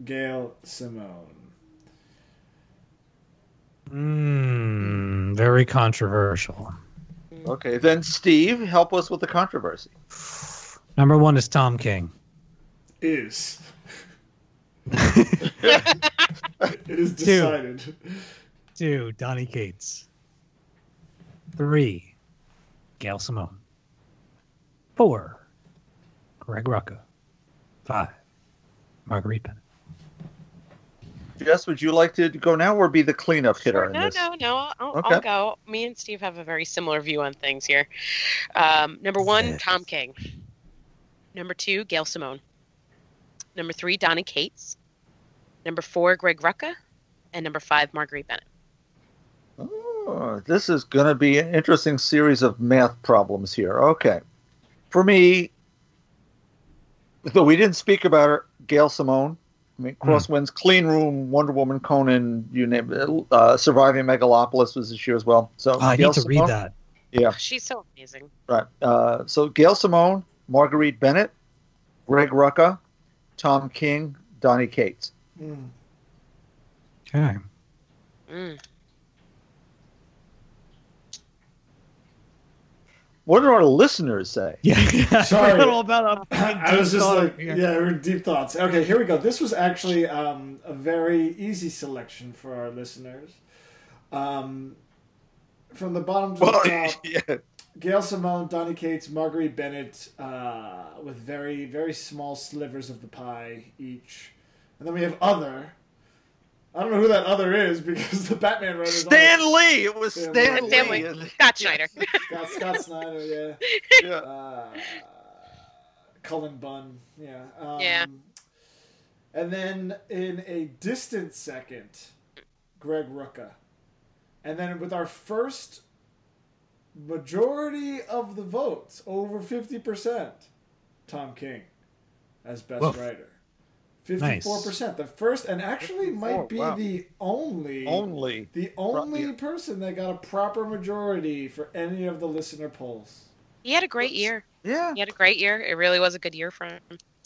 Gail Simone. Mm, very controversial. Okay, then Steve, help us with the controversy. Number one is Tom King. Is. it is decided. Two, Donny Cates. Three, Gail Simone. Four, Greg Rucka. Five, Marguerite Bennett. Jess, would you like to go now or be the cleanup hitter Sure, in no, this? no, no. I'll, Okay. I'll go. Me and Steve have a very similar view on things here. Um, number one, Yes. Tom King. Number two, Gail Simone. Number three, Donny Cates. Number four, Greg Rucka. And number five, Marguerite Bennett. Oh, this is going to be an interesting series of math problems here. Okay. For me, though we didn't speak about her, Gail Simone. I mean, Crosswinds, Clean Room, Wonder Woman, Conan, you name it. Uh, Surviving Megalopolis was this year as well. So Oh, I Gail need to Simone, read that. Yeah, She's so amazing. right. Uh, so Gail Simone, Marguerite Bennett, Greg Rucka, Tom King, Donny Cates. Mm. Okay. Mm. What do our listeners say? Yeah. Sorry. a little about a I was just like, here. yeah, we're in deep thoughts. Okay, here we go. This was actually um, a very easy selection for our listeners. Um, from the bottom to Well, the top, yeah. Gail Simone, Donny Cates, Marguerite Bennett, uh, with very, very small slivers of the pie each. And then we have other. I don't know who that other is because the Batman writers. Stan Lee. It was Stan Stan, Lee. Stan Lee. Lee. Scott Snyder. Scott, Scott Snyder, yeah. Yeah. uh, Cullen Bunn, yeah. Um, Yeah. And then in a distant second, Greg Rucka. And then with our first majority of the votes, over 50%, Tom King as best Woof. writer. Nice. 54%. The first, and actually might be wow. the only. Only. The only yeah. person that got a proper majority for any of the listener polls. He had a great year. Yeah. He had a great year. It really was a good year for him.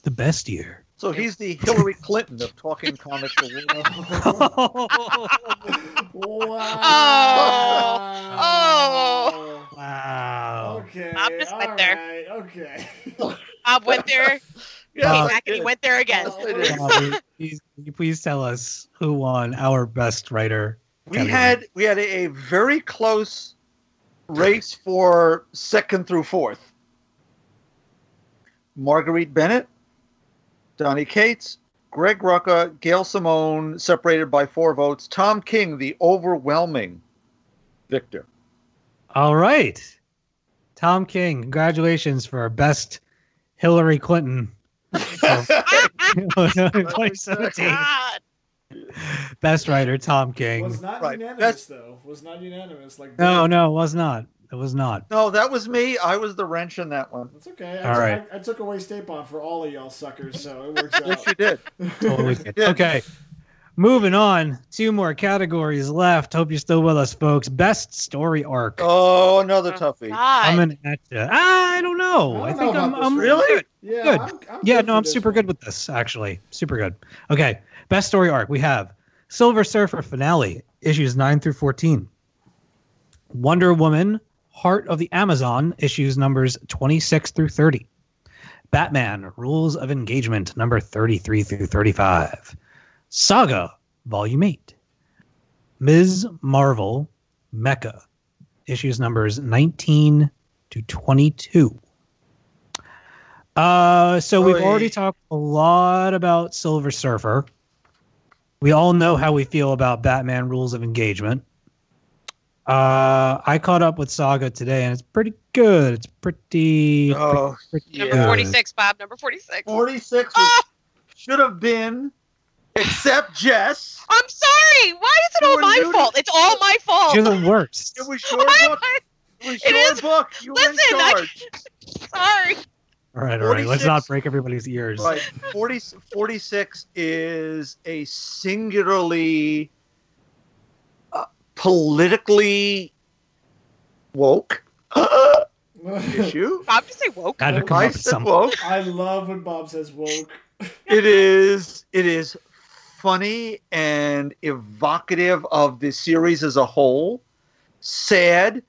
The best year. So he's the Hillary Clinton of talking comics. Oh. wow. wow. Okay. Bob just went all there. right, Okay. Bob went there. Yeah, came Uh, back and he went there again. Yes, I did. Bobby, please, you please tell us who won our best writer. we category? had we had a, a very close race for second through fourth. Marguerite Bennett, Donny Cates, Greg Rucka, Gail Simone, separated by four votes. Tom King, the overwhelming victor. All right. Tom King, congratulations for our best Hillary Clinton. Of 2017. Best writer, Tom King. Was not Right, unanimous that's- though. Was not unanimous. Like No, no, it was not. It was not. No, that was me. I was the wrench in that one. That's okay. I, All took- right. I, I took away State Bomb for all of y'all suckers, so it works Yes, you did. Totally good. Yeah. Okay. Moving on. Two more categories left. Hope you're still with us, folks. Best story arc. Oh, another Oh, toughie. God. Coming at you. I don't know. I I, don't think know I'm, I'm one. Really? Yeah, Good. I'm, I'm Yeah, good no, I'm super one. good with this, actually. Super good. Okay. Best story arc. We have Silver Surfer finale, issues 9 through 14. Wonder Woman, Heart of the Amazon, issues numbers 26 through 30. Batman, Rules of Engagement, number 33 through 35. Saga, Volume 8. Ms. Marvel, Mecha, issues numbers 19 to 22. Uh, so we've already talked a lot about Silver Surfer. We all know how we feel about Batman Rules of Engagement. Uh, I caught up with Saga today, and it's pretty good. It's pretty, Oh, pretty Number Yeah. good. 46, Bob. Number 46. 46 Ah! should have been, except Jess. I'm sorry. Why is it You all my new fault? It's all my fault. You're the worst. It was your Why am book. I- It was It your is- book. You were in Listen, I- charge. Sorry. All right, all right. Let's not break everybody's ears. Right. 40, 46 is a singularly uh, politically woke issue. Bob, just say woke. Had to come I up with said something. woke. I love when Bob says woke. It is. It is funny and evocative of the series as a whole. Sad,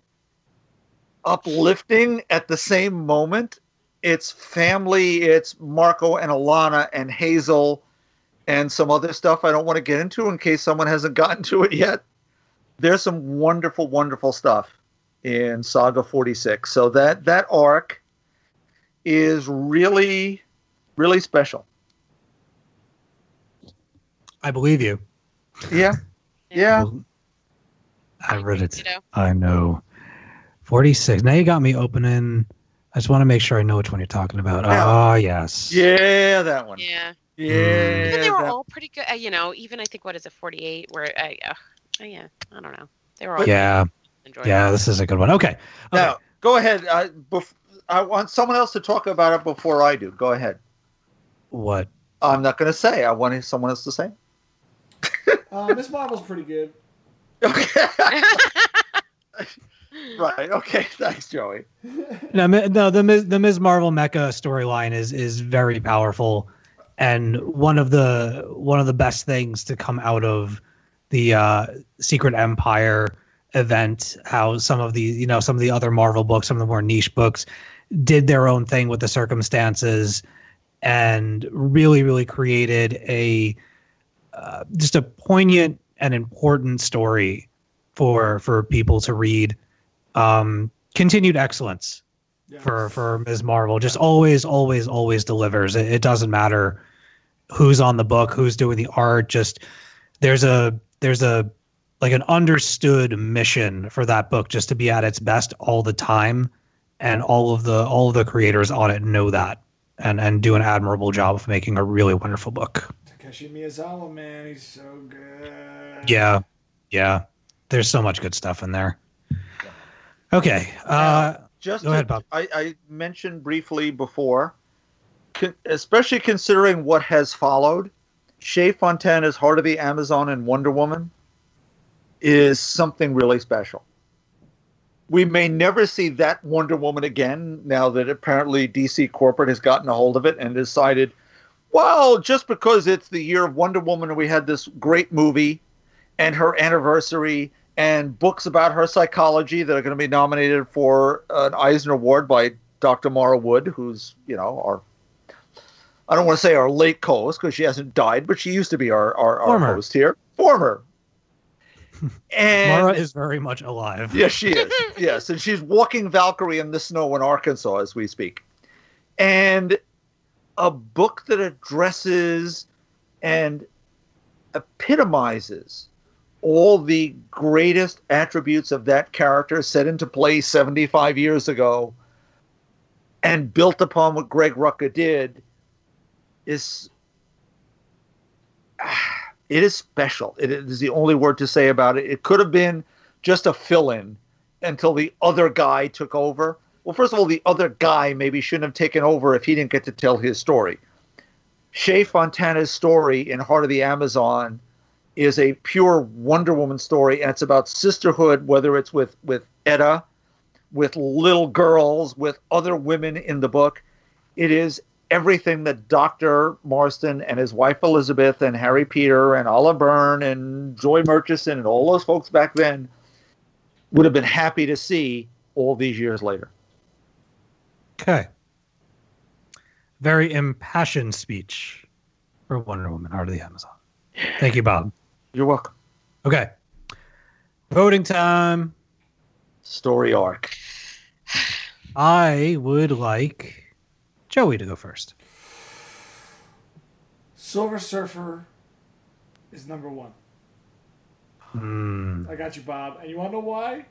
uplifting at the same moment. It's family. It's Marco and Alana and Hazel, and some other stuff I don't want to get into in case someone hasn't gotten to it yet. There's some wonderful, wonderful stuff in Saga 46. So that that arc is really, really special. I believe you. Yeah. Yeah. I read it. You know, I know. 46. Now you got me opening. I just want to make sure I know which one you're talking about. Yeah. Ah, yes. Yeah, that one. yeah. Yeah. Mm. And they were that- all pretty good. Uh, you know, even I think what is it, 48? Where I, uh, oh, yeah, I don't know. They were all Yeah. enjoyable. Yeah, this is a good one. Okay. okay. Now, go ahead. I, bef- I want someone else to talk about it before I do. Go ahead. What? I'm not going to say. I want someone else to say. Uh, Miss Marvel's pretty good. Okay. right. Okay. Thanks, Joey. No, no, the Ms. the Ms. Marvel Mecca storyline is is very powerful, and one of the one of the best things to come out of the uh, Secret Empire event. How some of the you know some of the other Marvel books, some of the more niche books, did their own thing with the circumstances, and really really created a uh, just a poignant and important story for for people to read. Um, continued excellence for for Ms. Marvel. Just always, always, always delivers. It, it doesn't matter who's on the book, who's doing the art. Just there's a there's a like an understood mission for that book just to be at its best all the time, and all of the all of the creators on it know that and and do an admirable job of making a really wonderful book. Takeshi Miyazawa, man, he's so good. Yeah, yeah. There's so much good stuff in there. Okay. Uh, Just Go ahead, Bob. I, I mentioned briefly before, con- especially considering what has followed, Shea Fontana's Heart of the Amazon and Wonder Woman is something really special. We may never see that Wonder Woman again now that apparently DC corporate has gotten a hold of it and decided, well, just because it's the year of Wonder Woman and we had this great movie and her anniversary and books about her psychology that are going to be nominated for an Eisner Award by Dr. Mara Wood, who's, you know, our I don't want to say our late co-host because she hasn't died, but she used to be our, our, our host here. Former. and Mara is very much alive. Yes, she is. yes, and she's walking Valkyrie in the snow in Arkansas as we speak. And a book that addresses and epitomizes all the greatest attributes of that character set into play 75 years ago and built upon what Greg Rucka did is it is special. It is the only word to say about it. It could have been just a fill-in until the other guy took over. Well, first of all, the other guy maybe shouldn't have taken over if he didn't get to tell his story. Shea Fontana's story in Heart of the Amazon is a pure Wonder Woman story, and it's about sisterhood, whether it's with with Etta, with little girls, with other women in the book. It is everything that Dr. Marston and his wife Elizabeth and Harry Peter and Olive Byrne and Joye Murchison and all those folks back then would have been happy to see all these years later. Okay. Very impassioned speech for Wonder Woman, Heart of the Amazon. Thank you, Bob. You're welcome. Okay. Voting time. Story arc. I would like Joey to go first. Silver Surfer is number one. Hmm. I got you, Bob. And you want to know why?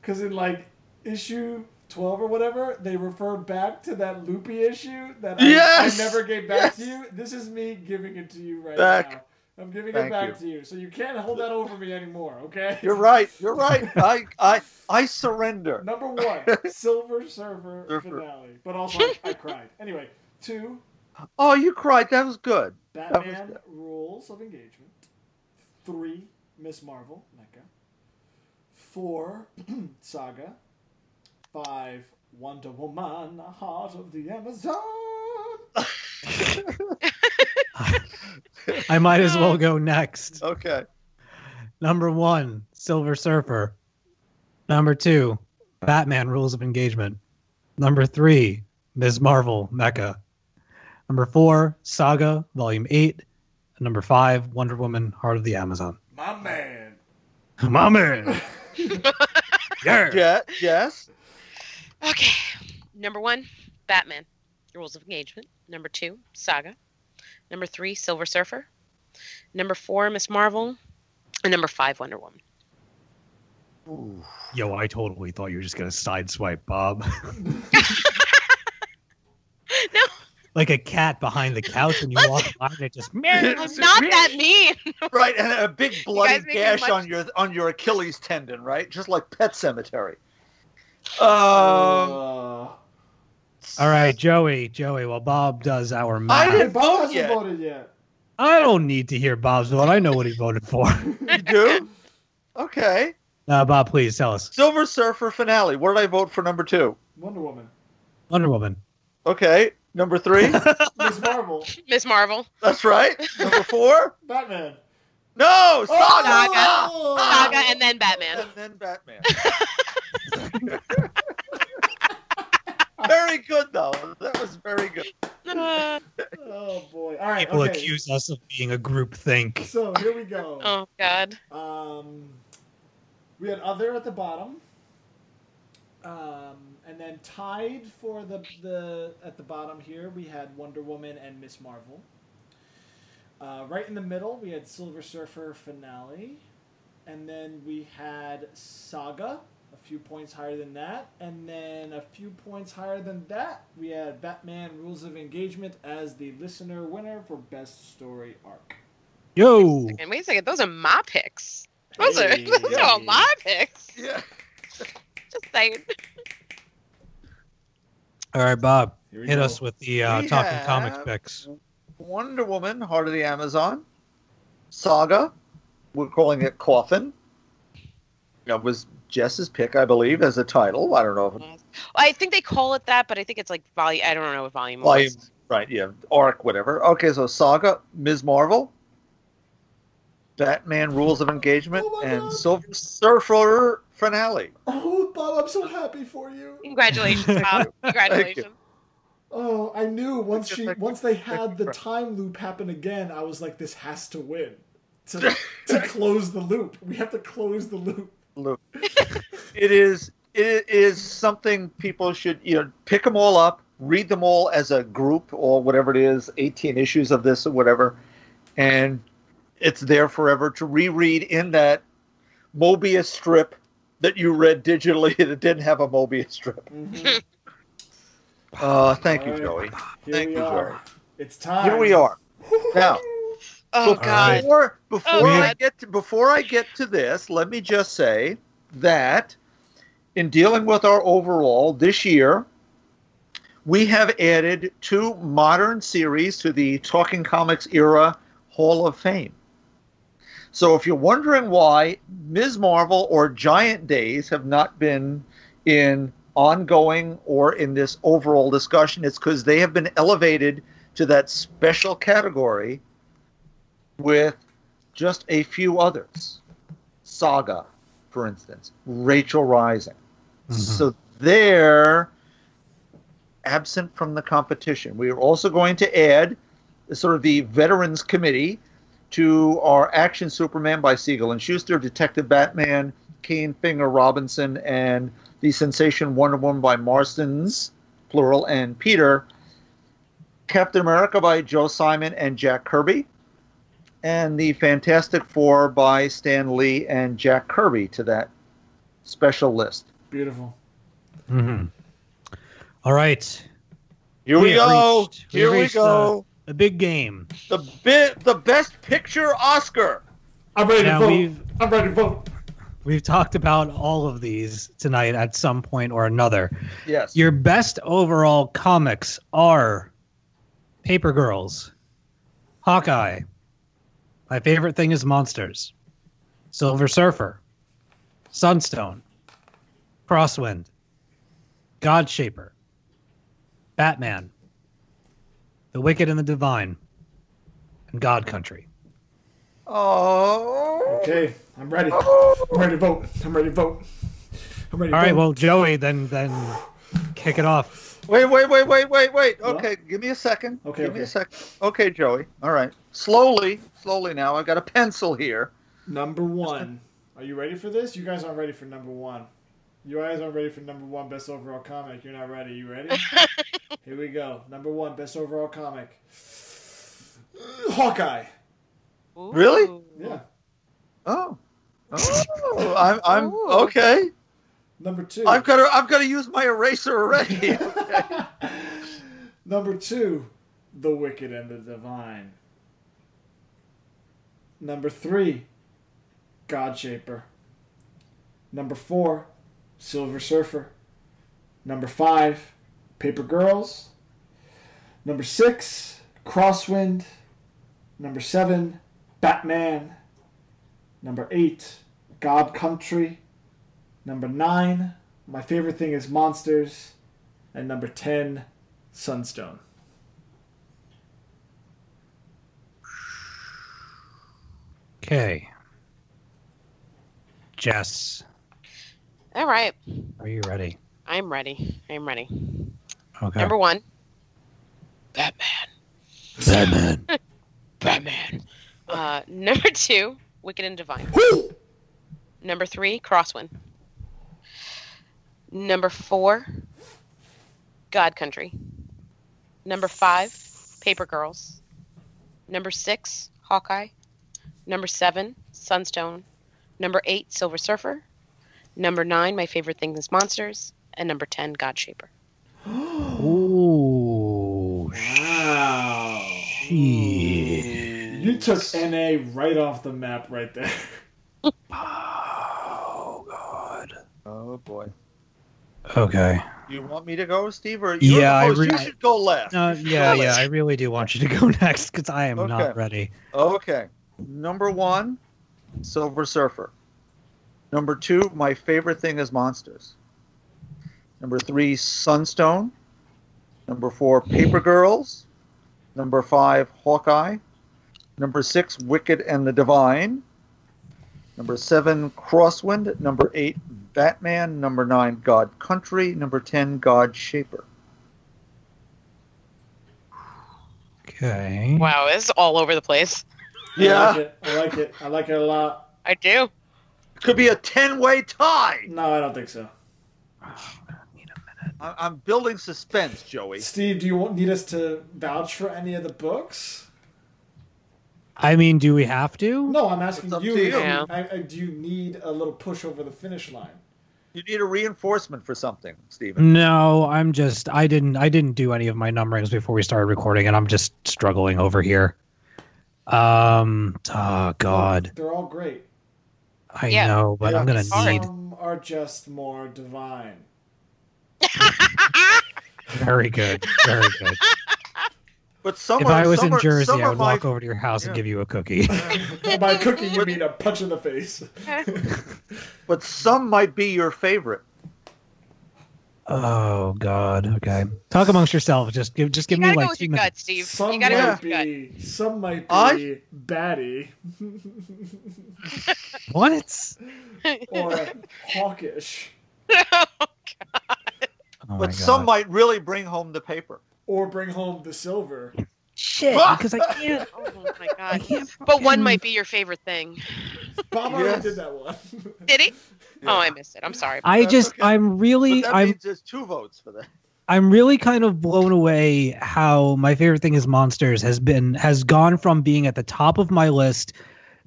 Because in like issue 12 or whatever, they refer back to that loopy issue that I, Yes! I never gave back to you. This is me giving it to you right Back. now. I'm giving Thank it back you. to you. So you can't hold that over me anymore, okay? You're right. You're right. I I I surrender. Number one, Silver Surfer Surfer. finale. But also, I, I cried. Anyway, two, Oh, you cried. That was good. was Batman good. Rules of Engagement. Three, Miss Marvel, Mecca. Four, Saga. Five, Wonder Woman, Heart of the Amazon. I might as well go next. Okay. Number one, Silver Surfer. Number two, Batman Rules of Engagement. Number three, Ms. Marvel Mecca. Number four, Saga Volume 8. And number five, Wonder Woman Heart of the Amazon. My man. My man. yeah. Yeah. Yes. Okay. Number one, Batman, Rules of Engagement. Number two, Saga. Number three, Silver Surfer. Number four, Miss Marvel. And number five, Wonder Woman. Yo, I totally thought you were just gonna sideswipe Bob. No. Like a cat behind the couch when you walk by and it just I'm not that mean. Right, and a big bloody guys make me gash much- on your on your Achilles tendon, right? Just like Pet Sematary. Um, Uh, All right, Joey, Joey. Well, Bob does our I math, hey, didn't Bob vote hasn't yet. voted yet. I don't need to hear Bob's vote. I know what he voted for. you do? Okay. Uh, Bob, please tell us. Silver Surfer finale. What did I vote for number two? Wonder Woman. Wonder Woman. Okay. Number three. Miss Marvel. Miss Marvel. That's right. Number four. Batman. No, Saga. Oh! Saga and then Batman. And then Batman. very good though. That was very good. Oh boy! All right. People okay. accuse us of being a group think. So here we go. oh God. Um, we had other at the bottom, um, and then tied for the the at the bottom here we had Wonder Woman and Miss Marvel. Uh, right in the middle we had Silver Surfer finale, and then we had Saga, a few points higher than that, and then a few points higher than that we had Batman Rules of Engagement as the listener winner for best story arc. Yo, And wait a second, those are my picks. Those Hey. are those are my picks. Yeah. Just saying. all right, Bob, hit go. us with the uh, talking comics picks. Wonder Woman, Heart of the Amazon, Saga. We're calling it Coffin. That was Jess's pick, I believe, as a title. I don't know if I think they call it that, but I think it's like volume. I don't know what volume. it volume, was. right? Yeah, arc, whatever. Okay, so Saga, Ms. Marvel, Batman Rules of Engagement, Oh and God. Silver Surfer finale. Oh, Bob, I'm so happy for you. Congratulations, Bob. Congratulations. Oh, I knew once she once they had the time loop happen again, I was like, this has to win. To, to close the loop. We have to close the loop. Look, it is it is something people should you know pick them all up, read them all as a group or whatever it is, eighteen issues of this or whatever, and it's there forever to reread in that Mobius strip that you read digitally that didn't have a Mobius strip. Uh, thank you, All Joey. right. Here Thank you, are. Joey. It's time. Here we are. Now, Oh before, God. before Oh, I God. get to, before I get to this, let me just say that in dealing with our overall this year, we have added two modern series to the Talking Comics era Hall of Fame. So if you're wondering why Ms. Marvel or Giant Days have not been in ongoing or in this overall discussion, it's because they have been elevated to that special category with just a few others. Saga, for instance, Rachel Rising. Mhm. So they're absent from the competition. We are also going to add sort of the Veterans Committee to our Action Superman by Siegel and Shuster, Detective Batman, Kane Finger Robinson, and the Sensation Wonder Woman by Marstons, plural, and Peter. Captain America by Joe Simon and Jack Kirby, and the Fantastic Four by Stan Lee and Jack Kirby to that special list. Beautiful. Mhm. All right, Here we We go. reached- Here we reached, go. a big game. The bit, the best picture Oscar. I'm ready Now to vote. we've I'm ready to vote. we've talked about all of these tonight at some point or another. Yes. Your best overall comics are Paper Girls, Hawkeye. My favorite thing is Monsters, Silver Surfer, Sunstone, Crosswind, Godshaper, Batman, The Wicked and the Divine, and God Country. Oh. Okay, I'm ready. Oh. I'm ready to vote. I'm ready to vote. I'm ready to All right, vote. well, Joey, then then kick it off. Wait, wait, wait, wait, wait, wait. What? Okay, give me a second. Okay, give me a second. Okay, Joey. All right. Slowly, slowly now. I've got a pencil here. Number one. Are you ready for this? You guys aren't ready for number one. You guys aren't ready for number one best overall comic. You're not ready. You ready? Here we go. Number one best overall comic. Hawkeye. Really? Yeah. Oh. Oh, I'm, I'm Ooh. okay. Number two. I've got to, I've got to use my eraser already. Number two, The Wicked and the Divine. Number three, Godshaper. Number four, Silver Surfer. Number five, Paper Girls. Number six, Crosswind. Number seven, Batman. Number eight, God Country. Number nine, my favorite thing is monsters. And number ten, Sunstone. Okay. Jess, All right. are you ready? I'm ready. I'm ready. Okay. Number one, Batman. Batman. Batman. Uh, number two, Wicked and Divine. Number three, Crosswind. Number four, God Country. Number five, Paper Girls. Number six, Hawkeye. Number seven, Sunstone. Number eight, Silver Surfer. Number nine, my favorite thing is monsters. And number ten, God Shaper. Ooh. Wow. Shit. You took NA right off the map right there. Oh God. oh boy. Okay. You want me to go, Steve, or you're Yeah, I the re- you should go last. No, yeah, yeah. I really do want you to go next because I am Okay. not ready. Okay. Number one, Silver Surfer. Number two, my favorite thing is monsters. Number three, Sunstone. Number four, Paper Girls. Number five, Hawkeye. Number six, Wicked and the Divine. Number seven, Crosswind. Number eight, Batman. Number nine, God Country. Number ten, God Shaper. Okay. Wow, this is all over the place. I Yeah, like it. I like it. I like it a lot. I do. It could be a ten-way tie. No, I don't think so. I- I'm building suspense, Joey. Steve, do you want, need us to vouch for any of the books? I mean, do we have to? No, I'm asking It's up you. to if you. Yeah. I, I, do you need a little push over the finish line? You need a reinforcement for something, Stephen. No, I'm just I didn't I didn't do any of my numberings before we started recording and I'm just struggling over here. Um oh god. They're all great. I Yeah. know, but I'm gonna it's need Some are just more divine. very good. Very good. But some if are, I was in are, Jersey, I are would my, walk over to your house and give you a cookie. By cookie, you mean a punch in the face. but some might be your favorite. Oh god. Okay. Talk amongst yourself. Just give just give you me gotta go like with your minutes. gut, Steve. Some you gotta go might with your gut. be. Some might be I- baddie What? or hawkish Oh my but some might really bring home the paper. or bring home the silver. shit Ah! because I can't Oh my I god. can't But one might be your favorite thing. Bob already Yes. did that one. Did he? Oh, yeah. Oh, I missed it. I'm sorry. I That's just okay. I'm really But that I'm means there's two votes for that. I'm really kind of blown away how my favorite thing is monsters has been has gone from being at the top of my list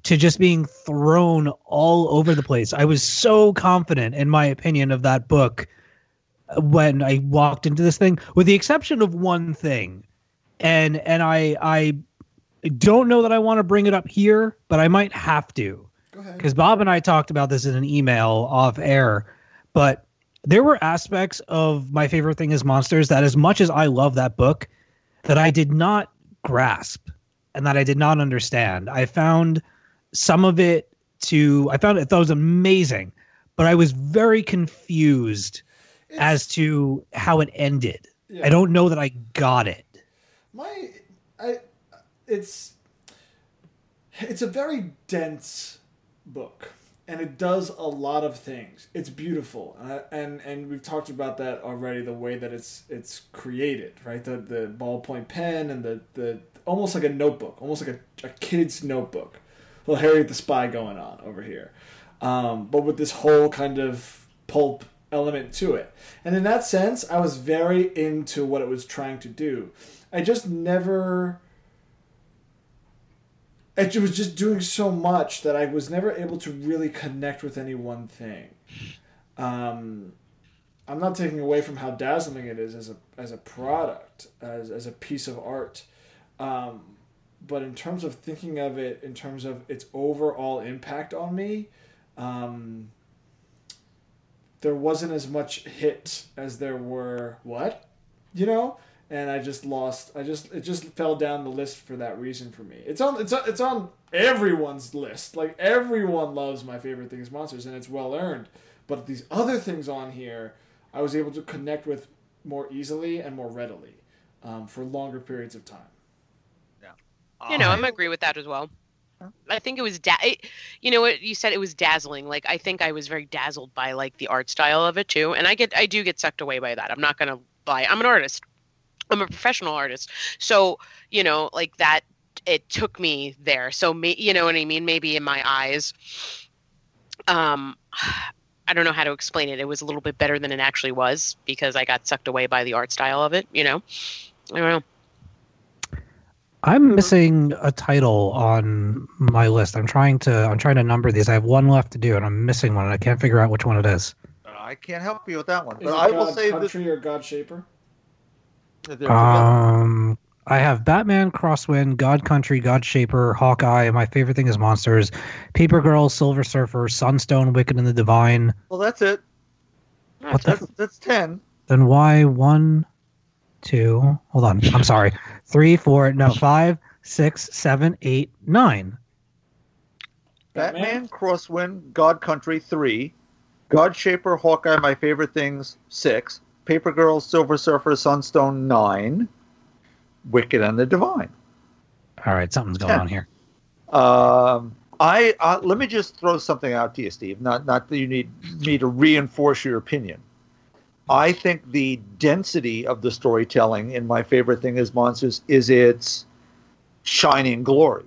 to just being thrown all over the place. I was so confident in my opinion of that book when I walked into this thing with the exception of one thing. And and I I don't know that I want to bring it up here, but I might have to Go ahead. because Bob and I talked about this in an email off air, but there were aspects of my favorite thing is monsters that as much as I love that book, that I did not grasp and that I did not understand. I found some of it to I found it that was amazing, but I was very confused as to how it ended. Yeah. I don't know that I got it. My, I, it's, it's a very dense book, and it does a lot of things. It's beautiful, uh, and and we've talked about that already. The way that it's it's created, right? The the ballpoint pen and the the almost like a notebook, almost like a, a kid's notebook. Little Harriet the Spy going on over here, um, but with this whole kind of pulp element to it. And in that sense, I was very into what it was trying to do. I just never it was just doing so much that I was never able to really connect with any one thing. Um, I'm not taking away from how dazzling it is as a as a product, as as a piece of art. Um, but in terms of thinking of it, in terms of its overall impact on me, um, there wasn't as much hit as there were what, you know, and I just lost. I just it just fell down the list for that reason for me. It's on it's on, it's on everyone's list. Like everyone loves my favorite things monsters, and it's well earned. But these other things on here, I was able to connect with more easily and more readily um, for longer periods of time. Yeah. You know, I'm agree with that as well. I think it was da- it, you know what you said it was dazzling. Like I think I was very dazzled by like the art style of it too, and I get I do get sucked away by that. I'm not gonna lie. I'm an artist. I'm a professional artist, so you know like that. It took me there. So me, you know what I mean? Maybe in my eyes, um, I don't know how to explain it. It was a little bit better than it actually was because I got sucked away by the art style of it. You know, I don't know. I'm missing a title on my list. I'm trying to I'm trying to number these. I have one left to do, and I'm missing one, and I can't figure out which one it is. I can't help you with that one, Is but it I will God say this. Country or God Shaper? They're together. Um, I have Batman, Crosswind, God Country, God Shaper, Hawkeye. My favorite thing is monsters. Paper Girl, Silver Surfer, Sunstone, Wicked and the Divine. well, that's it. What the? That's that's ten. Then why one, two? Hold on. I'm sorry. Three, four, no, five, six, seven, eight, nine. Batman, Batman? Crosswind, God Country three, God Shaper, Hawkeye, my favorite things six, Paper Girl, Silver Surfer, Sunstone nine, Wicked and the Divine. All right, something's going on here. Um, I uh, let me just throw something out to you, Steve. Not not that you need me to reinforce your opinion. I think the density of the storytelling in my favorite thing is monsters is its shining glory.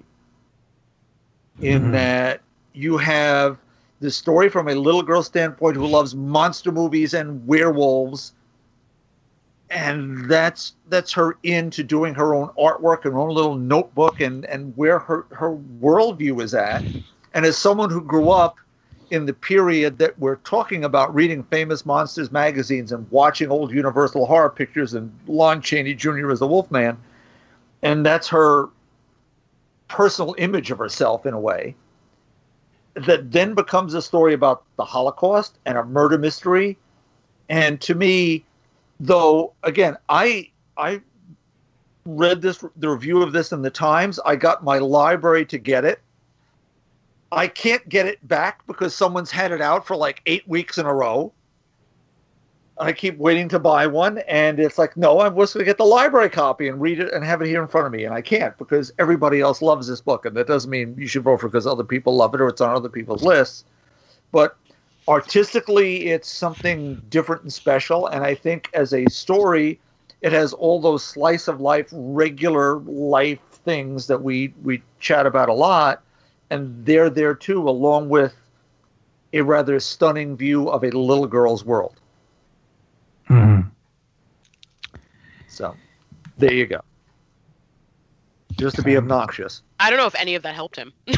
In Mhm. that you have the story from a little girl standpoint who loves monster movies and werewolves, and that's that's her into doing her own artwork, and her own little notebook, and and where her her worldview is at. And as someone who grew up in the period that we're talking about, reading famous monsters magazines and watching old Universal horror pictures and Lon Chaney Jr. as the Wolfman, and that's her personal image of herself in a way. That then becomes a story about the Holocaust and a murder mystery. And to me, though, again, I I read this the review of this in the Times. I got my library to get it. I can't get it back because someone's had it out for like eight weeks in a row. I keep waiting to buy one, and it's like, no, I'm just going to get the library copy and read it and have it here in front of me, and I can't because everybody else loves this book, and that doesn't mean you should vote for it because other people love it or it's on other people's lists. But artistically, it's something different and special, and I think as a story, it has all those slice of life, regular life things that we we chat about a lot, and they're there too, along with a rather stunning view of a little girl's world. Mhm. So, there you go. Just to be obnoxious. I don't know if any of that helped him.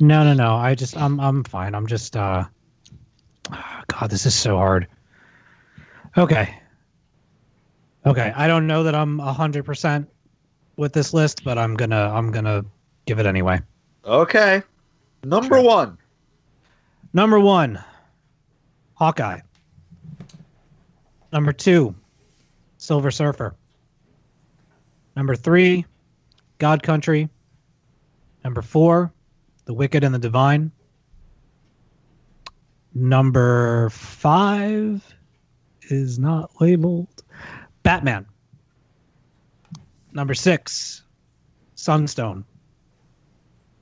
No, no, no. I just I'm I'm fine. I'm just uh Ah, God, this is so hard. Okay. Okay. I don't know that I'm hundred percent with this list, but I'm gonna I'm gonna give it anyway. Okay. Number Sure. one. Number one, Hawkeye. Number two, Silver Surfer. Number three, God Country. Number four, The Wicked and the Divine. Number five is not labeled. Batman. Number six, Sunstone.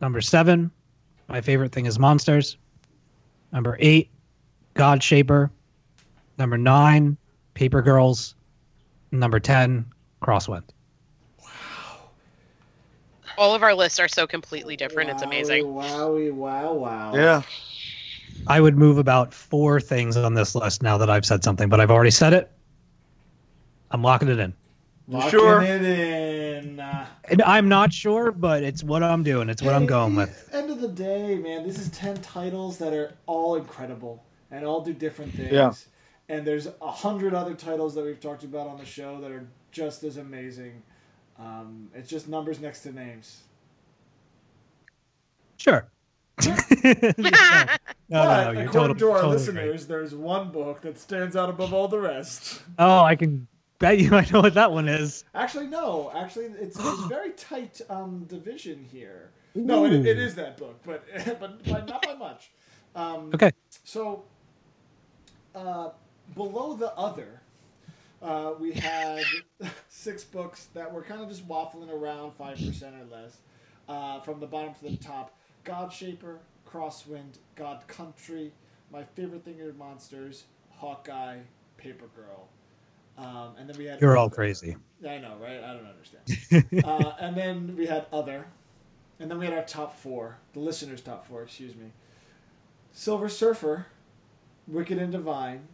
Number seven, my favorite thing is monsters. Number eight, God Shaper. Number nine, Paper Girls. Number 10, Crosswind. Wow. All of our lists are so completely different. It's amazing. Wowie, wow, wow. Yeah. I would move about four things on this list now that I've said something, but I've already said it. I'm locking it in. Locking sure? it in. And I'm not sure, but it's what I'm doing. It's what I'm going with. End of the day, man, this is ten titles that are all incredible and all do different things. Yeah. And there's a hundred other titles that we've talked about on the show that are just as amazing. Um, it's just numbers next to names. Sure. no, no, no, but according totally, to our listeners, there's one book that stands out above all the rest. Oh, I can bet you I know what that one is. Actually, no. Actually, it's, it's very tight um, division here. No, it, it is that book, but but by, not by much. Um, Okay. So, uh, below the other, uh, we had six books that were kind of just waffling around five percent or less. Uh, from the bottom to the top, God Shaper, Crosswind, God Country, My Favorite Thing are Monsters, Hawkeye, Paper Girl. Um, and then we had You're all crazy. Yeah, I know, right? I don't understand. uh, and then we had other, and then we had our top four, the listeners' top four, excuse me. Silver Surfer, Wicked and Divine,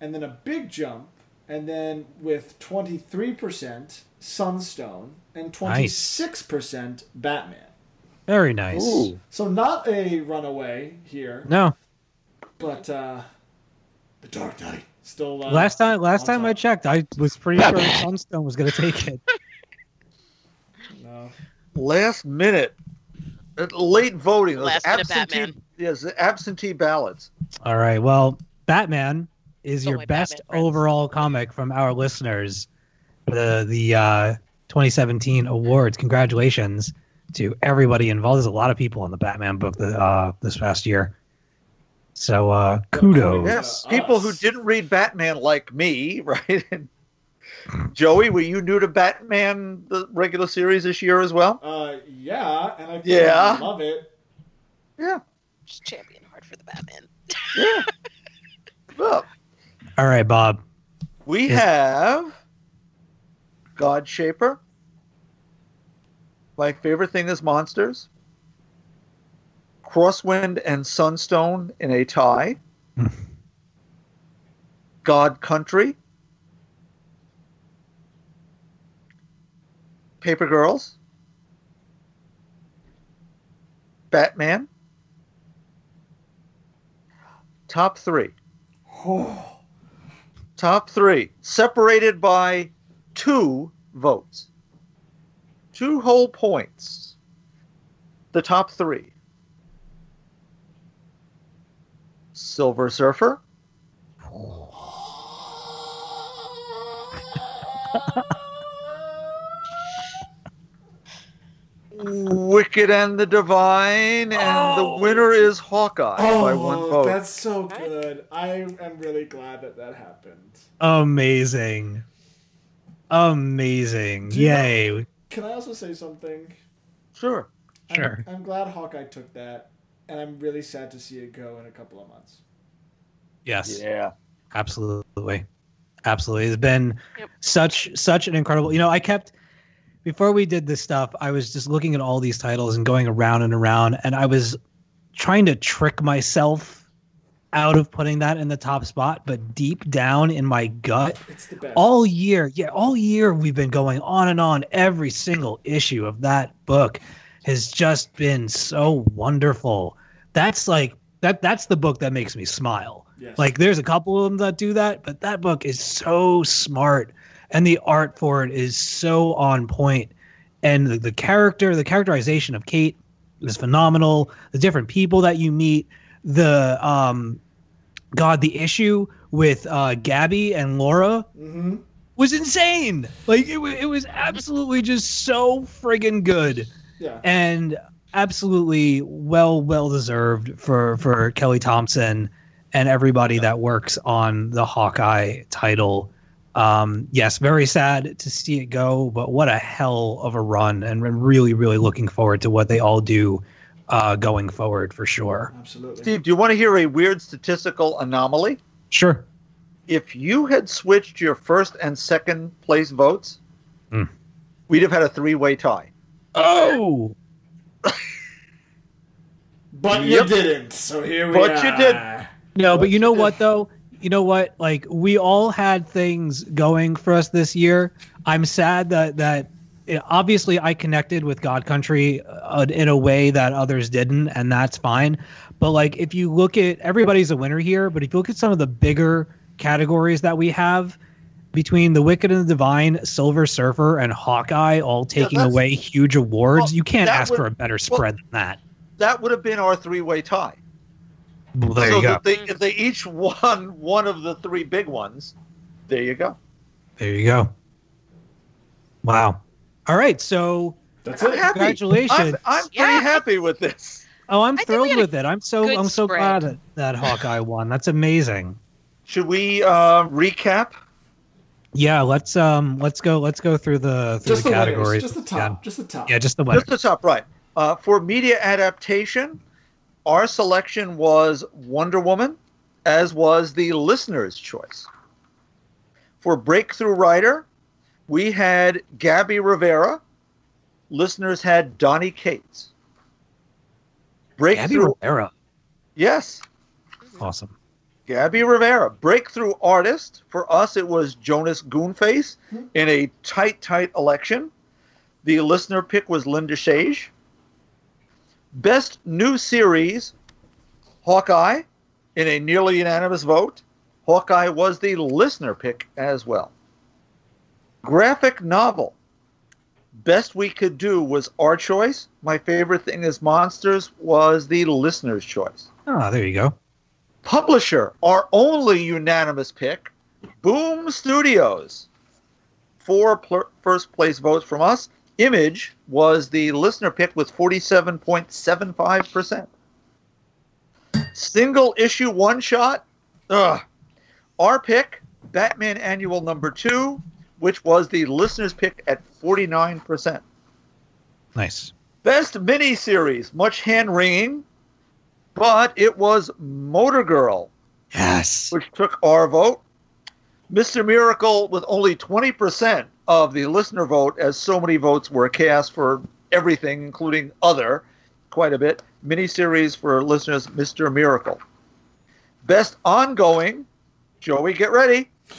and then a big jump, and then with twenty three percent Sunstone and twenty six percent Batman. Very nice. Ooh. So not a runaway here, No. but uh, the Dark Knight still. Uh, Last time, last on time I checked, I was pretty sure Sunstone was going to take it. No. Last minute, uh, late voting. Last minute absentee, Batman. Yes, absentee ballots. All right. Well, Batman is Oh, your best Batman friends. overall comic from our listeners for the the uh, 2017 awards. Congratulations to everybody involved. There's a lot of people in the Batman book that, uh, this past year. So uh, kudos. Yes, people who didn't read Batman like me, right? And Joey, were you new to Batman the regular series this year as well? Uh, yeah, and I Yeah. love it. Yeah. Just champion hard for the Batman. Yeah. well, All right, Bob. we Yes. have God Shaper. My favorite thing is monsters. Crosswind and Sunstone in a tie. God Country. Paper Girls. Batman. Top three. Oh, Top three. Separated by two votes. Two whole points. The top three. Silver Surfer. Wicked and the Divine, and the Oh. winner is Hawkeye by one oh vote. that's so good. I am really glad that that happened. Amazing. Amazing. Do you know- Yay. Can I also say something? Sure. I'm- Sure. I'm, glad Hawkeye took that, and I'm really sad to see it go in a couple of months. Yes. Yeah. Absolutely. Absolutely. It's been Yep. such such an incredible. You know, I kept before we did this stuff, I was just looking at all these titles and going around and around and I was trying to trick myself out of putting that in the top spot, but deep down in my gut, It's the best. all year, yeah, all year we've been going on and on. Every single issue of that book has just been so wonderful. That's like that that's the book that makes me smile. Yes. Like there's a couple of them that do that, but that book is so smart and the art for it is so on point and the, the character, the characterization of Kate is phenomenal. The different people that you meet, the um god, the issue with uh Gabby and Laura hmm was insane. Like it, it was absolutely just so friggin' good Yeah. and absolutely well well deserved for for Kelly Thompson and everybody that works on the Hawkeye title. Um, yes, very sad to see it go, but what a hell of a run, and really really looking forward to what they all do uh, going forward for sure. Absolutely. Steve, do you want to hear a weird statistical anomaly? Sure. If you had switched your first and second place votes, Hmm. we'd have had a three way tie. Oh, But Yep. you didn't, so here we But are. But you did. No, but you know what though? you know what? Like we all had things going for us this year. I'm sad that that obviously I connected with God Country uh, in a way that others didn't, and that's fine. But like if you look at everybody's a winner here, but if you look at some of the bigger categories that we have between the Wicked and the Divine, Silver Surfer, and Hawkeye all taking that's- away huge awards, Well, you can't ask would- for a better spread than that. That would have been our three-way tie. Well, there so you go. that they, if they each won one of the three big ones, there you go. There you go. Wow. All right. So, That's I'm it. happy. Congratulations. I'm, I'm pretty Yeah. happy with this. oh, I'm I thrilled with it. I'm so I'm so spread. glad that, that Hawkeye won. That's amazing. Should we uh, recap? Yeah. Let's um let's go let's go through the through Just the the categories. winners. Just the top. again. Just the top. Yeah, just the winners. Just the top right. Uh, for media adaptation, our selection was Wonder Woman, as was the listener's choice. For breakthrough writer, we had Gabby Rivera. Listeners had Donny Cates. Breakthrough. Gabby Rivera. yes, Awesome. Gabby Rivera. Breakthrough artist for us, it was Jonas Goonface in a tight, tight election. The listener pick was Linda Sejic. Best new series, Hawkeye, in a nearly unanimous vote. Hawkeye was the listener pick as well. Graphic novel. Best we could do was our choice. My favorite thing is Monsters was the listener's choice. Oh, there you go. Publisher, our only unanimous pick, Boom Studios. Four pl- first place votes from us. Image was the listener pick with 47.75%. Single issue one shot. Ugh. Our pick, Batman Annual number two, which was the listener's pick at 49%. Nice. Best miniseries, much hand wringing, but it was Motor Girl, Yes. which took our vote. Mr. Miracle with only 20% of the listener vote, as so many votes were cast for everything, including other, quite a bit. Miniseries for listeners, Mr. Miracle. Best ongoing, Joey, get ready.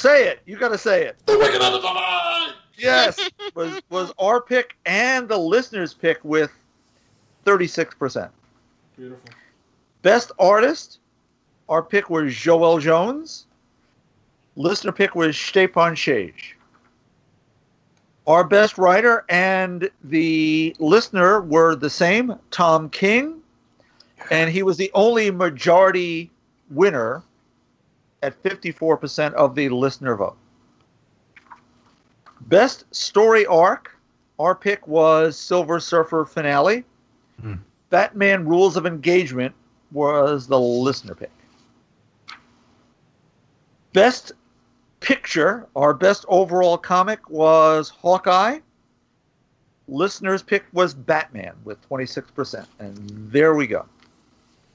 say it. You got to say it. The Wicked and the Divine! Yes, was was our pick and the listeners' pick with 36%. Beautiful. Best artist, our pick was Joelle Jones. Listener pick was Stjepan Sejic. Our best writer and the listener were the same, Tom King, and he was the only majority winner at 54% of the listener vote. Best story arc, our pick was Silver Surfer finale. Hmm. Batman Rules of Engagement was the listener pick. Best picture, our best overall comic was Hawkeye. Listener's pick was Batman with 26%. And there we go.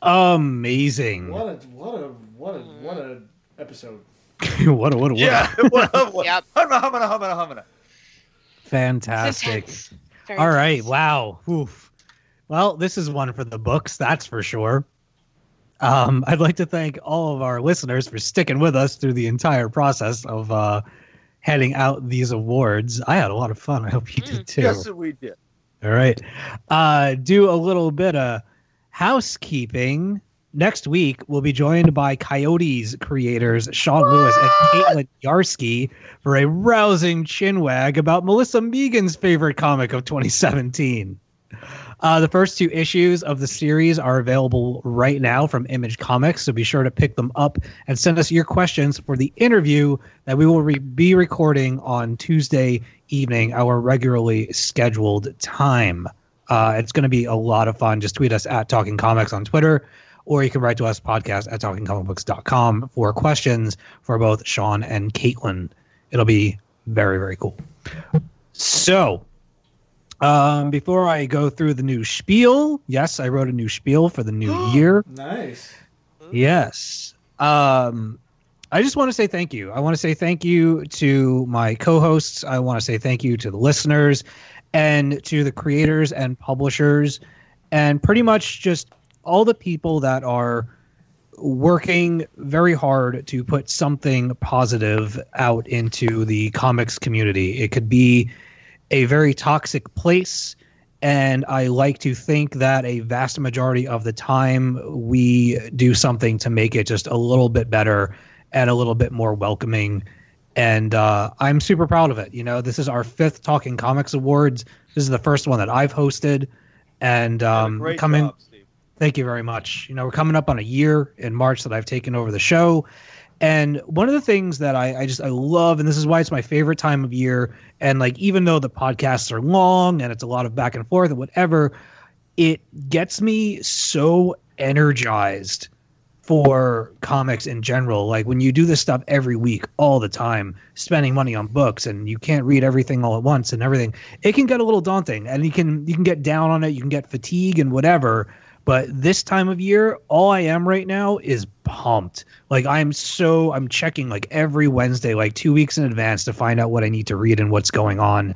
Amazing. What a what a what a what a episode. what a what a what a Yeah. what, what, Yep. Humana, humana, humana, humana. fantastic. Intense. Very All right. Wow. Oof. Well, this is one for the books, that's for sure. Um, I'd like to thank all of our listeners for sticking with us through the entire process of uh, handing out these awards. I had a lot of fun. I hope you did too. Yes, we did. All right. Uh, do a little bit of housekeeping. Next week, we'll be joined by Coyotes creators Sean Lewis and Caitlin Yarsky for a rousing chinwag about Melissa Megan's favorite comic of 2017. Uh, the first two issues of the series are available right now from Image Comics, so be sure to pick them up and send us your questions for the interview that we will re- be recording on Tuesday evening, our regularly scheduled time. Uh, it's going to be a lot of fun. Just tweet us at Talking Comics on Twitter, or you can write to us podcast at talkingcomicbooks.com for questions for both Sean and Caitlin. It'll be very, very cool. So, um, before I go through the new spiel, yes, I wrote a new spiel for the new year. Nice. Yes. Um, I just want to say thank you. I want to say thank you to my co-hosts. I want to say thank you to the listeners and to the creators and publishers and pretty much just all the people that are working very hard to put something positive out into the comics community. It could be a very toxic place. And I like to think that a vast majority of the time we do something to make it just a little bit better and a little bit more welcoming. And uh, I'm super proud of it. You know, this is our fifth Talking Comics Awards. This is the first one that I've hosted. And um, coming, job. Thank you very much. You know, we're coming up on a year in March that I've taken over the show. And one of the things that I, I just I love, and this is why it's my favorite time of year, and like even though the podcasts are long and it's a lot of back and forth and whatever, it gets me so energized for comics in general. Like when you do this stuff every week, all the time, spending money on books, and you can't read everything all at once and everything, it can get a little daunting, and you can you can get down on it, you can get fatigue and whatever. But this time of year, all I am right now is pumped. Like I'm so I'm checking like every Wednesday, like two weeks in advance to find out what I need to read and what's going on.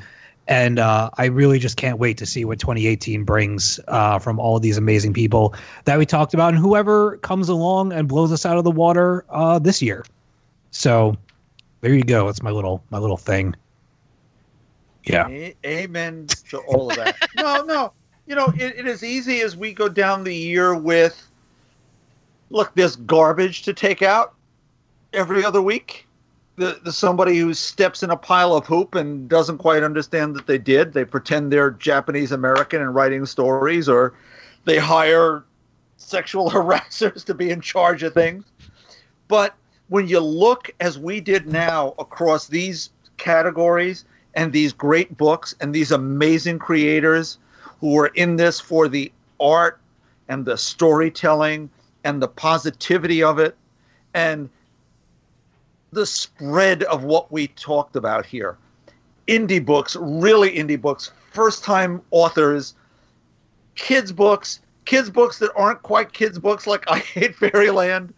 And uh, I really just can't wait to see what 2018 brings uh, from all these amazing people that we talked about, and whoever comes along and blows us out of the water uh, this year. So there you go. That's my little my little thing. Yeah. Amen to all of that. no, no. You know, it, it is easy as we go down the year with look, there's garbage to take out every other week. The, the somebody who steps in a pile of poop and doesn't quite understand that they did. They pretend they're Japanese American and writing stories, or they hire sexual harassers to be in charge of things. But when you look as we did now across these categories and these great books and these amazing creators who are in this for the art and the storytelling and the positivity of it and the spread of what we talked about here. Indie books, really indie books, first time authors, kids books, kids books that aren't quite kids books like I Hate Fairyland.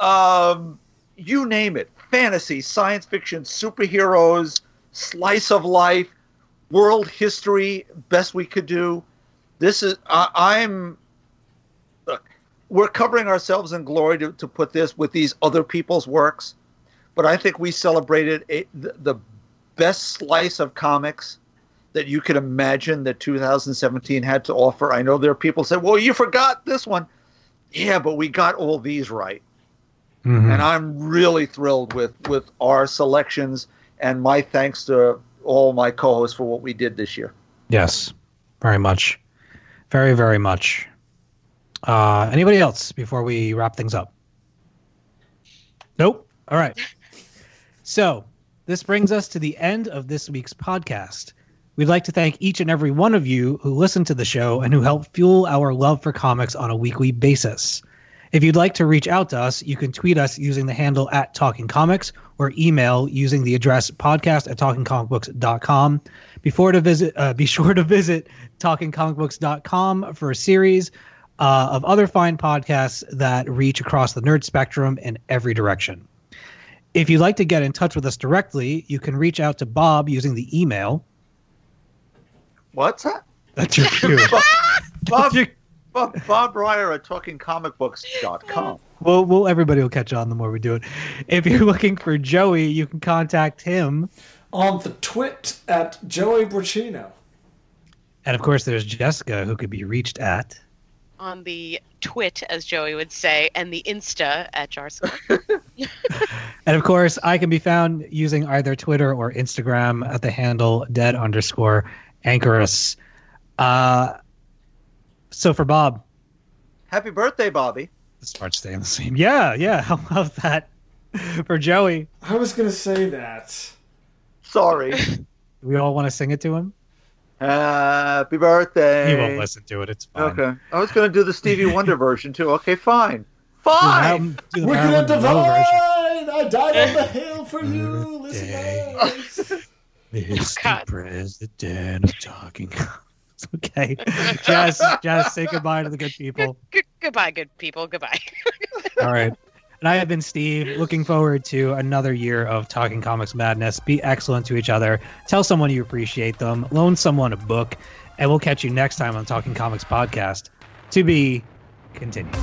Um, you name it fantasy, science fiction, superheroes, slice of life, world history, best we could do. This is, I, I'm, look, we're covering ourselves in glory to, to put this with these other people's works, but I think we celebrated a, the, the best slice of comics that you could imagine that 2017 had to offer. I know there are people say, well, you forgot this one. Yeah, but we got all these right Mhm. and I'm really thrilled with with our selections. And my thanks to all my co-hosts for what we did this year. Yes, very much, very very much. Uh, anybody else before we wrap things up? Nope. All right. So this brings us to the end of this week's podcast. We'd like to thank each and every one of you who listen to the show and who help fuel our love for comics on a weekly basis. If you'd like to reach out to us, you can tweet us using the handle at Talking Comics or email using the address podcast at talkingcomicbooks.com. Before to visit, uh, be sure to visit talkingcomicbooks.com for a series uh, of other fine podcasts that reach across the nerd spectrum in every direction. If you'd like to get in touch with us directly, you can reach out to Bob using the email. What's that? That's your cue. Bob, your- Bob, Bob Reyer at TalkingComicBooks.com. Well, well, everybody will catch on the more we do it. If you're looking for Joey, you can contact him. On the twit at Joey Braccino. And of course, there's Jessica, who could be reached at. on the twit, as Joey would say, and the Insta at Jarsko. And of course, I can be found using either Twitter or Instagram at the handle dead underscore anchorus. Uh, so for Bob, Happy birthday, Bobby. this part's staying the same. Yeah, yeah, I love that. For Joey, I was gonna say that. Sorry. we all want to sing it to him. Happy birthday. He won't listen to it. It's fine. Okay. I was going to do the Stevie Wonder version too. Okay, fine. Do the Fine. Marilyn- do the We're gonna divide. I died on the hill for you, Birthday. listeners. Mr. God. President of Talking. okay. Jazz, Jazz, say goodbye to the good people. Goodbye, good people. Goodbye. All right. And I have been Steve. Looking forward to another year of Talking Comics Madness. Be excellent to each other. Tell someone you appreciate them. Loan someone a book. And we'll catch you next time on Talking Comics Podcast. To be continued.